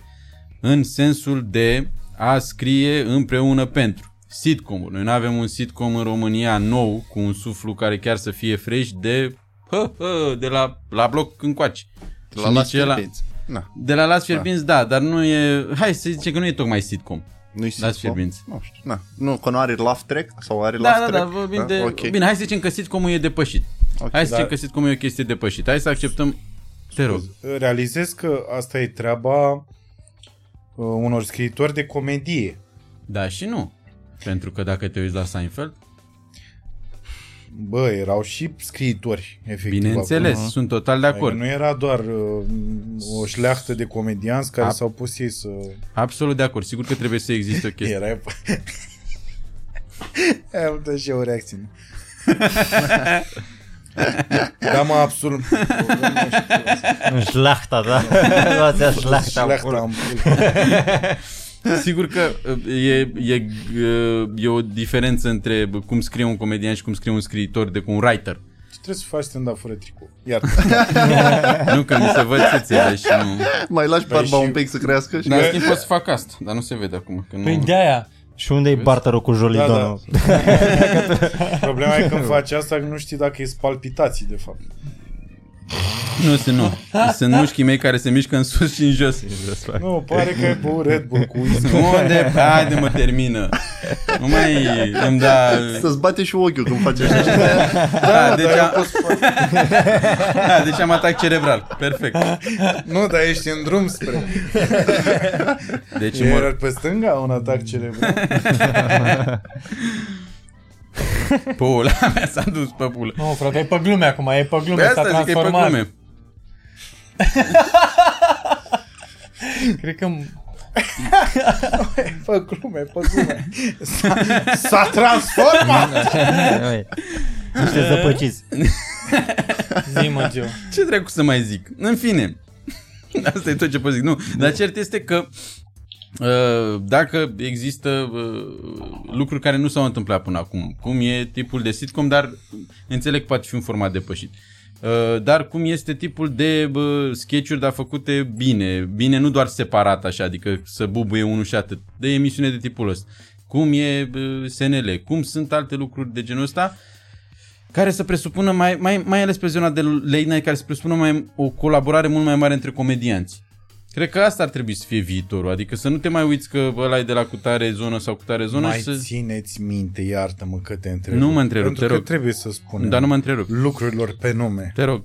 în sensul de a scrie împreună pentru sitcom Noi nu avem un sitcom în România nou, cu un suflu care chiar să fie fresh de, hă, hă, de la, la bloc încoace. La Și las nici ăla- fierbinți. Na, De la Las Fierbinți, da. dar nu e... Hai să zicem că nu e tocmai sitcom. nu-i Las sitcom? fierbinți. Nu știu. Na. Nu, că nu are laugh track? Sau are Da, laugh da, da, track? vorbim de... Ok. Bine, hai să zicem că sitcomul e depășit. Ok. Hai să zicem Dar- că sitcomul e o chestie depășită. Hai să acceptăm... Te rog. Realizez că asta e treaba uh, unor scriitori de comedie. Da și nu. Pentru că dacă te uiți la Seinfeld, Bă, erau și scriitori, efectiv. bineînțeles, acolo. sunt total de Adică acord. nu era doar uh, o șleachtă de comedianți care A- s-au pus ei să... Absolut de acord. Sigur că trebuie să existe o chestie. Era... Am dat și eu o reacție. da, mă, absolut. În șlachta, da? Luați șlachta. Șleachta am Sigur că uh, e, e, uh, e o diferență între cum scrie un comedian și cum scrie un scriitor de cu un writer. Ce trebuie să faci stand-up fără tricou? Iar. Nu că mi se văd țâțele și nu... Mai lași barba și- un pic să crească și... Dar în schimb pot să fac asta, dar nu se vede acum. Că nu... Păi de-aia. Și unde e barterul cu Jolidonul? Problema e când faci asta că nu știi dacă e palpitații, de fapt. Nu, sunt nu. Sunt mușchii mei care se mișcă în sus și în jos. Nu, pare că e băut Red Bull cu whisky. Unde? Haide mă, termină. Nu mai îmi da... Să-ți bate și ochiul când faci așa. Da, deci, am... da, deci am atac cerebral. Perfect. Nu, dar ești în drum spre... Deci E mor... pe stânga un atac cerebral. Pula mea s-a dus pe pulă. Nu, frate, e pe glume acum, e pe glume, Pe s-a asta zic că e pe transformat. glume. Cred că Pe glume, pe glume. S-a, s-a transformat! Oi, Niște zăpăciți. zi mă, Gio. Ce dracu să mai zic? În fine. Asta e tot ce pot zic. Nu, dar cert este că uh, dacă există uh, lucruri care nu s-au întâmplat până acum, cum e tipul de sitcom, dar înțeleg că poate fi un format depășit. Uh, dar cum este tipul de uh, sketch-uri, dar făcute bine, bine nu doar separat așa, adică să bubuie unul și atât, de emisiune de tipul ăsta. Cum e uh, SNL, cum sunt alte lucruri de genul ăsta, care să presupună mai, mai, mai ales pe zona de late night, care să presupună mai, o colaborare mult mai mare între comedianți. Cred că asta ar trebui să fie viitorul, adică să nu te mai uiți că ăla e de la cutare zonă sau cutare zonă Mai și să... țineți minte, iartă-mă că te întrerup. Nu mă întrerup, Pentru te că rog. trebuie să spunem Dar nu mă întrerup. lucrurilor pe nume. Te rog,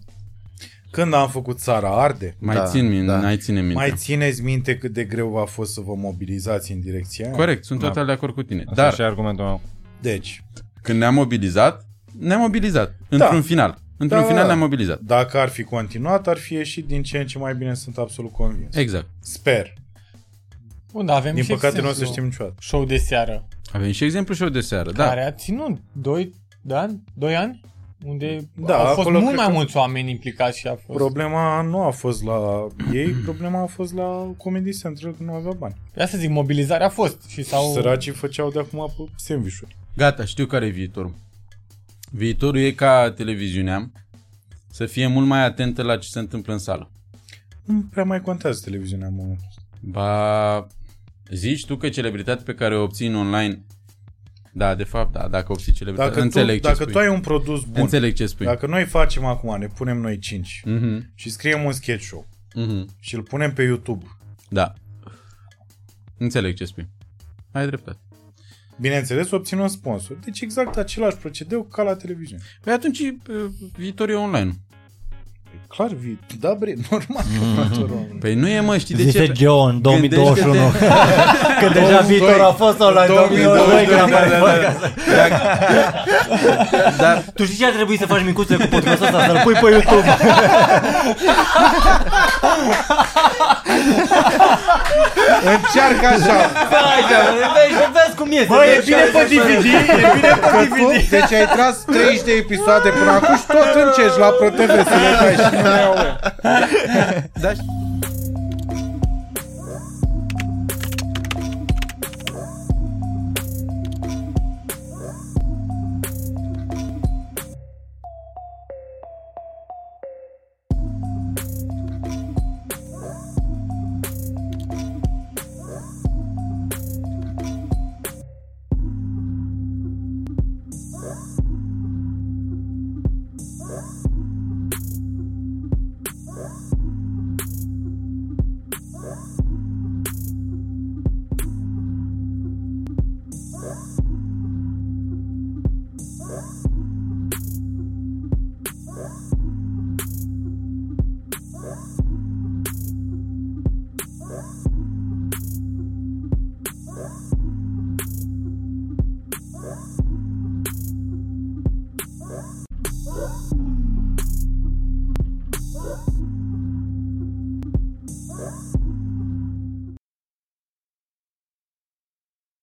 Când am făcut Țara Arde, mai Da, țin minte, da. mai ține minte. mai țineți minte cât de greu a fost să vă mobilizați în direcția aia? Corect, sunt total de acord cu tine. Dar... Dar și argumentul meu. Deci, când ne-am mobilizat, ne-am mobilizat. Într-un final. Într-un Da, final da. ne-am mobilizat. dacă ar fi continuat, ar fi ieșit din ce în ce mai bine, sunt absolut convins. Exact. Sper. Bun, dar avem Din și păcate nu o să exemplu știm niciodată. Show de seară, Avem și exemplu show de seară, da. care a ținut 2 de ani, 2 ani, unde Da, au fost acolo mult cred mai că- mulți oameni implicați și a fost... Problema nu a fost la ei, problema a fost la Comedy Central că nu avea bani. De asta zic, mobilizarea a fost și Sau... s-au... Săracii făceau de acum pe sandvișuri. Gata, știu care e viitorul. Viitorul e ca televiziunea să fie mult mai atentă la ce se întâmplă în sală. Nu prea mai contează televiziunea în momentul ăsta. Ba, zici tu că celebritatea pe care o obții online da, de fapt, da, dacă obții celebritate, Dacă, înțeleg tu, ce dacă spui. tu ai un produs bun, Înțeleg ce spui. dacă noi facem acum, ne punem noi 5 Mhm, și scriem un sketch show mhm, și îl punem pe YouTube, Da. Înțeleg ce spui. Ai dreptate. Bineînțeles, obținem sponsor. Deci exact același procedeu ca la televiziune. Păi atunci uh, viitorul e online. Păi clar, vi... da, bre, normal că viitorul Păi nu e mă, știi de Zice ce? Geo în 2021. Gândește-te- Că deja viitorul a fost online 2022 când apare da, da, da. podcast. Dar Tu știi ce ar trebui să faci micuțe cu podcastul ăsta? Să-l pui pe YouTube. Încearcă așa. Hai, vezi, vezi cum este. Bă, e bine pe DVD, e bine pe Că tu, deci ai tras 30 de episoade până acum și tot încerci la ProTV să le dai și Não.